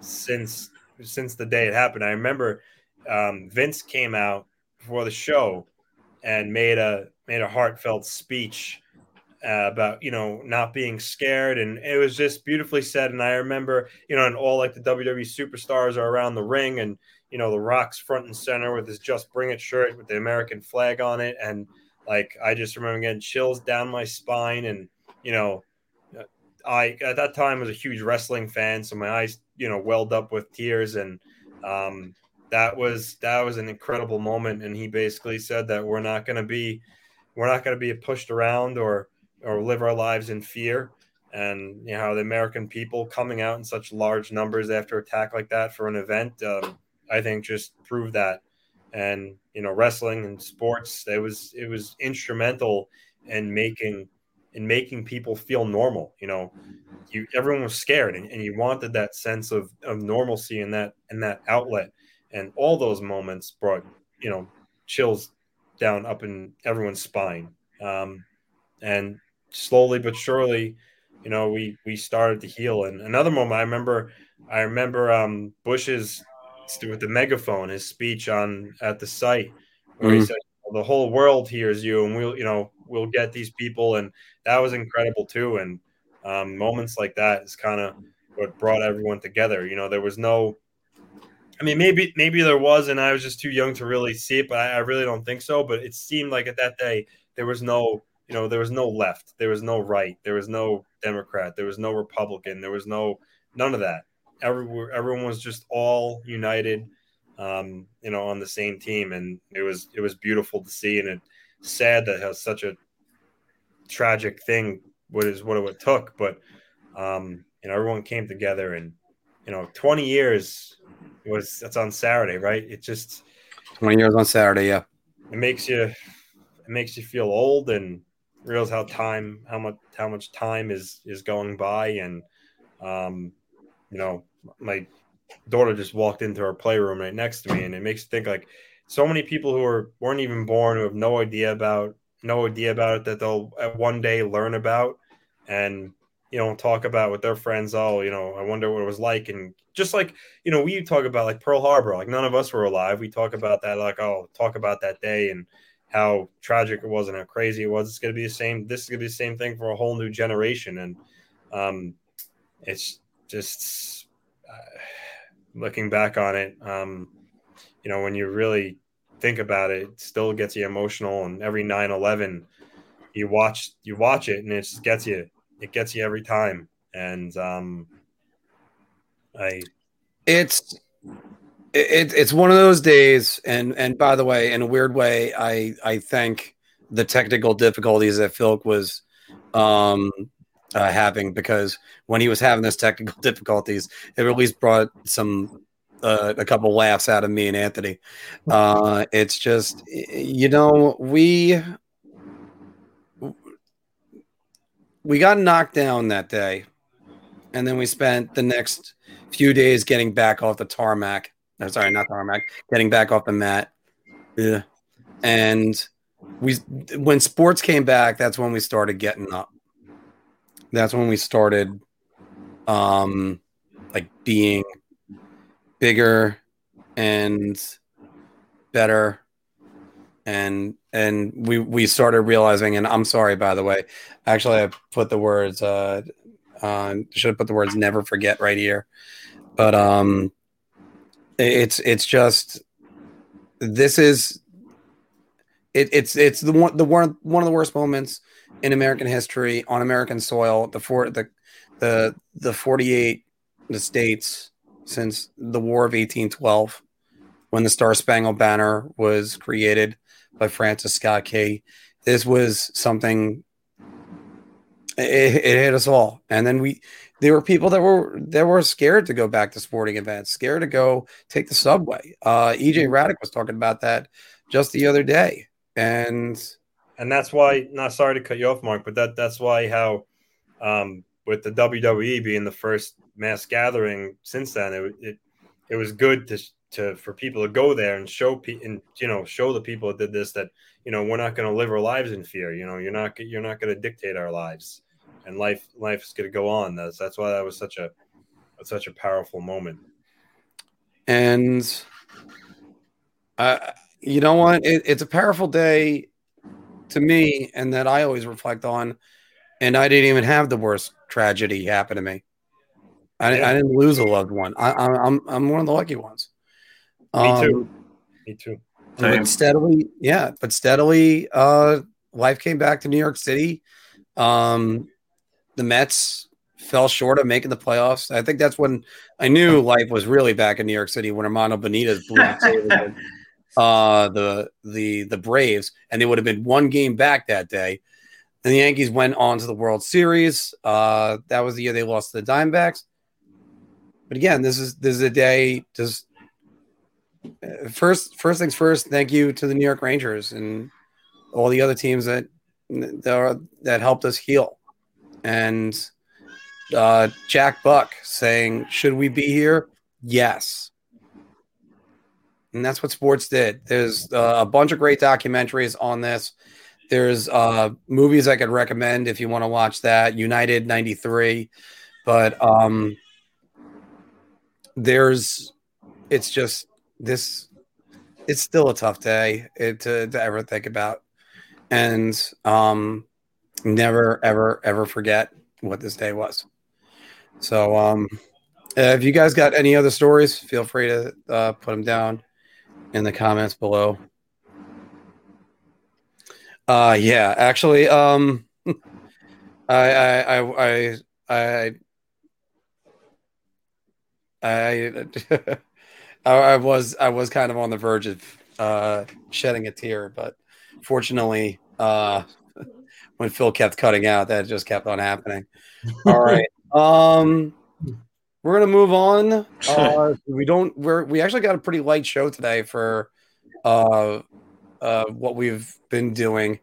since since the day it happened. I remember um, Vince came out before the show and made a made a heartfelt speech uh, about you know not being scared and it was just beautifully said and i remember you know and all like the wwe superstars are around the ring and you know the rock's front and center with his just bring it shirt with the american flag on it. And like i just remember getting chills down my spine and you know i at that time was a huge wrestling fan. So my eyes you know welled up with tears. And um that was that was an incredible moment. And he basically said that we're not going to be we're not going to be pushed around or or live our lives in fear. And you know the american people coming out in such large numbers after attack like that for an event um, i think just proved that. And you know wrestling and sports it was it was instrumental in making in making people feel normal you know. You everyone was scared and, and you wanted that sense of, of normalcy in that in that outlet. And all those moments brought you know chills down up in everyone's spine. Um, and slowly but surely you know we we started to heal. And another moment i remember i remember um bush's with the megaphone his speech on at the site where he Mhm. said the whole world hears you and we'll you know we'll get these people and that was incredible too and um, moments like that is kind of what brought everyone together you know there was no I mean, maybe maybe there was, and I was just too young to really see it. But I, I really don't think so. But it seemed like at that day there was no, you know, there was no left, there was no right, there was no Democrat, there was no Republican, there was no none of that. Everyone, everyone was just all united, um, you know, on the same team, and it was it was beautiful to see, and it's sad that has such a tragic thing. What is what it took, but um, you know, everyone came together, and you know, twenty years was that's on Saturday, right? It just 20 years on Saturday. Yeah. it makes you it makes you feel old and realize how time how much how much time is is going by and um you know my daughter just walked into her playroom right next to me and it makes you think like so many people who are weren't even born who have no idea about no idea about it that they'll one day learn about and you know talk about with their friends oh you know i wonder what it was like and just like you know we talk about like pearl harbor like none of us were alive we talk about that like oh talk about that day and how tragic it was and how crazy it was. It's going to be the same. This is going to be the same thing for a whole new generation, and um, it's just uh, looking back on it. Um, you know, when you really think about it, it still gets you emotional. And every 9-11, you watch you watch it, and it just gets you. It gets you every time. And um, I, it's it, it's one of those days and and by the way in a weird way i i thank the technical difficulties that phil was um uh, having because when he was having those technical difficulties it at least brought some uh, a couple laughs out of me and anthony uh it's just you know we we got knocked down that day and then we spent the next few days getting back off the tarmac no, sorry, not tarmac. Getting back off the mat. Yeah. And we when sports came back, that's when we started getting up. That's when we started um like being bigger and better. And and we we started realizing and i'm sorry by the way actually i put the words uh uh should have put the words never forget right here. But um it's it's just this is it, it's it's the one the one one of the worst moments in American history on American soil. The four the the the forty eight the states since the War of eighteen twelve, when the Star Spangled Banner was created by Francis Scott Key. This was something. It, it hit us all, and then we there were people that were that were scared to go back to sporting events, scared to go take the subway. Uh, EJ. Hradek was talking about that just the other day, and and that's why. Not sorry to cut you off, Mark, but that that's why how um, with the WWE being the first mass gathering since then, it it, it was good to to for people to go there and show pe- and you know show the people that did this that you know we're not going to live our lives in fear. You know, you're not you're not going to dictate our lives, and life life is going to go on. That's that's why that was such a such a powerful moment. and uh, you know what? It, it's a powerful day to me, and that I always reflect on. And I didn't even have the worst tragedy happen to me. I, Yeah. I didn't lose a loved one. I, I, I'm I'm one of the lucky ones. Me Um, too. Me too. But steadily yeah but steadily uh life came back to new york city um the mets fell short of making the playoffs i think that's when i knew life was really back in new york city when armando benitez blew the save against, uh the the the braves and they would have been one game back that day. And the yankees went on to the world series. Uh that was the year they lost to the diamondbacks. But again this is this is a day just uh, first first things first thank you to the new york rangers and all the other teams that that, are, that helped us heal. And uh, jack buck saying should we be here? Yes and that's what sports did. There's uh, a bunch of great documentaries on this. There's uh, movies i could recommend if you want to watch that united 93 but um there's it's just this it's still a tough day it, to, to ever think about. And um never ever ever forget what this day was. So um if you guys got any other stories feel free to uh, put them down in the comments below uh yeah actually um i i i i i I, I I was I was kind of on the verge of uh, shedding a tear, but fortunately, uh, when Phil kept cutting out, that just kept on happening. All right, um, we're gonna move on. Uh, we don't. We're we actually got a pretty light show today for uh, uh, what we've been doing.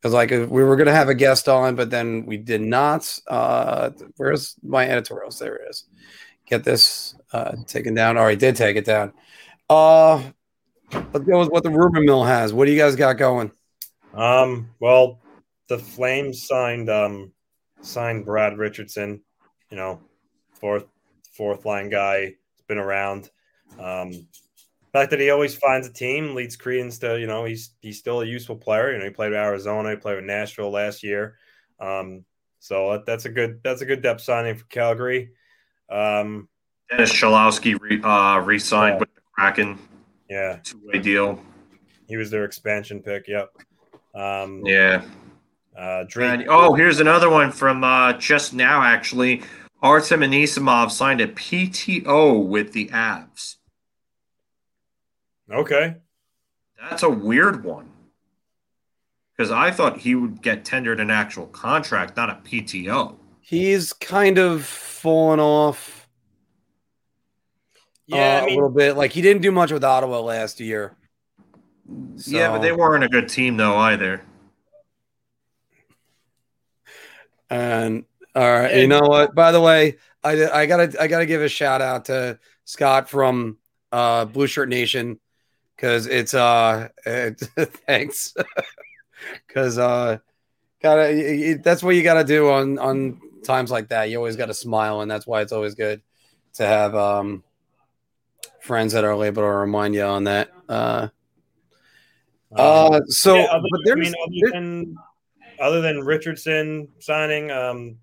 Because like we were gonna have a guest on, but then we did not. Uh, where's my editorials? There it is get this uh, taken down. All right, did take it down. Uh, let's go with what the rumor mill has. What do you guys got going? Um, well, the Flames signed um signed Brad Richardson, you know, fourth fourth line guy. He's been around. Um, fact that he always finds a team leads credence to you know he's he's still a useful player. You know, he played with Arizona, he played with Nashville last year. Um, so that, that's a good that's a good depth signing for Calgary. Um, Dennis Cholowski re, uh, re-signed Yeah. with the Kraken, yeah, two-way deal. he was their expansion pick. Yep. Um, Yeah. Uh, Drake. And, oh, here's another one from uh, just now. Actually, Artem Anisimov signed a PTO with the Avs. Okay. That's a weird one because I thought he would get tendered an actual contract, not a PTO. He's kind of fallen off Yeah, uh, I mean, a little bit. Like he didn't do much with Ottawa last year. Yeah, but they weren't a good team though either. And all right, you know what? By the way, I I gotta I gotta give a shout out to Scott from uh, Blue Shirt Nation because it's uh it, thanks because uh gotta y- that's what you gotta do on on times like that. You always gotta smile, and that's why it's always good to have um friends that are able to remind you on that. Uh, uh so yeah, other, but I mean, other than other than Richardson signing, um,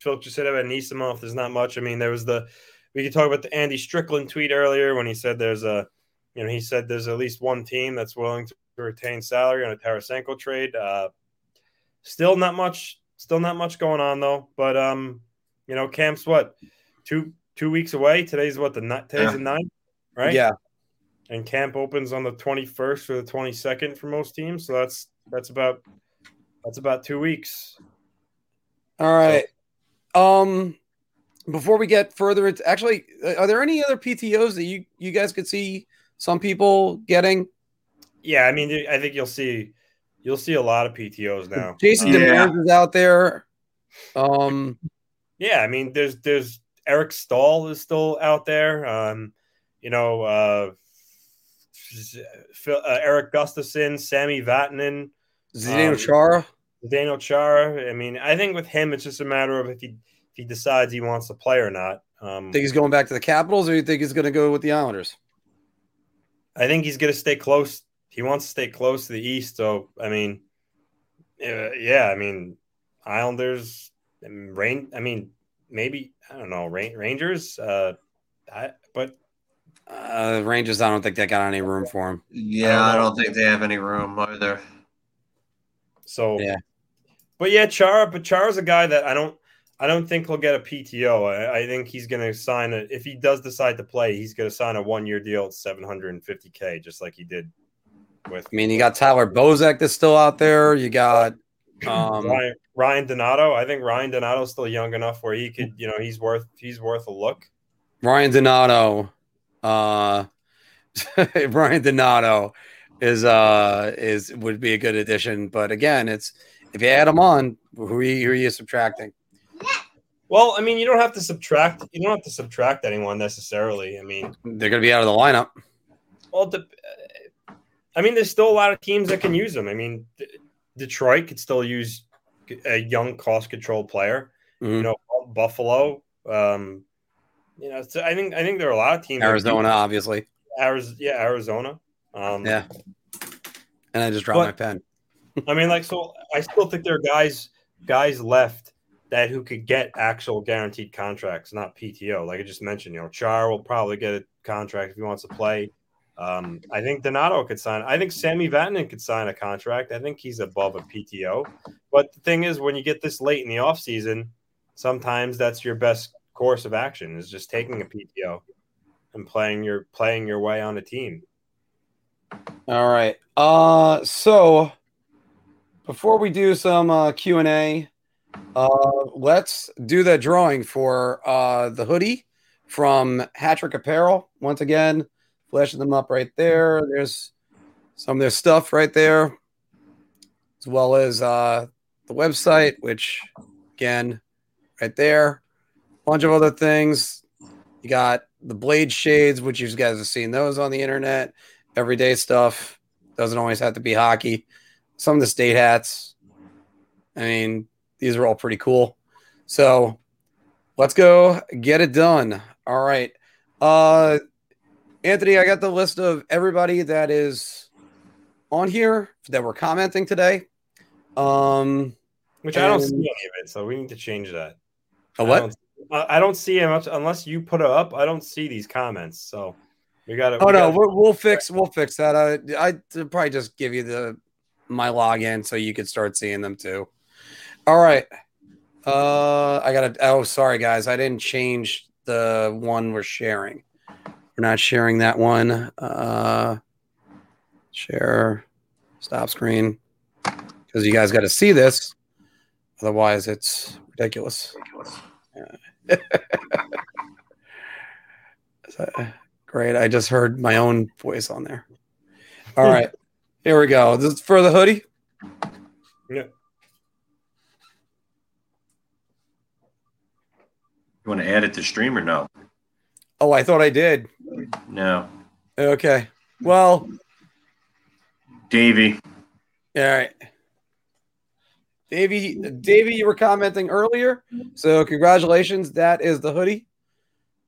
Phil just said about Nisimov, there's not much. I mean, there was the we could talk about the Andy Strickland tweet earlier when he said there's a, you know, he said there's at least one team that's willing to retain salary on a Tarasenko trade. Uh, still not much, still not much going on though. But um, you know, camp's what two two weeks away. Today's what the ni- today's Yeah. the ninth, right? yeah and camp opens on the 21st or the 22nd for most teams so that's that's about that's about two weeks All right. Um, before we get further into, actually, uh, are there any other PTOS that you you guys could see some people getting? yeah i mean i think you'll see you'll see a lot of ptos now Jason Um, Yeah. Demers is out there. Um, yeah i mean there's there's eric staal is still out there um you know uh, Phil, uh erik gustafsson sami vatanen Zdeno Um, Chara. Daniel chara i mean i think with him it's just a matter of if he if he decides he wants to play or not um Think he's going back to the Capitals, or you think he's going to go with the Islanders? I think he's going to stay close. He wants to stay close to the East. So, I mean, uh, yeah, I mean, Islanders, I mean, Rain. I mean, maybe I don't know, Rain, Rangers. Uh, I, but Uh, Rangers, I don't think they got any room for him. Yeah, I I don't don't think they have any room either. so Yeah. But yeah, Chara. But Chara's a guy that I don't. I don't think he'll get a PTO. I, I think he's going to sign a. If he does decide to play, he's going to sign a one-year deal at 750k, just like he did with I mean, you got Tyler Bozak that's still out there. You got um, Ryan, Ryan Donato. I think Ryan Donato's still young enough where he could, you know, he's worth he's worth a look. Ryan Donato. Uh, Ryan Donato is uh is would be a good addition, but again, it's if you add them on, who are you, who are you subtracting? Well, I mean, you don't have to subtract. You don't have to subtract anyone necessarily. I mean, They're going to be out of the lineup. well, the, I mean, there's still a lot of teams that can use them. I mean, D- Detroit could still use a young, cost-controlled player. Mhm. You know, Buffalo. Um, you know, so I think I think there are a lot of teams. Arizona, obviously. Arizona, yeah, Arizona. Um, Yeah. And I just dropped But- my pen. I mean, like, so I still think there are guys guys left that who could get actual guaranteed contracts, not PTO. Like I just mentioned, you know, Char will probably get a contract if he wants to play. Um, I think Donato could sign. I think Sami Vatanen could sign a contract. I think he's above a PTO. But the thing is, when you get this late in the offseason, sometimes that's your best course of action is just taking a PTO and playing your playing your way on a team. All right. Uh so before we do some uh Q&A, uh let's do the drawing for uh the hoodie from Hat Trick Apparel. Once again, flashing them up right there. There's some of their stuff right there. As well as uh the website, which again, right there. Bunch of other things. You got the blade shades, which you guys have seen those on the internet everyday stuff. Doesn't always have to be hockey. Some of the state hats. I mean, these are all pretty cool. So let's go get it done. All right. Uh Anthony, I got the list of everybody that is on here that we're commenting today. Um, Which I don't see any of it, so we need to change that. a I what? don't, I I don't see him unless you put it up. I don't see these comments, so we got to. Oh no, we'll, we'll fix we'll fix that. I I'd probably just give you the my login so you could start seeing them too. All right. Uh, I gotta. Oh, sorry guys, I didn't change the one we're sharing. We're not sharing that one. Uh, share, stop screen, because you guys got to see this. Otherwise, it's ridiculous. Yeah. So, Great. I just heard my own voice on there. All right. Here we go. This is for the hoodie. Yeah. You want to add it to stream or no? Oh, I thought I did. No. Okay. Well, Davey. all right. Davey, Davey, you were commenting earlier. So congratulations. That is the hoodie.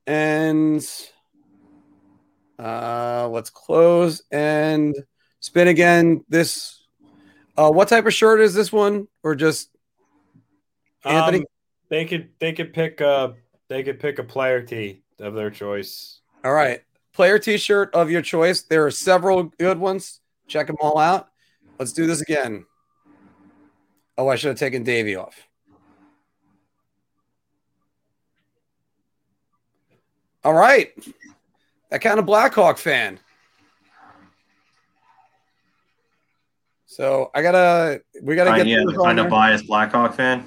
And uh let's close and spin again. This uh what type of shirt is this one? Or just Anthony? Um, they could they could pick uh they could pick a player tee of their choice. All right. Player t shirt of your choice. There are several good ones. Check them all out. Let's do this again. Oh, I should have taken Davey off. All right. That kind of Blackhawk fan. So I gotta, we gotta get yeah, those the on kind of biased Blackhawk fan.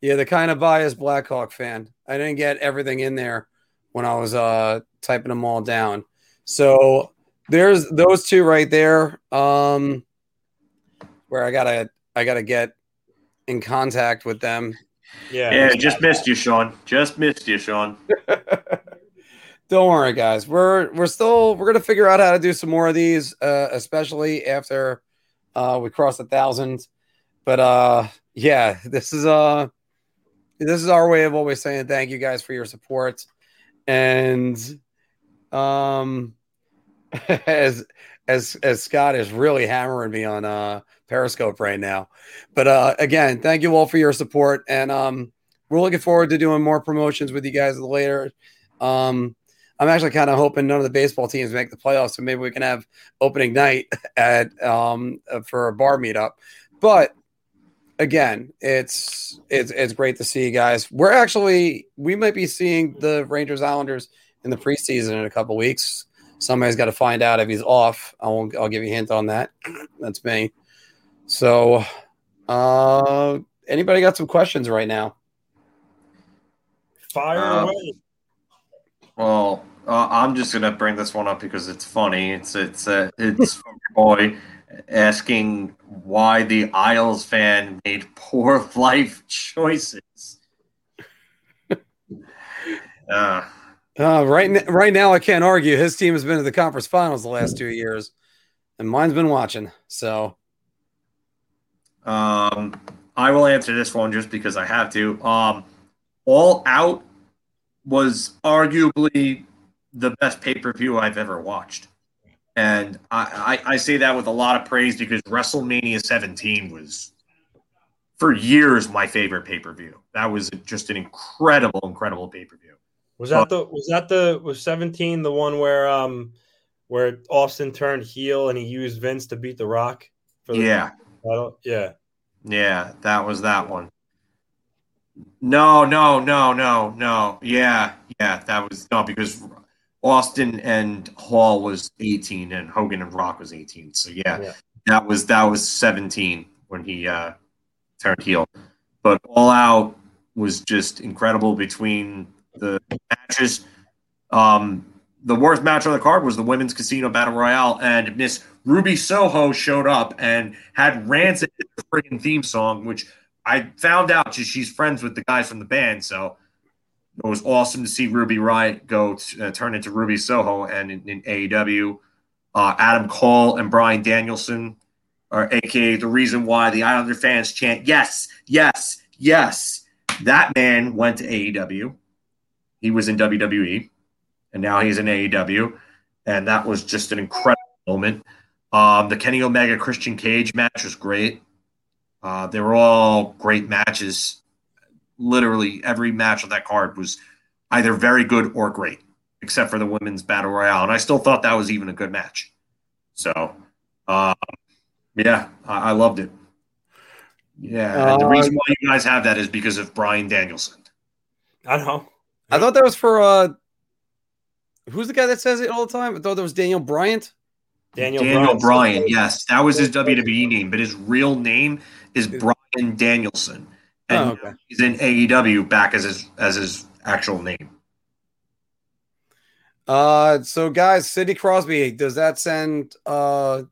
Yeah, the kind of biased Blackhawk fan. I didn't get everything in there when I was uh typing them all down. So there's those two right there. Um where I gotta I gotta get in contact with them. Yeah, Yeah, just missed you, Sean. Just missed you, Sean. Don't worry, guys. We're we're still we're gonna figure out how to do some more of these, uh, especially after uh, we crossed a thousand. But uh, yeah, this is uh this is our way of always saying thank you guys for your support, and um, as as as Scott is really hammering me on uh Periscope right now. But uh, again, thank you all for your support, and um, we're looking forward to doing more promotions with you guys later. Um, I'm actually kind of hoping none of the baseball teams make the playoffs, so maybe we can have opening night at um uh, for a bar meetup. But again, it's it's it's great to see you guys. We're actually we might be seeing the Rangers Islanders in the preseason in a couple weeks. Somebody's got to find out if he's off. I won't, I'll give you a hint on that. That's me. So, uh, anybody got some questions right now? fire Uh, away. Well, uh, I'm just gonna bring this one up because it's funny. It's it's uh, it's from your boy asking why the Isles fan made poor life choices. Uh, Uh, right, n- right now, I can't argue. His team has been to the conference finals the last two years, and mine's been watching. So, Um, I will answer this one just because I have to. Um, All Out was arguably the best pay per view I've ever watched. And I, I, I say that with a lot of praise because WrestleMania 17 was, for years, my favorite pay per view. That was just an incredible, incredible pay per view. Was that the was that the was 17 the one where um where Austin turned heel and he used Vince to beat the Rock for the Yeah. title? Yeah. Yeah, that was that one. No, no, no, no, no. Yeah, yeah, that was no because Austin and Hall was 18 and Hogan and Rock was 18. So yeah, Yeah. that was that was 17 when he uh turned heel. But All Out was just incredible between the matches. Um the worst match on the card was the women's casino battle royale, and Miss Ruby Soho showed up and had Rancid the freaking theme song, which I found out she's friends with the guys from the band. So it was awesome to see Ruby Riott go uh, turn into Ruby Soho, and in, in AEW, uh, Adam Cole and Bryan Danielson are aka the reason why the Islander fans chant yes, yes, yes. That man went to AEW. He was in WWE, and now he's in AEW. and that was just an incredible moment. Um, the Kenny Omega Christian Cage match was great. Uh, they were all great matches. Literally every match on that card was either very good or great, except for the women's battle royale, and I still thought that was even a good match. So, um, yeah, I, I loved it. Yeah, and the Uh, reason why you guys have that is because of Bryan Danielson. I know. I thought that was for uh who's the guy that says it all the time? I thought that was Daniel Bryant. Daniel, Daniel Bryan. Bryan, yes, that was his WWE name, but his real name is Bryan Danielson, and Oh, okay. he's in AEW back as his as his actual name. Uh so guys, Sidney Crosby, does that send uh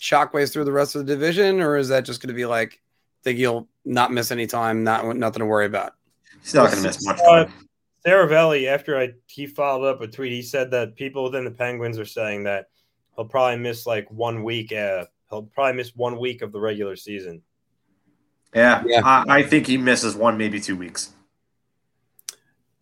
shockwaves through the rest of the division, or is that just gonna be like think he'll not miss any time, not nothing to worry about? He's not going to miss much Uh. Seravalli, after I he followed up a tweet, he said that people within the Penguins are saying that he'll probably miss like one week. Uh, he'll probably miss one week of the regular season. Yeah, Yeah. I, I think he misses one, maybe two weeks.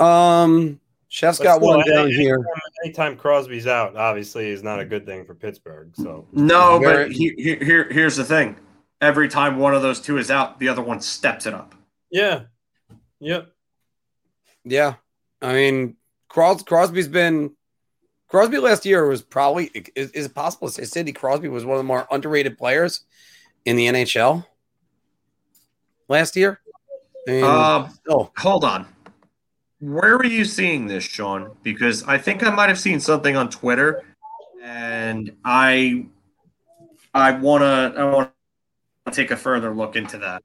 Um Chef's But got still, one down anytime- here. Anytime Crosby's out, obviously, is not a good thing for Pittsburgh. So No, Very- but he, he, here here's the thing: every time one of those two is out, the other one steps it up. yeah, yep. Yeah. I mean, Cros- Crosby's been Crosby last year was probably is, is it possible to say Sidney Crosby was one of the more underrated players in the NHL last year? I mean, Um, oh, hold on. Where were you seeing this, Sean? Because I think I might have seen something on Twitter, and I, I wanna, I want to take a further look into that.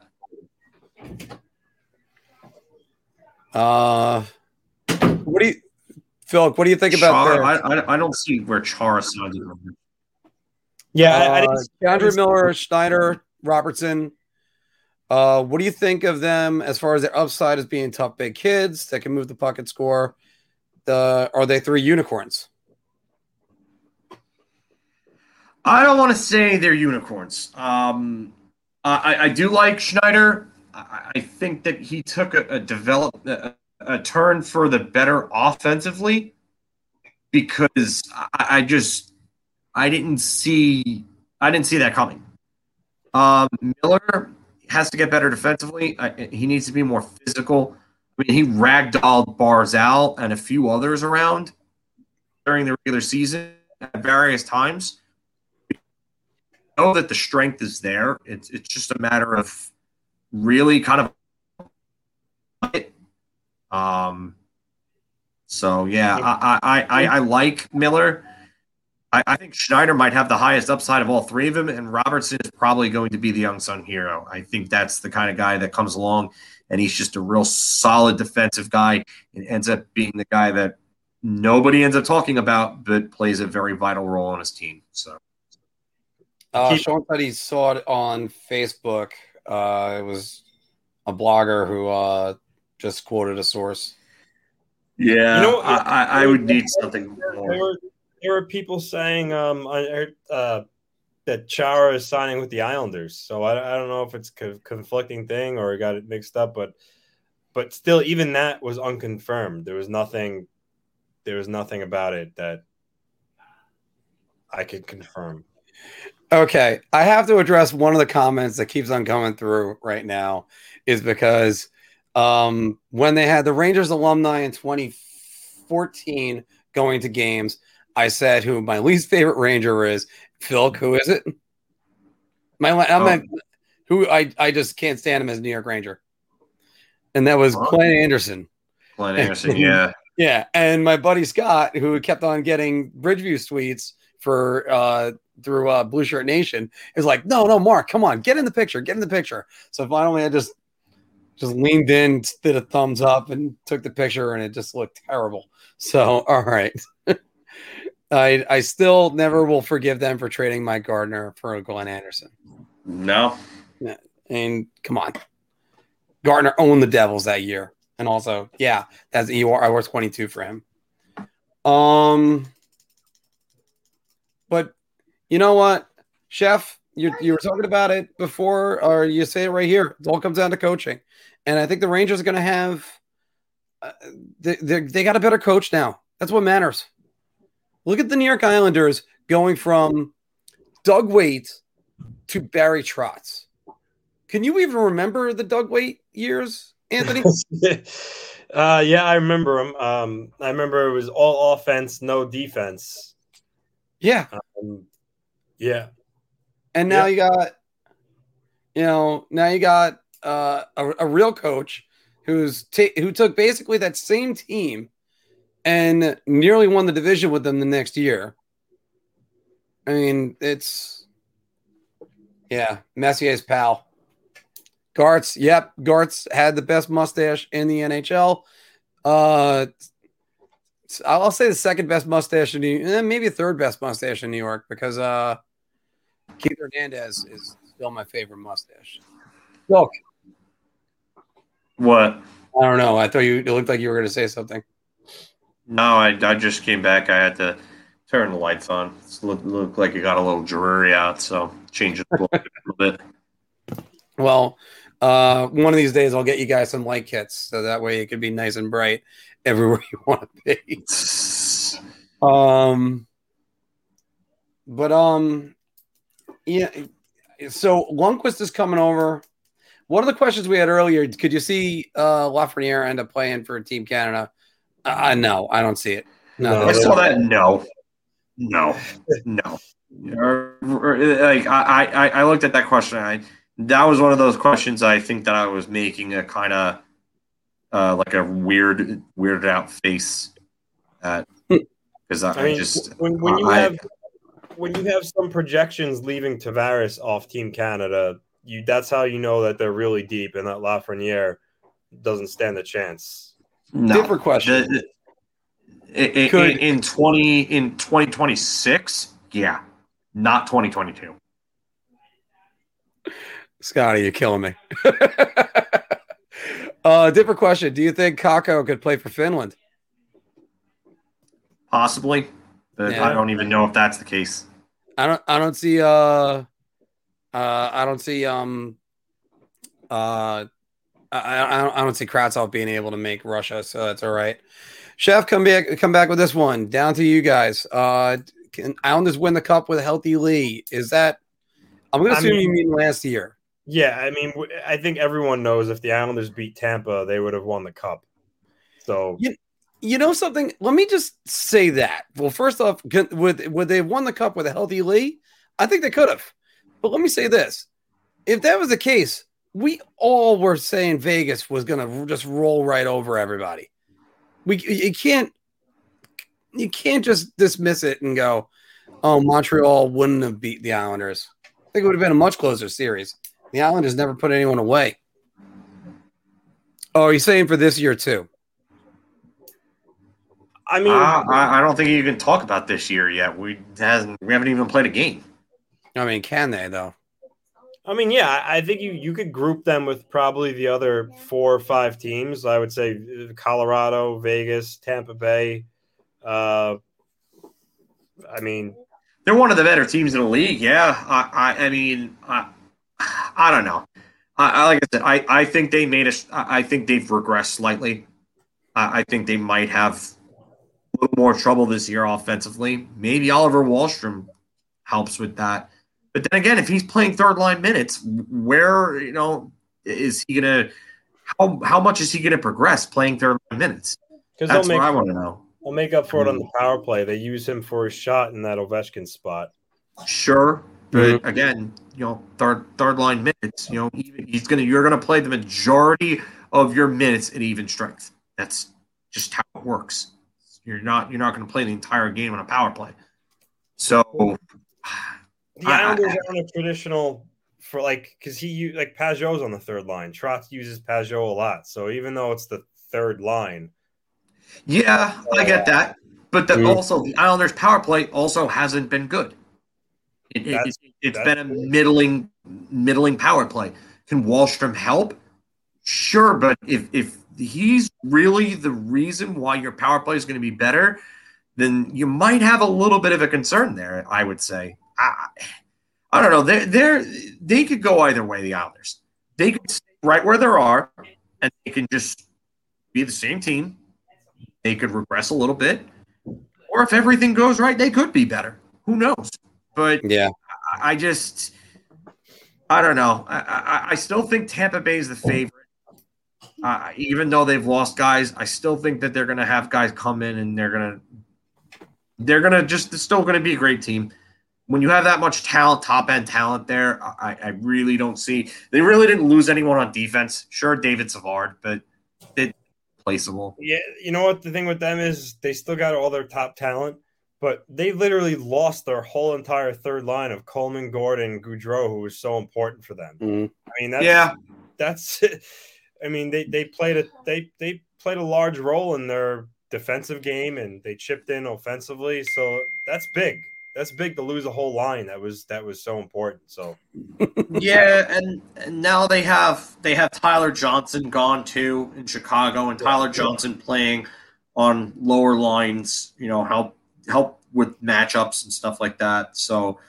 uh, what do you, Phil? What do you think about Char. I, I, I don't see where Chara signed it. Yeah, I, I Uh, didn't. K'Andre Miller, Schneider, Robertson. Uh, what do you think of them as far as their upside as being tough big kids that can move the puck and score? The are they three unicorns? I don't want to say they're unicorns. Um, I, I do like Schneider. I, I think that he took a, a develop a, a turn for the better offensively because I, I just I didn't see I didn't see that coming. Um, Miller has to get better defensively. I, he needs to be more physical. I mean, he ragdolled Barzal and a few others around during the regular season at various times know that the strength is there. It's it's just a matter of really kind of um so yeah, I I, I, I like Miller. I, I think Schneider might have the highest upside of all three of them, and Robertson is probably going to be the unsung hero. I think that's the kind of guy that comes along and he's just a real solid defensive guy and ends up being the guy that nobody ends up talking about, but plays a very vital role on his team. So Uh, Keep- Sean said he saw it on Facebook. Uh, it was a blogger who uh, just quoted a source. Yeah, You know, I, I, I would need something There more. were there were people saying um uh, that Chara is signing with the Islanders. So I, I don't know if it's a conflicting thing or got it mixed up, but but still, even that was unconfirmed. There was nothing. There was nothing about it that I could confirm. Okay, I have to address one of the comments that keeps on coming through right now, is because um, when they had the Rangers alumni in 2014 going to games, I said who my least favorite Ranger is. Phil, who is it? My I'm Oh. not- who I I just can't stand him as New York Ranger, and that was? Glenn Anderson. Glenn Anderson, yeah. Yeah, and my buddy Scott, who kept on getting Bridgeview suites for uh through uh Blue Shirt Nation, is like, no, no, Marc, come on, get in the picture, get in the picture. So finally, I just just leaned in, did a thumbs up, and took the picture, and it just looked terrible. So all right, I I still never will forgive them for trading Mike Gartner for Glenn Anderson. No. And come on, Gartner owned the Devils that year, and also, yeah, that's you are I was twenty two for him. Um, but you know what, Chef, you you were talking about it before, or you say it right here. It all comes down to coaching, and I think the Rangers are going to have. Uh, they, they they got a better coach now. That's what matters. Look at the New York Islanders going from Doug Weight to Barry Trotz. Can you even remember the Doug Weight years, Anthony? uh, yeah, I remember him. Um, I remember it was all offense, no defense. yeah. Um, yeah, And now Yeah. you got, you know, now you got uh, a, a real coach who's ta- who took basically that same team and nearly won the division with them the next year. I mean, it's yeah, Messier's pal. Gartz, yep, Gartz had the best mustache in the NHL. Uh, I'll say the second best mustache in New, eh, maybe third best mustache in New York because uh, Keith Hernandez is still my favorite mustache. Look, What? I don't know. I thought you it looked like you were going to say something. No, I, I just came back. I had to turn the lights on. It looked look like it got a little dreary out, so change it a little, bit, a little bit. Well, uh, one of these days I'll get you guys some light kits so that way it can be nice and bright everywhere you want to be. Um, but um, yeah. So Lundqvist is coming over. One of the questions we had earlier: Could you see uh, Lafreniere end up playing for Team Canada? Uh, no, I don't see it. No, No, I saw that. No, no, no. Or- or, Like I, I, I looked at that question. I that was one of those questions. I think that I was making a kind of uh, like a weird, weirded out face at because I, I mean, just when, when you I- have when you have some projections leaving Tavares off Team Canada, you that's how you know that they're really deep and that Lafreniere doesn't stand a chance. No. different question. The- in, in, Could- in twenty in twenty twenty six, yeah, not twenty twenty two. Scotty, you're killing me. uh, different question. Do you think Kakko could play for Finland? Possibly, but Yeah. I don't even know if that's the case. I don't. I don't see. Uh, uh, I don't see. Um, uh, I, I, don't- I don't see Kravtsov being able to make Russia, so that's all right. Chef, come back. Come back with this one. Down to you guys. Uh, can Islanders win the cup with a healthy Lee? Is that? I'm going to assume you mean- mean last year. Yeah, I mean, I think everyone knows if the Islanders beat Tampa, they would have won the cup. So Yeah. You know something? Let me just say that. Well, first off, could- would would they have won the cup with a healthy Lee? I think they could have. But let me say this: if that was the case, we all were saying Vegas was going to just roll right over everybody. We you can't you can't just dismiss it and go, "Oh, Montreal wouldn't have beat the Islanders." I think it would have been a much closer series. The Islanders never put anyone away. Oh, are you saying for this year too? I mean, I, I I don't think you can talk about this year yet. We hasn't we haven't even played a game. I mean, can they though? I mean, yeah, I think you you could group them with probably the other four or five teams. I would say uh, Colorado, Vegas, Tampa Bay. Uh, I mean, They're one of the better teams in the league. Yeah, I I, I mean I I don't know. I, I like I said, I, I think they made. I I think they've regressed slightly. I, I think they might have a little more trouble this year offensively. Maybe Oliver Wahlstrom helps with that. But then again, if he's playing third line minutes, where you know is he gonna? How how much is he gonna progress playing third line minutes? because That's they'll what make I want to know. they'll make up for it on the mm-hmm. power play. They use him for a shot in that Ovechkin spot. Sure, but mm-hmm. again, you know, third third line minutes. You know, even, he's gonna you're gonna play the majority of your minutes at even strength. That's just how it works. You're not you're not gonna play the entire game on a power play. So The I- I- Islanders aren't a traditional for like because he u- like Pageau's on the third line. Trotz uses Pageau a lot, so even though it's the third line, yeah, I get uh, that. But the, also the Islanders power play also hasn't been good. It, it, That's- it, it's that's been a middling middling power play. Can Wahlstrom help? Sure, but if if he's really the reason why your power play is going to be better, then you might have a little bit of a concern there. I would say. I, I don't know. They they they could go either way. The Islanders they could stay right where they are, and they can just be the same team. They could regress a little bit, or if everything goes right, they could be better. Who knows? But Yeah. I- I just, I don't know. I, I, I still think Tampa Bay is the favorite. Uh, even though they've lost guys, I still think that they're going to have guys come in and they're going to, they're going to just, it's still going to be a great team. When you have that much talent, top end talent there, I, I really don't see. They really didn't lose anyone on defense. Sure, David Savard, but it placeable. Yeah, you know what the thing with them is they still got all their top talent, but they literally lost their whole entire third line of Coleman, Gordon, Goodrow, who was so important for them. Mhm. I mean, that's, Yeah. that's. I mean, they they played a they they played a large role in their defensive game, and they chipped in offensively. So that's big. That's big to lose a whole line. That was that was so important. So yeah, and, and now they have they have Tyler Johnson gone too in Chicago, and Tyler Johnson playing on lower lines. You know, help help with matchups and stuff like that. So,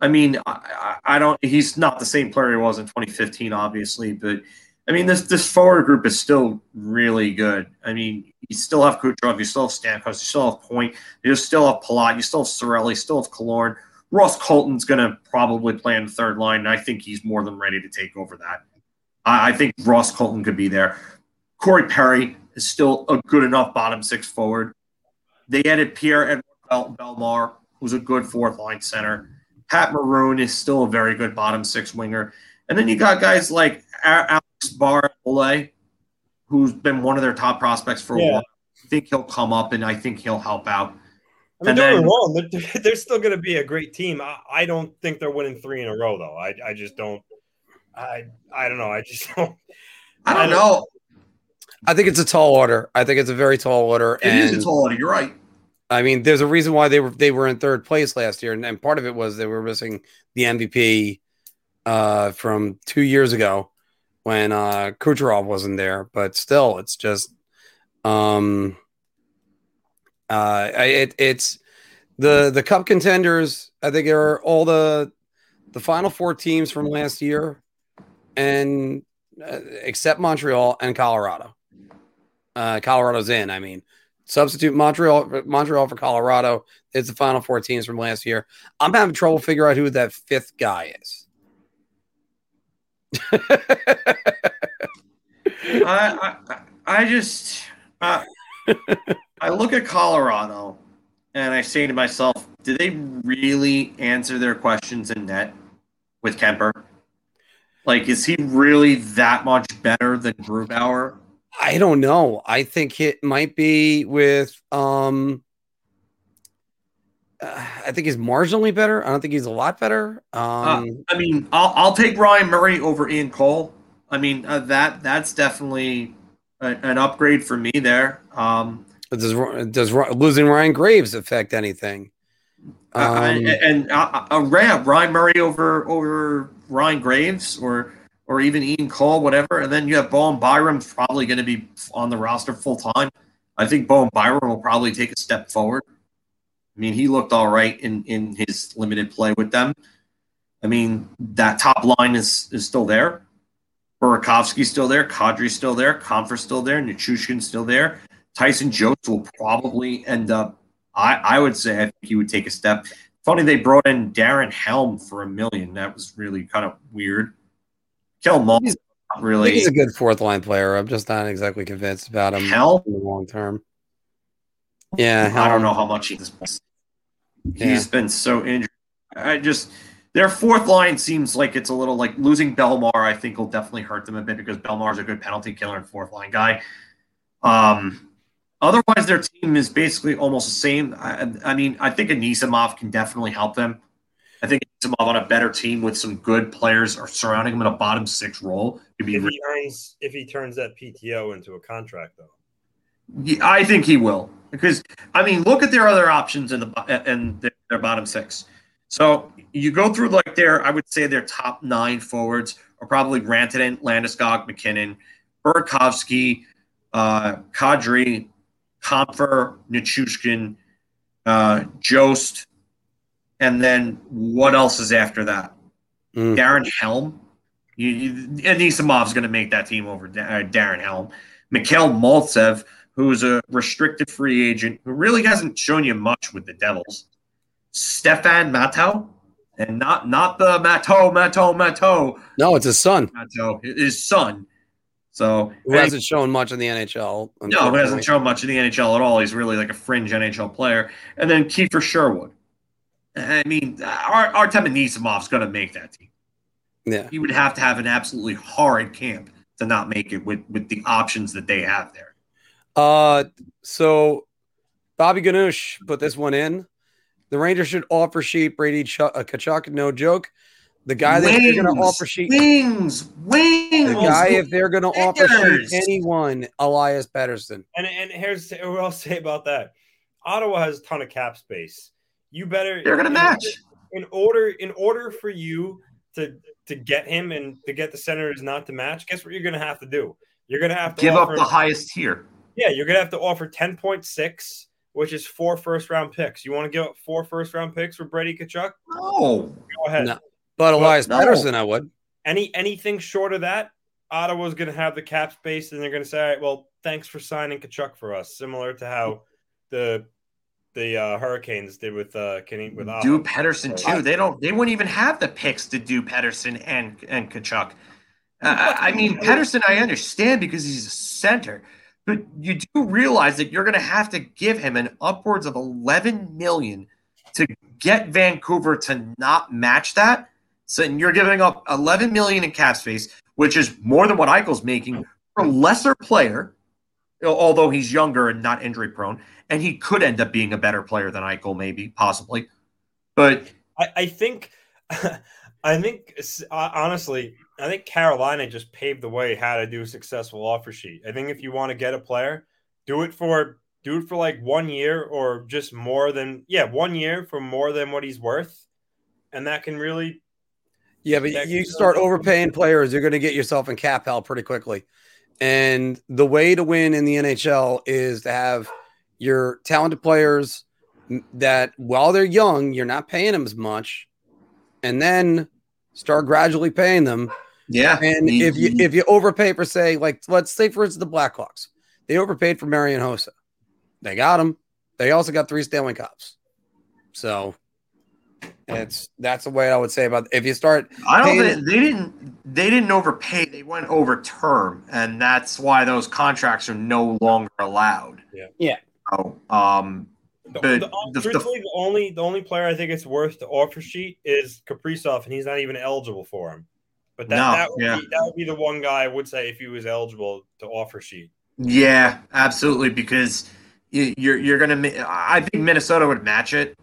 I mean, I, I I don't. He's not the same player he was in 2015, obviously, but I mean, this this forward group is still really good. I mean, you still have Kucherov, you still have Stamkos, you still have Point, you still have Palat, you still have Cirelli, you still have Killorn. Ross Colton's going to probably play in the third line, and I think he's more than ready to take over that. I, I think Ross Colton could be there. Corey Perry is still a good enough bottom six forward. They added Pierre Edward Bel- Bellemare, who's a good fourth line center. Pat Maroon is still a very good bottom six winger. And then you got guys like A- Alex Barole, who's been one of their top prospects for a while. I think he'll come up and I think he'll help out. I mean, And don't then- me wrong. They're, they're still going to be a great team. I, I don't think they're winning three in a row, though. I, I just don't. I I don't know. I just don't. I don't know. I think it's a tall order. I think it's a very tall order. It is and a tall order. You're right. I mean, there's a reason why they were they were in third place last year, and, and part of it was they were missing the MVP uh, from two years ago when uh, Kucherov wasn't there. But still, it's just um, uh, it, it's the the cup contenders. I think are all the the final four teams from last year, and uh, except Montreal and Colorado. Uh, Colorado's in. I mean, substitute Montreal Montreal for Colorado. It's the final four teams from last year. I'm having trouble figuring out who that fifth guy is. I, I, I just, uh, I look at Colorado and I say to myself, do they really answer their questions in net with Kuemper? Like, is he really that much better than Grubauer? I don't know. I think it might be with um uh, I think he's marginally better. I don't think he's a lot better. Uh, Um I mean, I'll, I'll take Ryan Murray over Ian Cole. I mean, uh, that that's definitely a, an upgrade for me there. Um, does does losing Ryan Graves affect anything? Uh, Um, and uh, uh, Ryan, Ryan Murray over over Ryan Graves or or even Ian Cole, whatever. And then you have Bowen Byram probably going to be on the roster full time. I think Bowen Byram will probably take a step forward. I mean, he looked all right in in his limited play with them. I mean, that top line is is still there. Burakovsky's still there. Kadri's still there. Compher's still there. Nichushkin's still there. Tyson Jones will probably end up. I, I would say I think he would take a step. Funny they brought in Darren Helm for a million. That was really kind of weird. Kel Mull, He's- not I think really. he's a good fourth line player. I'm just not exactly convinced about him Helm? in the long term. Yeah, I don't know how much he's. He's Yeah. He's been so injured. I just their fourth line seems like it's a little like losing Bellemare. I think will definitely hurt them a bit because Bellemare's a good penalty killer and fourth line guy. Um, otherwise, their team is basically almost the same. I, I mean, I think Anisimov can definitely help them. I think Anisimov on a better team with some good players or surrounding him in a bottom six role could be. If he earns, if he turns that PTO into a contract, though. I think he will because I mean, look at their other options in the in their, their bottom six. So you go through like their, I would say their top nine forwards are probably Rantanen, Landeskog, MacKinnon, Burakovsky, uh, Kadri, Compher, Nichushkin, uh, Jost, and then what else is after that? Mm. Darren Helm. You, you, Anisimov is going to make that team over uh, Darren Helm. Mikhail Maltsev, who's a restricted free agent who really hasn't shown you much with the Devils. Stefan Matteau, and not not the Matteau, Matteau, Matteau, No, it's his son Matteau, his son. So who hasn't shown much in the NHL. no, he hasn't shown much in the NHL at all. He's really like a fringe NHL player. And then Kiefer Sherwood. I mean, Ar- Artem Anisimov's going to make that team. Yeah. He would have to have an absolutely horrid camp to not make it with with the options that they have there. Uh, so Bobby Ganoush put this one in. The Rangers should offer sheet Brady Ch- uh, Tkachuk. No joke. The guy that they're going to offer sheet. wings, wings. The guy, if they're going to offer sheet anyone, Elias Pettersson. And and here's what I'll say about that. Ottawa has a ton of cap space. You better They're going to match. in order in order for you to to get him and to get the Senators not to match. Guess what you're going to have to do? You're going to have to Give up offer, the highest tier. Yeah, you're going to have to offer ten point six, which is four first round picks. You want to give up four first round picks for Brady Tkachuk? No. Go ahead. No. But Elias no. I would. Any anything short of that, Ottawa's going to have the cap space, and they're going to say, "All right, well, thanks for signing Tkachuk for us," similar to how the the uh, Hurricanes did with uh Kenny with Ottawa. do Pettersson too. They don't. They wouldn't even have the picks to do Pettersson and and Tkachuk. Uh, I mean, Pettersson, I understand because he's a center, but you do realize that you're going to have to give him an upwards of 11 million to get Vancouver to not match that. So you're giving up 11 million in cap space, which is more than what Eichel's making for a lesser player, although he's younger and not injury prone, and he could end up being a better player than Eichel, maybe possibly. But I, I think, I think honestly, I think Carolina just paved the way how to do a successful offer sheet. I think if you want to get a player, do it for do it for like one year or just more than yeah one year for more than what he's worth, and that can really Yeah, but you start overpaying players, you're going to get yourself in cap hell pretty quickly. And the way to win in the NHL is to have your talented players that while they're young, you're not paying them as much, and then start gradually paying them. Yeah, And if you if you overpay for say like let's say for instance the Blackhawks, they overpaid for Marian Hossa. They got him. They also got three Stanley Cups. So it's that's the way I would say about if you start I don't paying- think they didn't they didn't overpay. They went over term, and that's why those contracts are no longer allowed. Yeah. Yeah. So, um, The, But the, the- truthfully, the only the only player I think it's worth to offer sheet is Kaprizov, and he's not even eligible for him. But that, No, that, would yeah. be, that would be the one guy I would say if he was eligible to offer sheet. yeah, absolutely, because you- you're you're gonna. I think Minnesota would match it,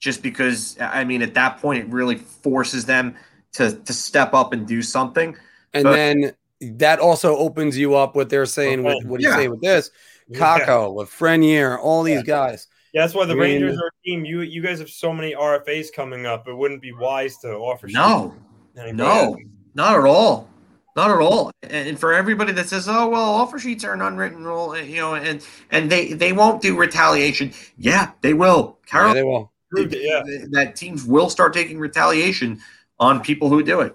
just because I mean at that point it really forces them to to step up and do something. And But- then that also opens you up what they're saying with uh-huh. what you say with this Yeah. Kakko, with Frenier, all these guys. Yeah, that's why the I mean- Rangers are a team. You you guys have so many RFAs coming up. It wouldn't be wise to offer. No, sheet no, not at all. Not at all. And and for everybody that says, "Oh well, offer sheets are an unwritten rule," uh, you know, and and they they won't do retaliation. Yeah, they will. Yeah, they will. Yeah. that teams will start taking retaliation on people who do it.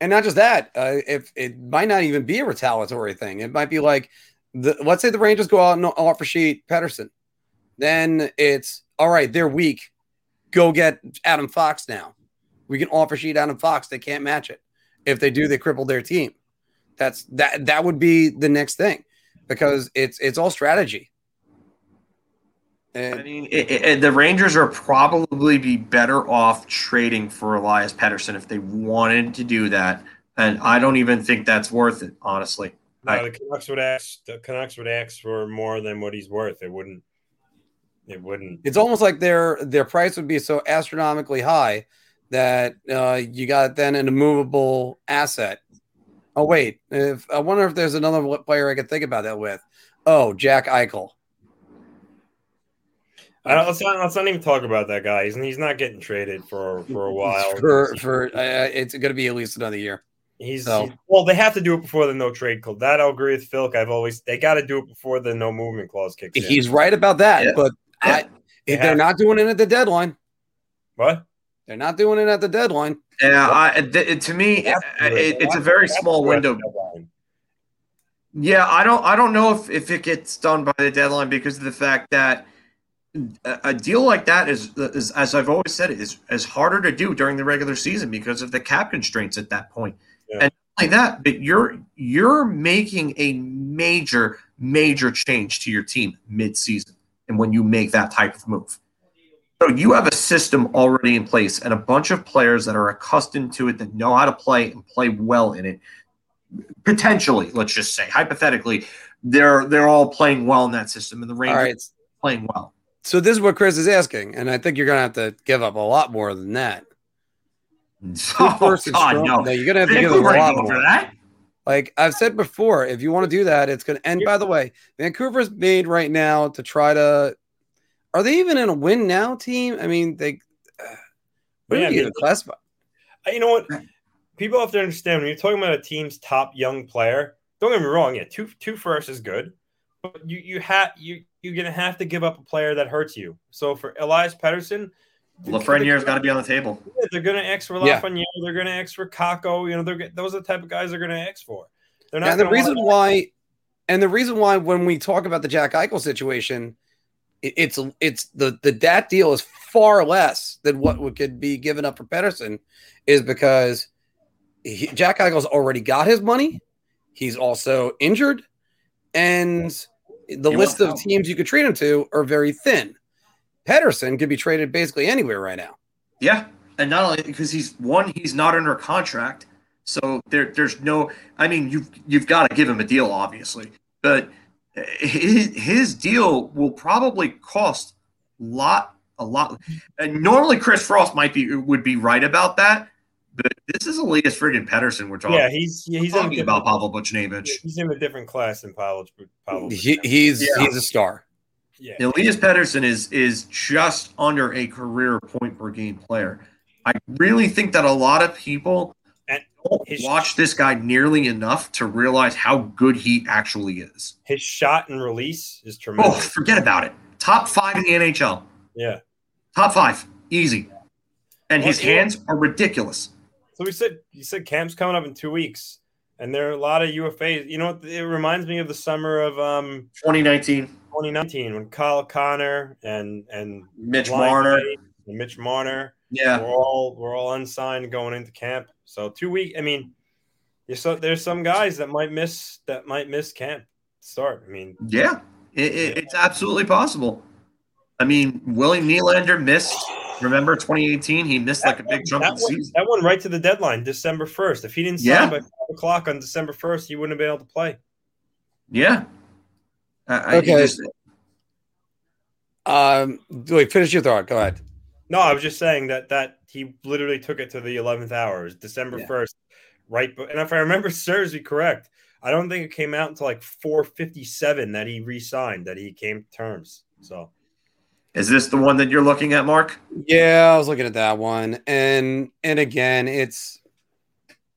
And not just that, uh, if it might not even be a retaliatory thing, it might be like, the, let's say the Rangers go out and offer sheet Pettersson, then it's all right. They're weak. Go get Adam Fox now. We can offer sheet Adam Fox. They can't match it. If they do, they cripple their team. That's that. That would be the next thing because it's it's all strategy. And I mean, it, it, the Rangers are probably be better off trading for Elias Pettersson if they wanted to do that, and I don't even think that's worth it, honestly. No, I- the Canucks would ask. The Canucks would ask for more than what he's worth. It wouldn't. It wouldn't. it's almost like their their price would be so astronomically high that uh, you got then an immovable asset. Oh wait, if I wonder if there's another player I could think about that with. Oh, Jack Eichel. I don't, let's, not, let's not even talk about that guy. He's, he's not getting traded for for a while. For for uh, it's going to be at least another year. He's, So- he's- well. They have to do it before the no trade clause. That I'll agree with Phil. I've always they got to do it before the no movement clause kicks in. He's right about that, Yeah. but I, They if they're not doing it at the deadline, what? They're not doing it at the deadline. Yeah, I, it- to me, They have to do it, it's a very they have to small do it at the window. Yeah, I don't. I don't know if, if it gets done by the deadline because of the fact that a, deal like that is, is, as I've always said, is is harder to do during the regular season because of the cap constraints at that point. Yeah. And not only that, but you're you're making a major major change to your team mid-season, and when you make that type of move. So you have a system already in place and a bunch of players that are accustomed to it, that know how to play and play well in it. Potentially, let's just say, hypothetically, they're they're all playing well in that system, and the Rangers right. playing well. So this is what Chris is asking, and I think you're gonna have to give up a lot more than that. Oh, God, no. no, you're gonna have to give them a lot more. that. Like I've said before, if you want to do that, it's gonna. And by the way, Vancouver's made right now to try to. Are they even in a win now team? I mean, they. Uh, what Yeah, do you they- even classify? Uh, You know what? People have to understand when you're talking about a team's top young player. Don't get me wrong. Yeah, two two first is good, but you you have you you're gonna have to give up a player that hurts you. So for Elias Pettersson, Lafreniere's got to be on the table. Yeah, they're going to X for Yeah. Lafreniere. They're going to X for Kakko. You know, they're g- those are the type of guys they're going to X for. They're not. And the reason why, and the reason why, when we talk about the Jack Eichel situation, it, it's it's the the that deal is far less than what would, could be given up for Pettersson, is because he, Jack Eichel's already got his money. He's also injured, and the He list of help. teams you could trade him to are very thin. Pettersson could be traded basically anywhere right now. Yeah, and not only because he's one, he's not under contract, so there, there's no. I mean, you've you've got to give him a deal, obviously, but his, his deal will probably cost lot a lot. And normally, Chris Frost might be would be right about that, but this is Elias friggin' Pettersson we're talking. Yeah, he's yeah, he's we're in a talking about Pavel Buchnevich. He's in a different class than Pavel. Pavel He, he's Yeah. he's a star. yeah. Elias Pettersson is is just under a career point per game player. I really think that a lot of people And don't his- watch this guy nearly enough to realize how good he actually is. His shot and release is tremendous. Oh, forget about it. Top five in the NHL. Yeah. Top five, easy. And his Well, you- hands are ridiculous. So we said you said camp's coming up in two weeks, and there are a lot of UFAs. You know what? It reminds me of the summer of um 2019, 2019 when Kyle Connor and and Mitch Marner. And Mitch Marner. Yeah, We're all we're all unsigned going into camp. So two week. I mean, there's so, there's some guys that might miss that might miss camp start. I mean, yeah, it, it- it's absolutely possible. I mean, Willie Nylander missed. Remember 2018? He missed like a big chunk that one, season. that one right to the deadline, December first. If he didn't sign Yeah. by five o'clock on December first, he wouldn't have been able to play. Yeah. I, I Okay. just- Um, wait, finish your thought. Go ahead. No, I was just saying that that he literally took it to the eleventh hour. It was December Yeah. first, right? But and if I remember serves me correct, I don't think it came out until like four fifty seven that he re-signed, that he came to terms. So is this the one that you're looking at, Mark? Yeah, I was looking at that one, and and again, it's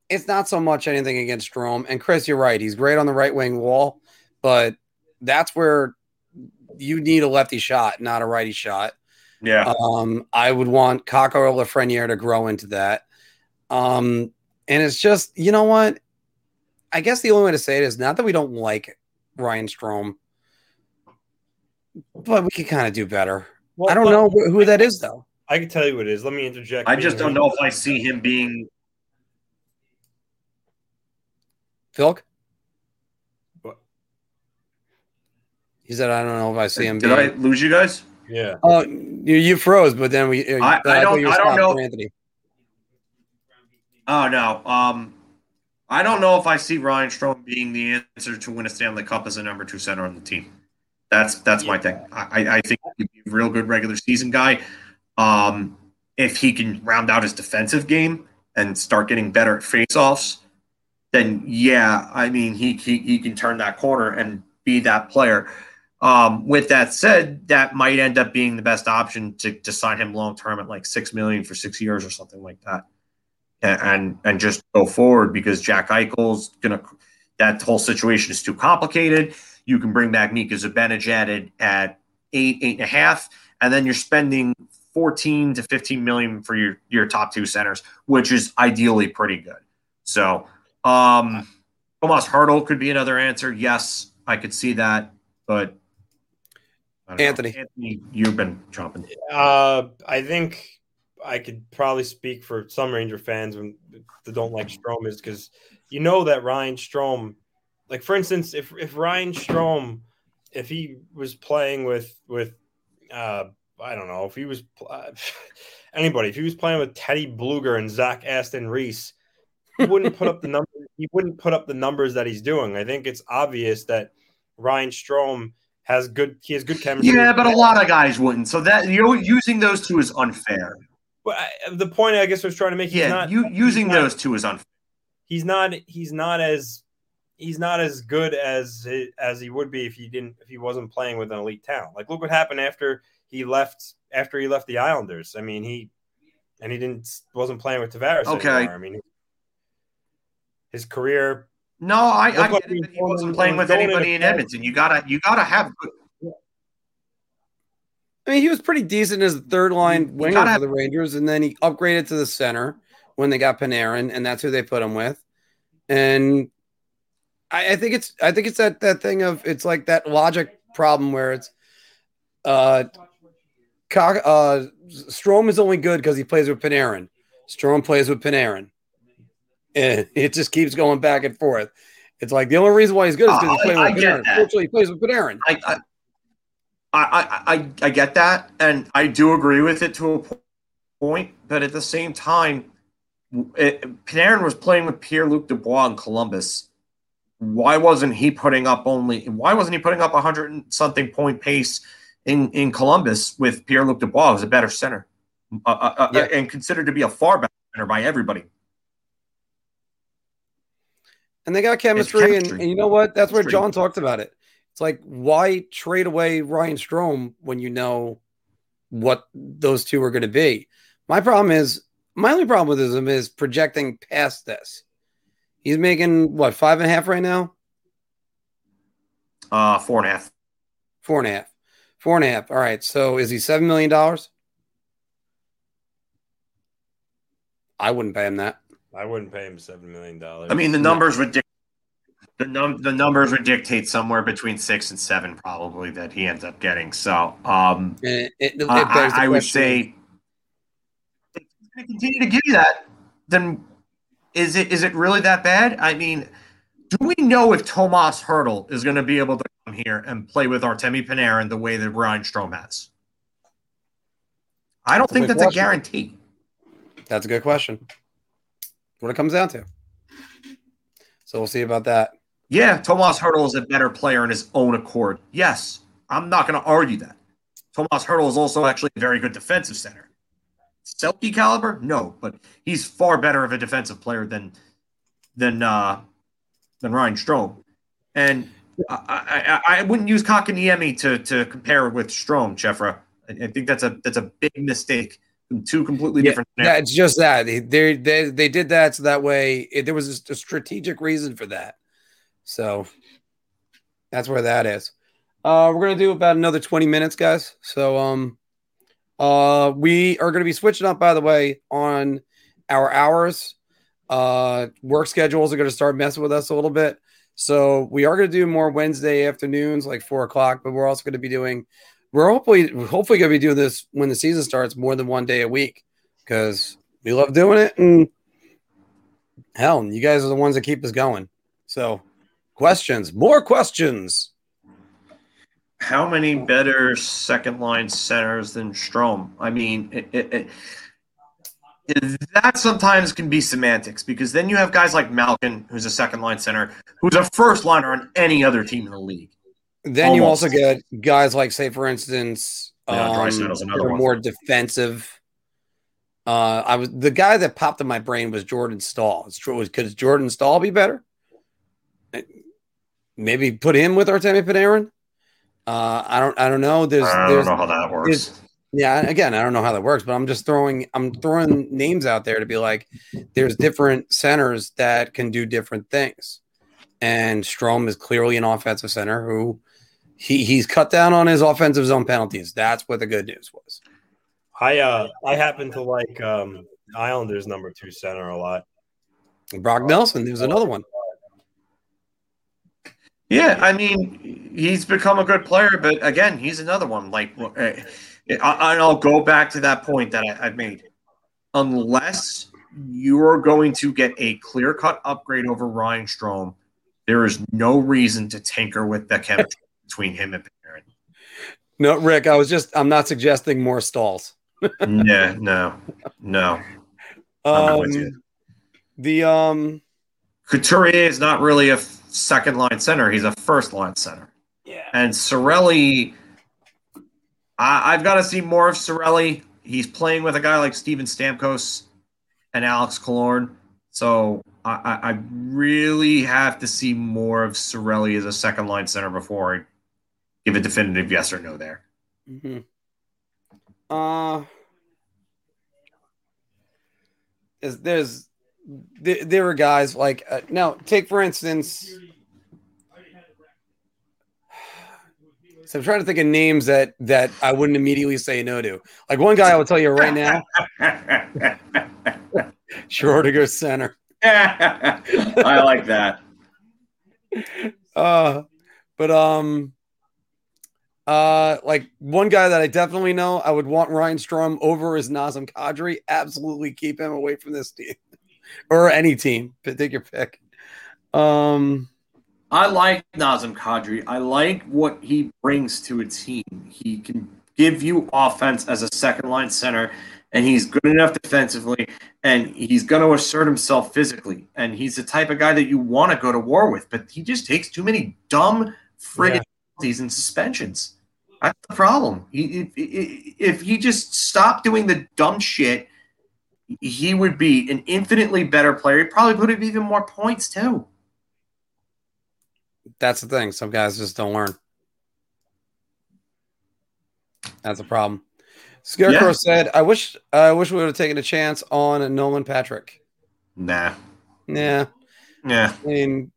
it's not so much anything against Strome. And Chris, you're right; he's great on the right wing wall, but that's where you need a lefty shot, not a righty shot. Yeah. Um, I would want Kakko or Lafreniere to grow into that. Um, and it's just, you know what? I guess the only way to say it is not that we don't like Ryan Strome, but we could kind of do better. well, I don't but know who who that is though. I can tell you what it is. Let me interject. I just don't know if I see him being. Filk? What? He said, "I don't know if I see him." Did I lose you guys? Yeah. Oh, you, you froze, but then we. I- then I thought don't- I don't know. Anthony. Oh no. Um, I don't know if I see Ryan Strome being the answer to win a Stanley Cup as a number two center on the team. That's that's my thing. I, I think he'd be a real good regular season guy. Um, if he can round out his defensive game and start getting better at faceoffs, then yeah, I mean he he, he can turn that corner and be that player. Um, with that said, that might end up being the best option to, to sign him long term at like six million for six years or something like that, and and, and just go forward because Jack Eichel's gonna. That whole situation is too complicated. You can bring back Mika Zibanejad at, at eight, eight and a half, and then you're spending 14 to 15 million for your your top two centers, which is ideally pretty good. So, um, Tomas Hertl could be another answer. Yes, I could see that, but. Anthony. Anthony, you've been chomping. Uh, I think I could probably speak for some Ranger fans when that don't like Strome is because you know that Ryan Strome, like for instance, if if Ryan Strome, if he was playing with with, uh, I don't know, if he was uh, anybody, if he was playing with Teddy Bluger and Zach Aston Reese, he wouldn't put up the number. He wouldn't put up the numbers that he's doing. I think it's obvious that Ryan Strome has good. He has good chemistry. Yeah, but a lot of guys wouldn't. So that you know, using those two is unfair. But I, the point I guess I was trying to make. Yeah, not, you using not- those two is unfair. He's not. He's not as. He's not as good as as he would be if he didn't if he wasn't playing with an elite talent. Like look what happened after he left after he left the Islanders. I mean he and he didn't wasn't playing with Tavares Okay. anymore. I mean his career No, I, I Look what get it. that He wasn't playing with anybody in Edmonton. You gotta, you gotta have. Good, I mean, he was pretty decent as a third line You winger gotta for have- the Rangers, and then he upgraded to the center when they got Panarin, and that's who they put him with. And I, I think it's I think it's that that thing of it's like that logic problem where it's uh, Cock, uh Strome is only good because he plays with Panarin. Strome plays with Panarin, and it just keeps going back and forth. It's like the only reason why he's good is because he's I- playing I with get Panarin. Fortunately, he plays with Panarin. I, I, I, I, I, I get that, and I do agree with it to a point. But at the same time, it, Panarin was playing with Pierre Luc Dubois in Columbus. Why wasn't he putting up only? Why wasn't he putting up a hundred and something point pace in in Columbus with Pierre Luc Dubois as a better center, uh, uh, uh, and considered to be a far better center by everybody? And they got chemistry, And, chemistry. and you know what? That's where John talked about it. It's like, why trade away Ryan Strome when you know what those two are going to be? My problem is, my only problem with him is projecting past this. He's making what five and a half right now, Uh, four and a half. four and a half, four and a half. All right, so is he seven million dollars? I wouldn't pay him that. I wouldn't pay him seven million dollars. I mean, the numbers would dic- the num the numbers would dictate somewhere between six and seven, probably that he ends up getting. So, um, it, it, it I, I- I would say if he's going to continue to give you that, then is it is it really that bad? I mean, do we know if Tomas Hertl is going to be able to come here and play with Artemi Panarin the way that Ryan Strome has? I don't That's think good that's a guarantee. That's a good question. What it comes down to. So we'll see about that. Yeah, Tomas Hertl is a better player in his own accord. Yes, I'm not going to argue that. Tomas Hertl is also actually a very good defensive center. Selke caliber? No, but he's far better of a defensive player than than uh, than Ryan Strome. And I, I, I wouldn't use Kotkaniemi to to compare with Strome, Chefra. I, I think that's a that's a big mistake. Two completely different. Yeah, it's just that they they they, did that so that way it, there was just a strategic reason for that. So that's where that is. Uh, we're gonna do about another twenty minutes, guys. So um, uh, we are gonna be switching up, by the way, on our hours. Uh, work schedules are gonna start messing with us a little bit. So we are gonna do more Wednesday afternoons, like four o'clock, but we're also gonna be doing we're hopefully hopefully gonna be doing this when the season starts more than one day a week because we love doing it and hell you guys are the ones that keep us going so questions more questions how many better second line centers than Strome? I mean, it, it, it, that sometimes can be semantics because then you have guys like Malkin, who's a second line center, who's a first liner on any other team in the league. Then you also get guys like say for instance yeah, um, another one. more defensive. Uh i was the guy that popped in my brain was jordan staal it's true. Could jordan staal be better? Maybe put him with artemi panarin? Uh i don't i don't know. There's I don't know how that works. Yeah, again, I don't know how that works, but I'm just throwing I'm throwing names out there to be like there's different centers that can do different things. And Strome is clearly an offensive center who he he's cut down on his offensive zone penalties. That's what the good news was. I uh I happen to like um Islanders number two center a lot. Brock Nelson, there's another one. Yeah, I mean, he's become a good player, but again, he's another one. Like, uh, I, and I'll go back to that point that I, I made. Unless you're going to get a clear cut upgrade over Ryan Strome, there is no reason to tinker with the chemistry between him and Panarin. No, Rick, I was just I'm not suggesting more stalls. no, no, no. I'm not with Um, the um Couturier is not really a second line center; he's a first line center. yeah. And Cirelli, I, I've got to see more of Cirelli. He's playing with a guy like Steven Stamkos and Alex Killorn. So I, I, I really have to see more of Cirelli as a second line center before I give a definitive yes or no there. hmm Uh, is there's there, there are guys like uh, now take for instance. So I'm trying to think of names that that I wouldn't immediately say no to. Like one guy I will tell you right now, Schroeder center. I like that. Uh, but um, uh, like one guy that I definitely know I would want Ryan Strome over is Nazem Kadri. Absolutely keep him away from this team or any team. Pick- Take your pick. Um, I like Nazem Kadri. I like what he brings to a team. He can give you offense as a second line center, and he's good enough defensively, and he's going to assert himself physically. And he's the type of guy that you want to go to war with, but he just takes too many dumb friggin' Yeah. Penalties and suspensions. That's the problem. He, if, if he just stopped doing the dumb shit, he would be an infinitely better player. He'd probably would have even more points too. that's the thing. Some guys just don't learn. That's a problem. Scarecrow Yeah. said, "I wish I wish we would have taken a chance on Nolan Patrick." Nah. Yeah, Yeah. I mean,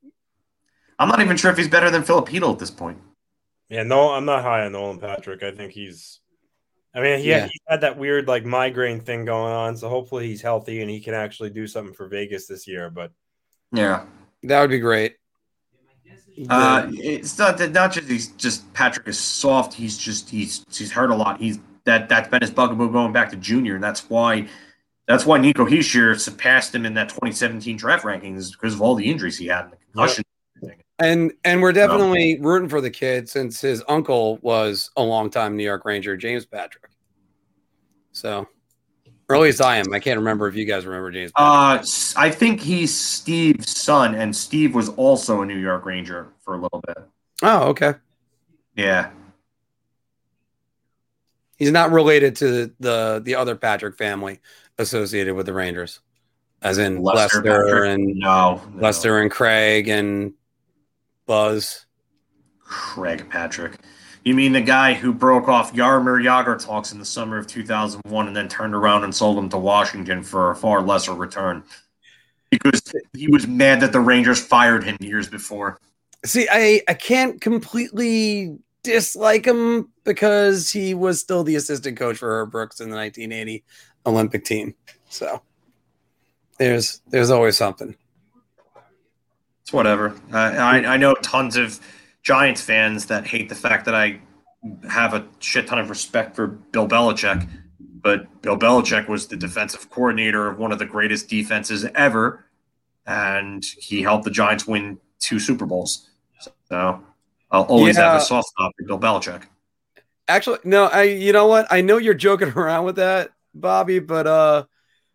I'm not even sure if he's better than Filipino at this point. Yeah, no, I'm not high on Nolan Patrick. I think he's. I mean, he, Yeah. had, he had that weird like migraine thing going on, so hopefully he's healthy and he can actually do something for Vegas this year. But Yeah. that would be great. Uh, it's not that not just he's just Patrick is soft. He's just he's he's hurt a lot. He's that that's been his bugaboo going back to junior, and that's why that's why Nico Hischier surpassed him in that 2017 draft rankings because of all the injuries he had and the concussion. And and we're definitely rooting for the kid since his uncle was a longtime New York Ranger, James Patrick. So, or at least I am. I can't remember if you guys remember James. Patrick. Uh, I think he's Steve's son, and Steve was also a New York Ranger for a little bit. oh, okay. Yeah. He's not related to the, the the other Patrick family associated with the Rangers, as in Lester, Patrick? and no, no. Lester and Craig and Buzz. Craig Patrick. You mean the guy who broke off Jaromir Jagr talks in the summer of 2001 and then turned around and sold him to Washington for a far lesser return? Because he was mad that the Rangers fired him years before. See, I I can't completely dislike him because he was still the assistant coach for Herb Brooks in the 1980 Olympic team. So there's there's always something. It's whatever. Uh, I, I know tons of Giants fans that hate the fact that I have a shit ton of respect for Bill Belichick, but Bill Belichick was the defensive coordinator of one of the greatest defenses ever, and he helped the Giants win two Super Bowls. So I'll always have a soft spot for Bill Belichick. Actually, no, I you know what? I know you're joking around with that, Bobby, but uh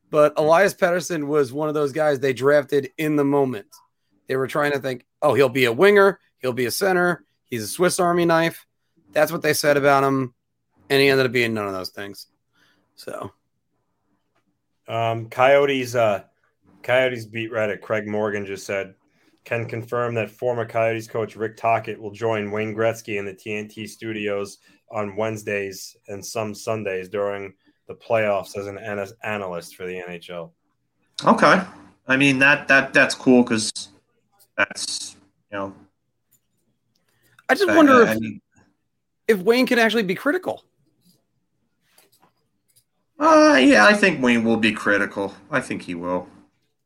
but Elias Pettersson was one of those guys they drafted in the moment. They were trying to think, oh, he'll be a winger, he'll be a center, he's a Swiss Army knife. That's what they said about him, and he ended up being none of those things. So Um, Coyotes, uh, Coyotes beat Reddit. Craig Morgan just said, can confirm that former Coyotes coach Rick Tocchet will join Wayne Gretzky in the TNT studios on Wednesdays and some Sundays during the playoffs as an analyst for the NHL. Okay, I mean that that that's cool because that's you know. I just I- wonder I if, mean, if Wayne can actually be critical. Uh, yeah, I think Wayne will be critical. I think he will.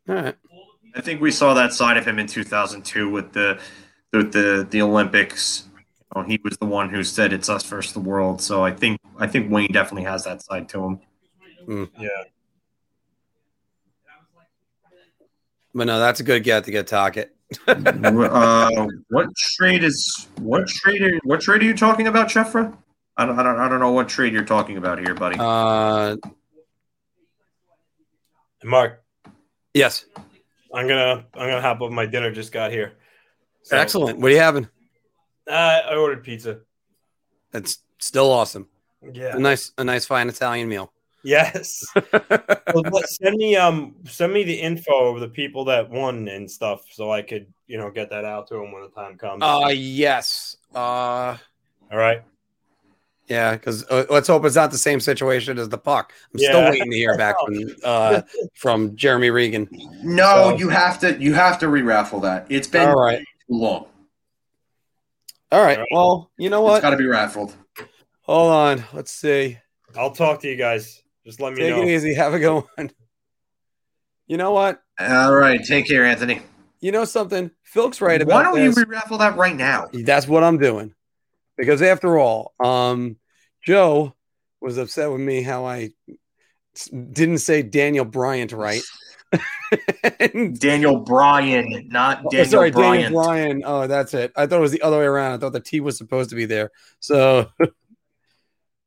All right. I think we saw that side of him in 2002 with the the the, the Olympics. You know, he was the one who said it's us versus the world. So I think I think Wayne definitely has that side to him. Yeah. But no, that's a good get to get Tocchet. Uh, what trade is what trade? Are, what trade are you talking about, Chefra? I don't, I don't I don't know what trade you're talking about here, buddy. Uh, Mark, yes, I'm gonna I'm gonna hop over my dinner. Just got here. So, excellent. What are you having? Uh, I ordered pizza. It's still awesome. Yeah. A nice, a nice fine Italian meal. Yes. well, send me um send me the info of the people that won and stuff so I could you know get that out to them when the time comes. Uh, yes. Uh, All right. yeah, because uh, let's hope it's not the same situation as the puck. I'm still waiting to hear back from uh from Jeremy Regan. No, So- you have to you have to re-raffle that. It's been All right, too long. all right. All right. Well, you know It's what? got to be raffled. Hold on. Let's see. I'll talk to you guys. Just let me Take know. it easy. Have a good one. You know what? All right, take care, Anthony. You know something? Phil's right about Why don't this. you re-raffle that right now? That's what I'm doing. Because after all, um, Joe was upset with me how I didn't say Daniel Bryant right. Daniel Bryan, not oh, Daniel sorry, Bryant. Daniel Bryan. Oh, that's it. I thought it was the other way around. I thought the T was supposed to be there. So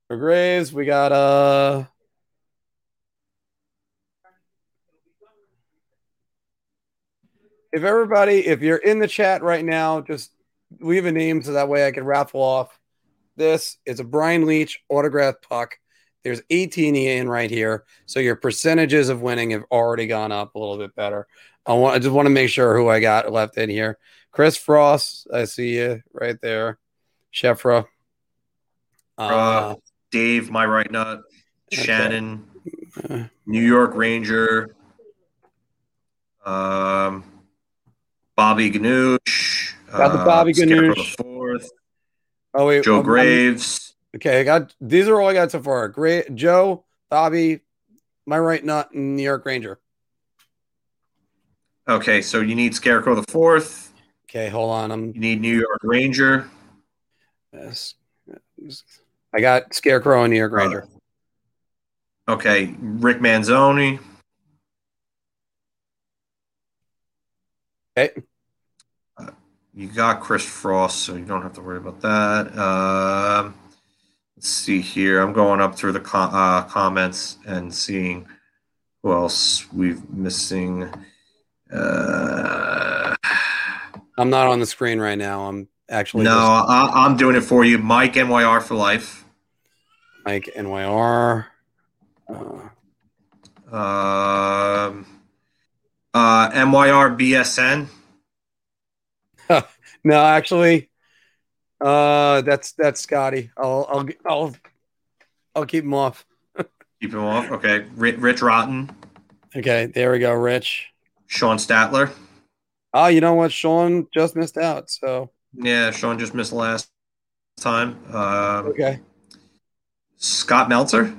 for Graves, we got uh if everybody, if you're in the chat right now, just leave a name so that way I can raffle off. This is a Brian Leetch autograph puck. There's 18 in right here, so your percentages of winning have already gone up a little bit better. I want, I just want to make sure who I got left in here. Chris Frost, I see you right there. Shefra. Uh, Uh, Dave, my right nut. Okay. Shannon, uh, New York Ranger. Um, Bobby Ganoush. Got the uh, Bobby the Fourth. oh wait, Joe I'm- I'm- Graves. Okay, I got these are all I got so far. Great, Joe, Bobby, my right nut, and New York Ranger. Okay, so you need Scarecrow the Fourth. Okay, hold on. I'm You need New York Ranger. yes. I got Scarecrow and New York Ranger. Okay, Rick Manzoni. Okay. You got Chris Frost, so you don't have to worry about that. Um, let's see here. I'm going up through the uh, comments and seeing who else we've missing. Uh, I'm not on the screen right now. I'm actually no, just I, I'm doing it for you. Mike NYR for life. Mike NYR. Uh, Um, uh, MYR BSN. No, actually, uh, that's that's Scotty. I'll I'll I'll I'll keep him off. Keep him off. Okay. Rich, Rich Rotten. Okay, there we go, Rich. Sean Statler. Oh, you know what? Sean just missed out. So Yeah, Sean just missed last time. Um, okay, Scott Meltzer,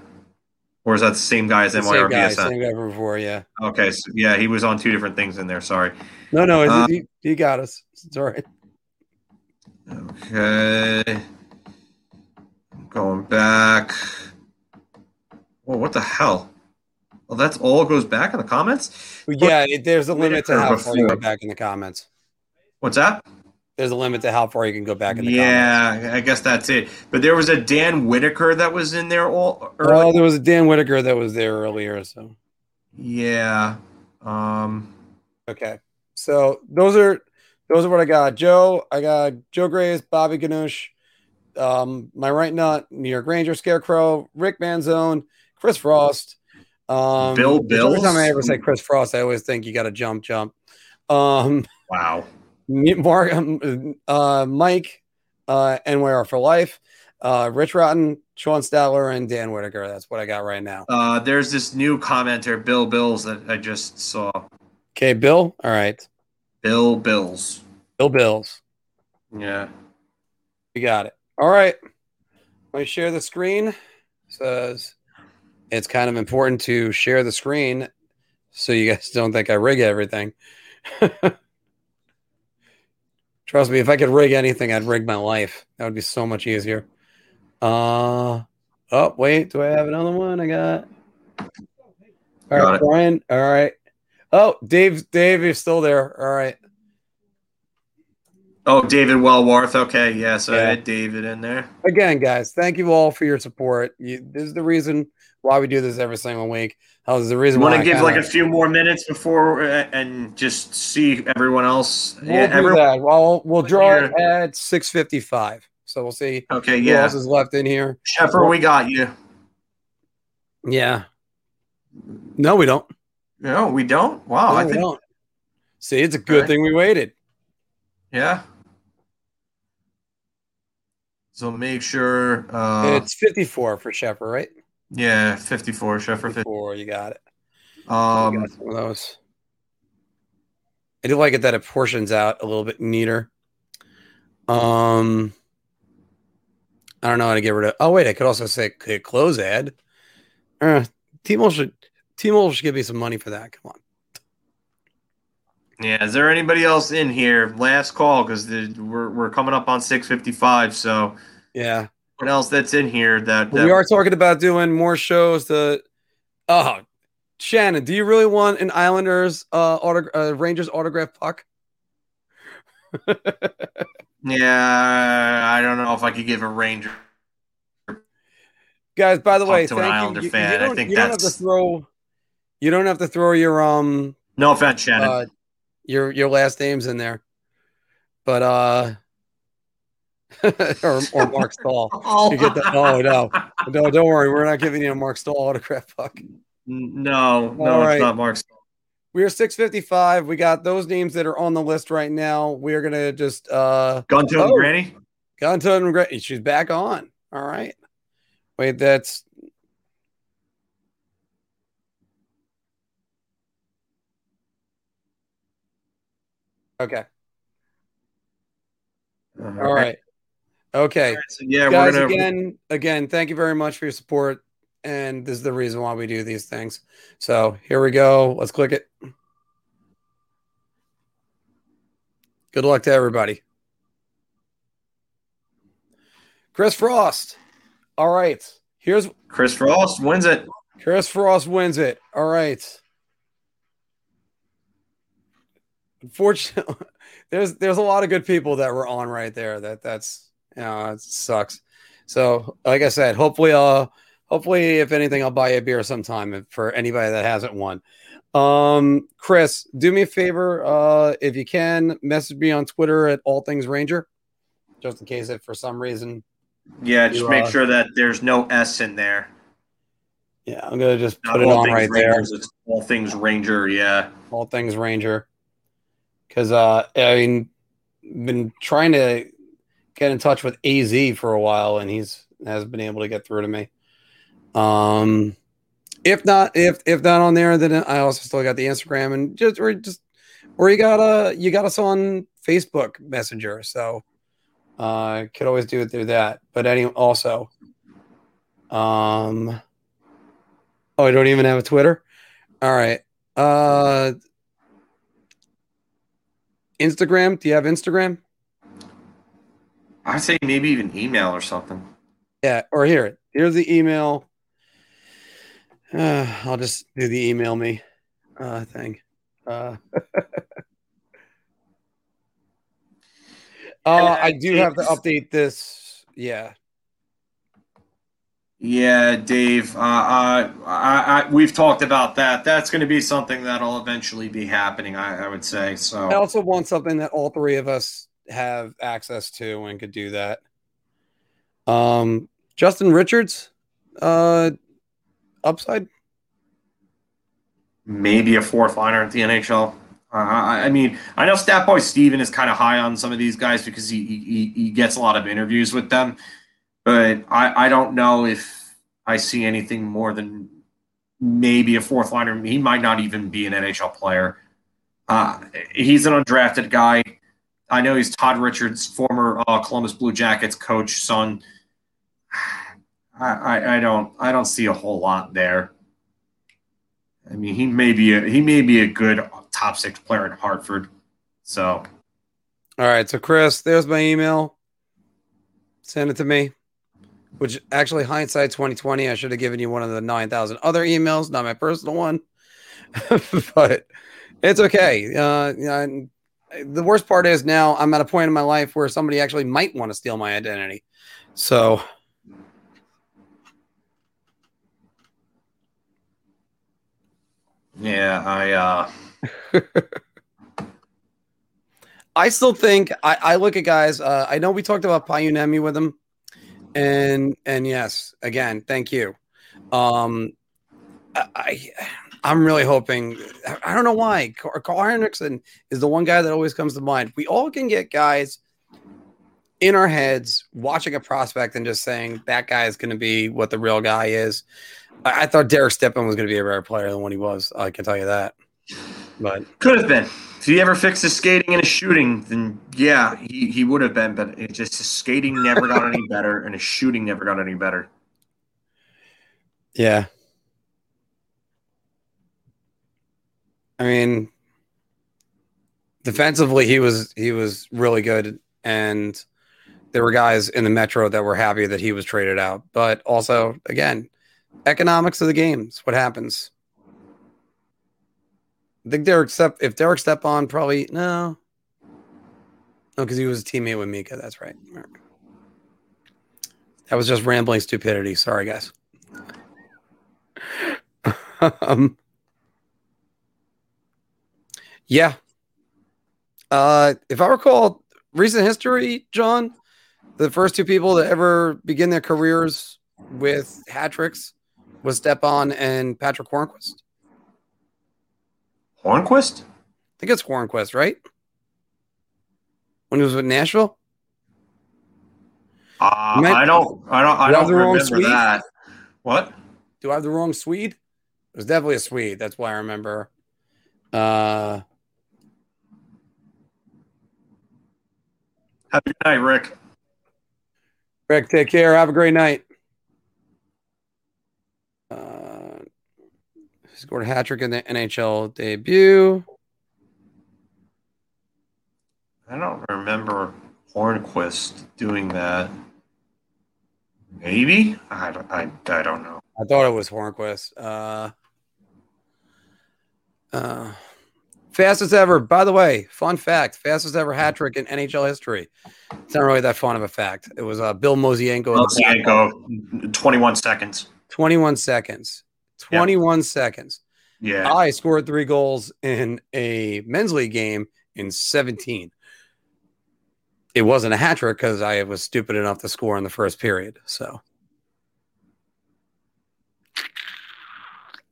or is that the same guy as The same guy, NYRBSN? same guy from before. Yeah. Okay, so yeah, he was on two different things in there. Sorry. No, no, he- Uh, he, he got us. It's all right. Okay, I'm going back. Well, what the hell? Well, that's all goes back in the comments. Well, yeah, it, there's a limit to how far you go back in the comments. What's that? There's a limit to how far you can go back in the comments. Yeah, I guess that's it. But there was a Dan Whitaker that was in there all early. Well, there was a Dan Whitaker that was there earlier. So yeah. Um. okay, so those are those are what I got. Joe, I got Joe Graves, Bobby Ganoush, um, my right nut, New York Ranger, Scarecrow, Rick Manzone, Chris Frost. Um, Bill Every time I ever say Chris Frost, I always think you got to jump, jump. Um, Wow. Mark, um, uh, Mike, uh, NYR for life, uh, Rich Rotten, Sean Statler, and Dan Whitaker. That's what I got right now. Uh, there's this new commenter, Bill Bills, that I just saw. Okay, Bill. All right, Bill Bills. Bill Bills. Yeah. We got it. All right. Let me share the screen. Says it's kind of important to share the screen so you guys don't think I rig everything. Trust me, if I could rig anything, I'd rig my life. That would be so much easier. Uh oh, wait, do I have another one? I got all Got right, it. Brian. All right. Oh, Dave, Dave, you're still there. All right. Oh, David Wellworth. Okay, yeah. So Yeah. I had David in there. Again, guys, thank you all for your support. You, this is the reason why we do this every single week. This is the reason Want to give like a few more minutes before uh, and just see everyone else. We'll yeah, do everyone. that. Well, we'll draw it at 6:55. So we'll see Okay, who yeah. else is left in here. Sheffer, we got you. Yeah. No, we don't. No, we don't. Wow, No, I think don't. See, it's a good Okay. thing we waited. yeah. So make sure. Uh, it's 54 for Sheffer, right? yeah, fifty-four. Sheffer. 50. 54, you got it. You Um, got of those. I do like it that it portions out a little bit neater. Um, I don't know how to get rid of. Oh wait, I could also say could close ad. Uh, T-Mobile should T-Mobile should give me some money for that. Come on. yeah. Is there anybody else in here? Last call because we're we're coming up on six fifty-five. So Yeah, what else that's in here that, that we are talking about doing more shows. To oh, Shannon, do you really want an Islanders uh, autog- uh Rangers autograph puck? Yeah, I don't know if I could give a Ranger. Guys, by the way, to an thank Islander you. Fan. you I think you don't have to that's- throw. You don't have to throw your um No offense, Shannon. uh, your your last names in there, but uh, or, or Mark Stahl. oh, You get the oh no no don't worry we're not giving you a Mark Stahl autograph puck. no, no, All right. it's not Mark. Stall. We are six fifty five. We got those names that are on the list right now. We are gonna just uh Gun to Oh. Granny. Gunton and Granny. She's back on. All right. Wait, that's Uh-huh. okay. All right. Okay. So, yeah, Guys, we're gonna. again, again, thank you very much for your support. And this is the reason why we do these things. So here we go. Let's click it. Good luck to everybody. Chris Frost. All right. Here's Chris Frost wins it. Chris Frost wins it. All right. Unfortunately, there's there's a lot of good people that were on right there. That that's you know it sucks. So like I said, hopefully uh hopefully if anything I'll buy you a beer sometime if- for anybody that hasn't won. Um Chris, do me a favor uh if you can message me on Twitter at all things ranger just in case if for some reason Yeah, just You, make uh, sure that there's no S in there. yeah, I'm going to just Not put it on right there. It's all things Ranger. Yeah. all things Ranger. Because uh, I mean, been trying to get in touch with AZ for a while, and he's has been able to get through to me. Um, if not, if if not on there, then I also still got the Instagram and just or just or you got uh you got us on Facebook Messenger, so uh, could always do it through that. But any also, um, oh, I don't even have a Twitter. All right. Uh Instagram. Do you have Instagram? I'd say maybe even email or something. Yeah, or here. Here's the email. Uh, I'll just do the email me uh thing. Uh, uh I do have to update this. Yeah. Yeah, Dave. Uh, I, I, I, we've talked about that. That's going to be something that'll eventually be happening. I, I would say so. I also want something that all three of us have access to and could do that. Um Justin Richards, uh upside. maybe a fourth liner at the NHL. Uh, I, I mean, I know Stat Boy Steven is kind of high on some of these guys because he, he he gets a lot of interviews with them, but I, I don't know if I see anything more than maybe a fourth liner. He might not even be an NHL player. Uh, he's an undrafted guy. I know he's Todd Richards, former uh, Columbus Blue Jackets coach, son. I, I, I don't I don't see a whole lot there. I mean, he may be a he may be a good top six player in Hartford. So All right, so Chris, there's my email. Send it to me. Which actually, hindsight 2020, I should have given you one of the 9,000 other emails, not my personal one. but it's okay. Uh, you know, the worst part is now I'm at a point in my life where somebody actually might want to steal my identity. So Yeah, I uh I still think I, I look at guys. Uh, I know we talked about Payunemi with him, and and yes, again, thank you. Um, I, I I'm really hoping. I don't know why Karl Henriksson is the one guy that always comes to mind. We all can get guys in our heads watching a prospect and just saying that guy is going to be what the real guy is. I, I thought Derek Stepan was going to be a better player than what he was. I can tell you that. But could have been. If he ever fixed his skating and his shooting, then yeah, he, he would have been, but it just his skating never got any better and his shooting never got any better. Yeah. I mean, defensively, he was he was really good, and there were guys in the Metro that were happy that he was traded out. But also, again, economics of the games, what happens. I think Derek step if Derek step on probably no, no, because he was a teammate with Mika. That's right. That was just rambling stupidity. Sorry, guys. um, yeah. Uh, if I recall recent history, John, the first two people to ever begin their careers with hat tricks was Stepan and Patric Hornqvist. Hornqvist? I think it's Hornqvist, right? When he was with Nashville? Uh, Might- I don't I don't I You don't remember that. What? Do I have the wrong Swede? It was definitely a Swede. That's why I remember. Uh, Happy night, Rick. Rick, take care. Have a great night. Uh, scored a hat trick in the NHL debut. I don't remember Hornqvist doing that. Maybe? I don't I, I don't know. I thought it was Hornqvist. Uh, uh, fastest ever. By the way, fun fact: fastest ever hat trick in NHL history. It's not really that fun of a fact. It was uh, Bill Mosienko. the back Elsienko, 21 seconds. 21 seconds. 21 seconds. Yeah. I scored three goals in a men's league game in 17. It wasn't a hat trick because I was stupid enough to score in the first period. So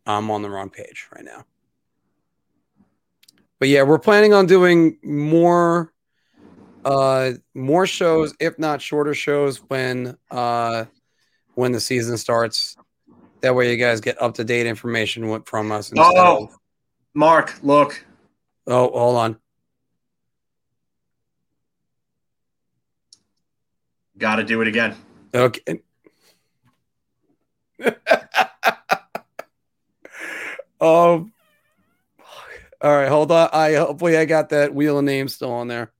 I'm on the wrong page right now. But yeah, we're planning on doing more uh more shows, if not shorter shows when uh when the season starts. That way you guys get up to date information from us Oh. of Mark, look. Oh, hold on. Got to do it again. Okay. um. All right, hold on. I hopefully I got that wheel of names still on there.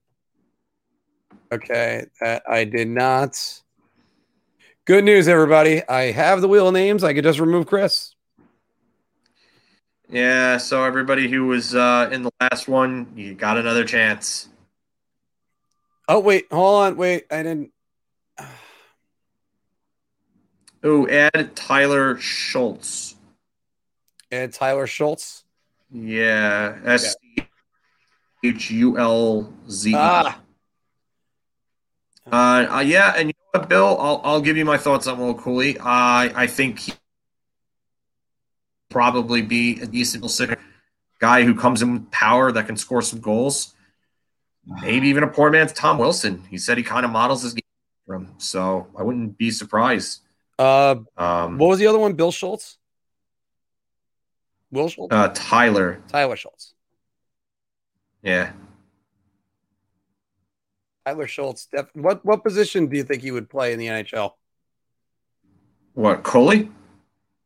Okay, that I did not. Good news, everybody. I have the wheel of names. I could just remove Chris. Yeah, so everybody who was uh, in the last one, you got another chance. Oh wait, hold on. Wait, I didn't. Oh, add Tyler Schultz. And Tyler Schultz. Yeah, S H U L Z. Ah, Uh, uh, yeah, and you know what, Bill? I'll I'll give you my thoughts on Will Cooley. I I think he probably be a decent center guy who comes in with power that can score some goals. Maybe even a poor man's Tom Wilson. He said he kind of models his game from, so I wouldn't be surprised. uh, Um, what was the other one? Bill Schultz. Will Schultz. uh, Tyler, Tyler Schultz. yeah, Tyler Schultz. Def- what what position do you think he would play in the NHL? what Cooley?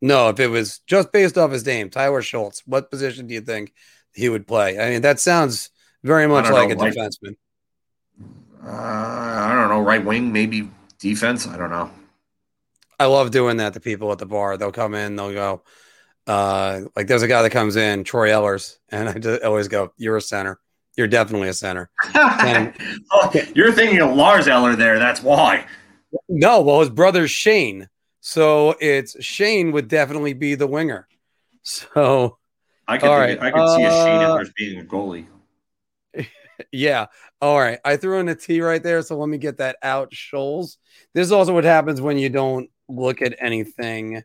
No, if it was just based off his name, Tyler Schultz. What position do you think he would play? I mean, that sounds very much like know, a like- defenseman. Uh, I don't know, right wing, maybe defense. I don't know. I love doing that to people at the bar. They'll come in, they'll go, uh, like there's a guy that comes in, Troy Ellers, and I just always go, You're a center. You're definitely a center. And- you're thinking of Lars Eller there. That's why. No, well, his brother's Shane. So it's Shane would definitely be the winger. So I could, right, I could see a Shane uh, Ellers being a goalie. yeah. All right. I threw in a T right there. So let me get that out. Shoals. This is also what happens when you don't look at anything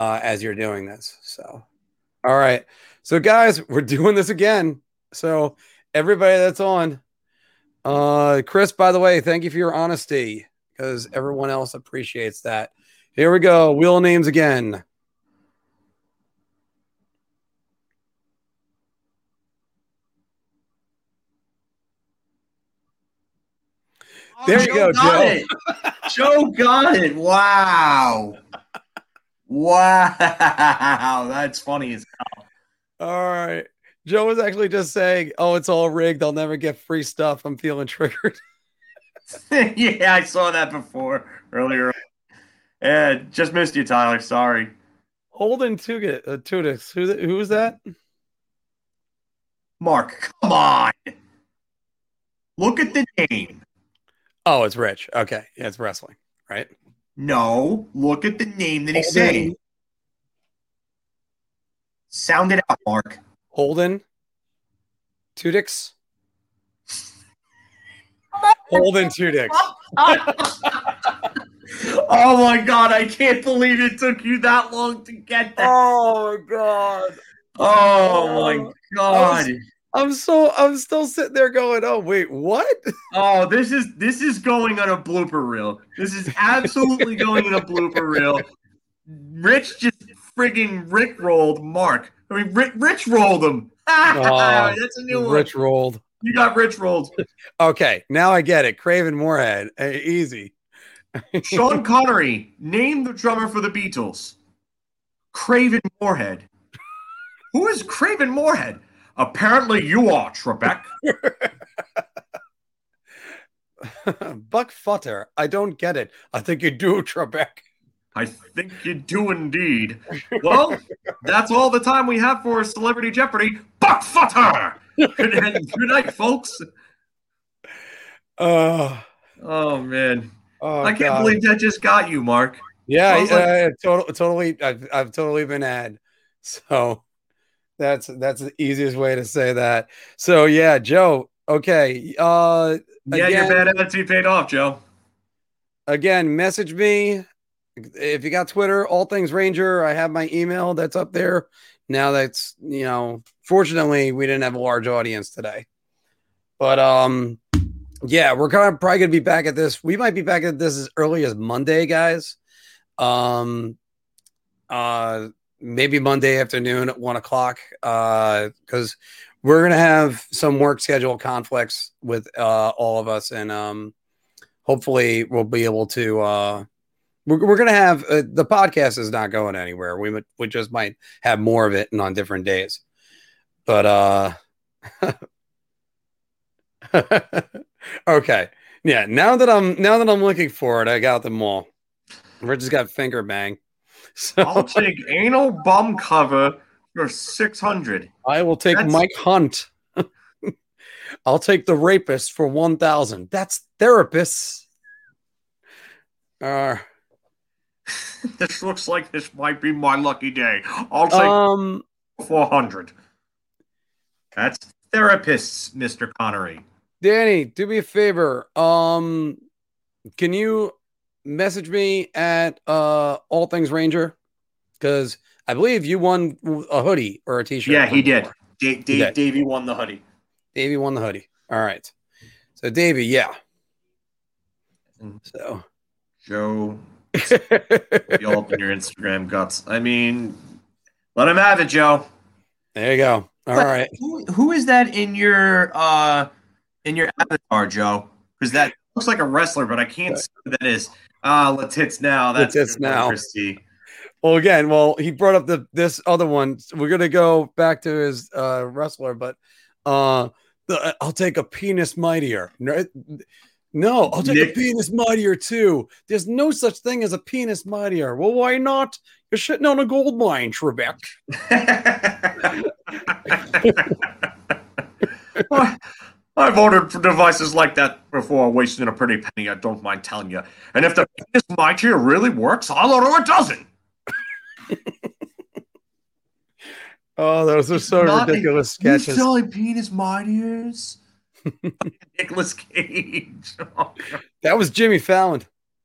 uh, as you're doing this. So, all right. So, guys, we're doing this again. So, everybody that's on, uh, Chris, by the way, thank you for your honesty because everyone else appreciates that. Here we go. Wheel names again. There you go, got Joe. It. Joe got it. Wow. Wow. That's funny as hell. All right. Joe was actually just saying, "Oh, it's all rigged. I'll never get free stuff. I'm feeling triggered." yeah, I saw that before earlier. Yeah, just missed you, Tyler. Sorry. Holden Tuga, uh, Tudis. Who who was that? Mark, come on. Look at the name. Oh, it's Rich. Okay, yeah, it's wrestling, right? No, look at the name that he's Holden. saying. Sound it out, Mark. Holden Tudix. Holden Tudix. oh my god, I can't believe it took you that long to get that. Oh my god. Oh, oh. my god. I'm so I'm still sitting there going, "Oh wait, what?" Oh, this is this is going on a blooper reel. This is absolutely going in a blooper reel. Rich just frigging Rick rolled Mark. I mean, Rich, Rich rolled him. Oh, That's a new one. Rich rolled. You got Rich rolled. Okay, now I get it. Craven Moorhead, Hey, easy. Sean Connery, name the drummer for the Beatles. Craven Moorhead. Who is Craven Moorhead? Apparently you are, Trebek. Buck Futter, I don't get it. I think you do, Trebek. I think you do indeed. Well, that's all the time we have for Celebrity Jeopardy. Buck Futter! Good, good night, folks. Uh, Oh, man. oh, I can't God. believe that just got you, Mark. Yeah, like- uh, total, totally. I've, I've totally been ad. So that's that's the easiest way to say that. So yeah, Joe. Okay. Uh, Yeah, Again- your bad attitude paid off, Joe. again, message me if you got Twitter. All things Ranger. I have my email that's up there. Now that's you know. Fortunately, we didn't have a large audience today, but um, yeah, we're kind of probably gonna be back at this. We might be back at this as early as Monday, guys. Um, uh, maybe Monday afternoon at one o'clock. Uh, because we're gonna have some work schedule conflicts with uh all of us, and um, hopefully we'll be able to uh. We're, we're gonna have uh, the podcast is not going anywhere. We would we just might have more of it and on different days, but uh, okay, yeah. Now that I'm now that I'm looking for it, I got them all. Rich just got finger bang. So I'll take anal bum cover for 600. I will take That's- Mike Hunt. I'll take the rapist for one thousand. That's therapists. Uh, This looks like this might be my lucky day. I'll take um, 400. That's therapists, Mr. Connery. Danny, do me a favor. Um, can you message me at uh All Things Ranger? Because I believe you won a hoodie or a t-shirt. Yeah, he did. Da- He did. Davey won the hoodie. Davey won the hoodie. All right. So Davey, yeah. So Joe, you open your Instagram guts. I mean, let him have it, Joe. there you go. All right. Who, who is that in your uh in your avatar, Joe? Because that looks like a wrestler, but I can't see who that is. Ah, Letits now. That's Letits now. Christie. Well, again, well, he brought up the this other one. We're gonna go back to his uh wrestler, but uh The- I'll take a penis mightier. No, I'll take a penis mightier too. There's no such thing as a penis mightier. Well, why not? You're shitting on a gold mine, Trebek. Well, I've ordered devices like that before, wasting a pretty penny. I don't mind telling you. And if the penis mightier really works, I'll order a dozen. Oh, those are so Not- ridiculous You sketches. selling penis mightiers? Nicolas Cage. That was Jimmy Fallon.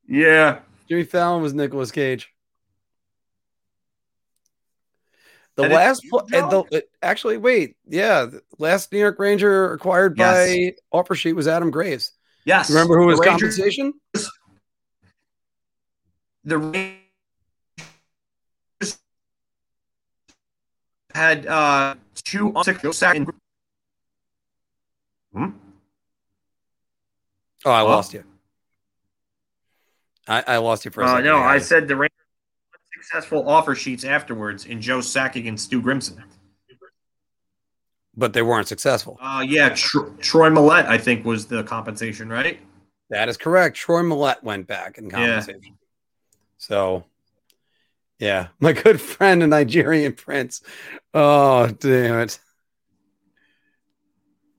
yeah. Jimmy Fallon was Nicolas Cage. The And last, pl- and the, actually, wait, yeah, the last New York Ranger acquired by offer sheet was Adam Graves. Yes. Remember who was Rangers- compensation? The Rangers had uh, two six second. Hmm? Oh, I Huh? lost you. I, I lost you for a Uh, second. no, I guys. said the Rangers successful offer sheets afterwards in Joe Sakic and Stu Grimson. but they weren't successful. Uh, yeah, Tro- Troy Mallette, I think, was the compensation, right? That is correct. Troy Mallette went back in compensation. So, yeah, my good friend, a Nigerian prince. Oh, damn it.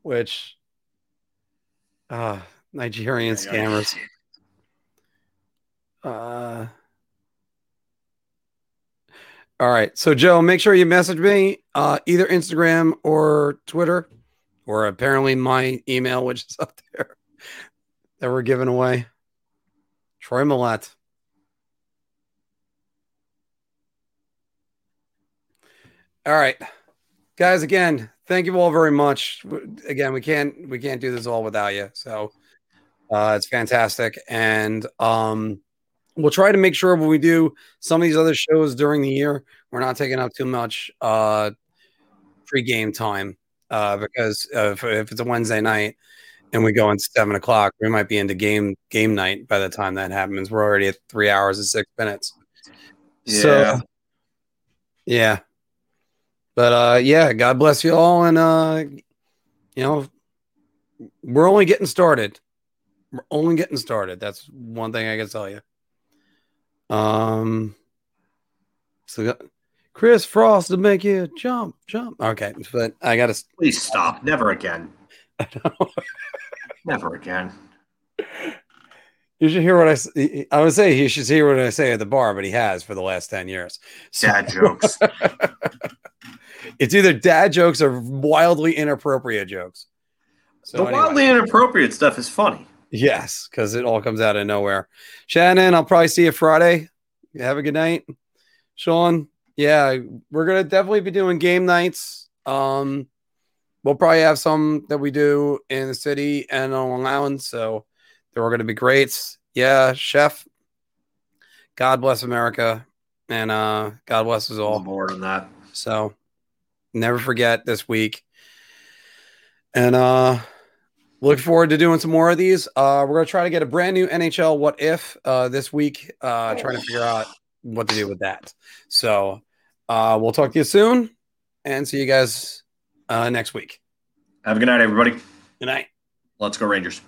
Which, uh, Nigerian scammers. Uh, all right. So, Joe, make sure you message me uh, either Instagram or Twitter, or apparently my email, which is up there that we're giving away. Troy Mallette. All right, guys. Again, thank you all very much. Again, we can't we can't do this all without you. So uh, it's fantastic, and um, we'll try to make sure when we do some of these other shows during the year, we're not taking up too much uh, pre-game time uh, because uh, if, if it's a Wednesday night and we go in seven o'clock, we might be into game game night by the time that happens. We're already at three hours and six minutes. So, yeah. But uh, yeah, God bless you all, and uh, you know, we're only getting started. We're only getting started. That's one thing I can tell you. Um, so got- Chris Frost to make you jump, jump. Okay, but I got to. Please stop. Never again. Never again. You should hear what I. I would say he should hear what I say at the bar, but he has for the last ten years. So- Dad jokes. it's either dad jokes or wildly inappropriate jokes. So the anyway. wildly inappropriate stuff is funny. yes, because it all comes out of nowhere. Shannon, I'll probably see you Friday. Have a good night, Sean. Yeah, we're gonna definitely be doing game nights. Um, we'll probably have some that we do in the city and on Long Island, so they're all gonna be greats. Yeah, chef. God bless America, and uh, God bless us all. On that. So never forget this week. And uh look forward to doing some more of these. Uh we're gonna try to get a brand new NHL what if uh this week, uh trying to figure out what to do with that. So uh we'll talk to you soon and see you guys uh next week. Have a good night, everybody. Good night. Let's go, Rangers.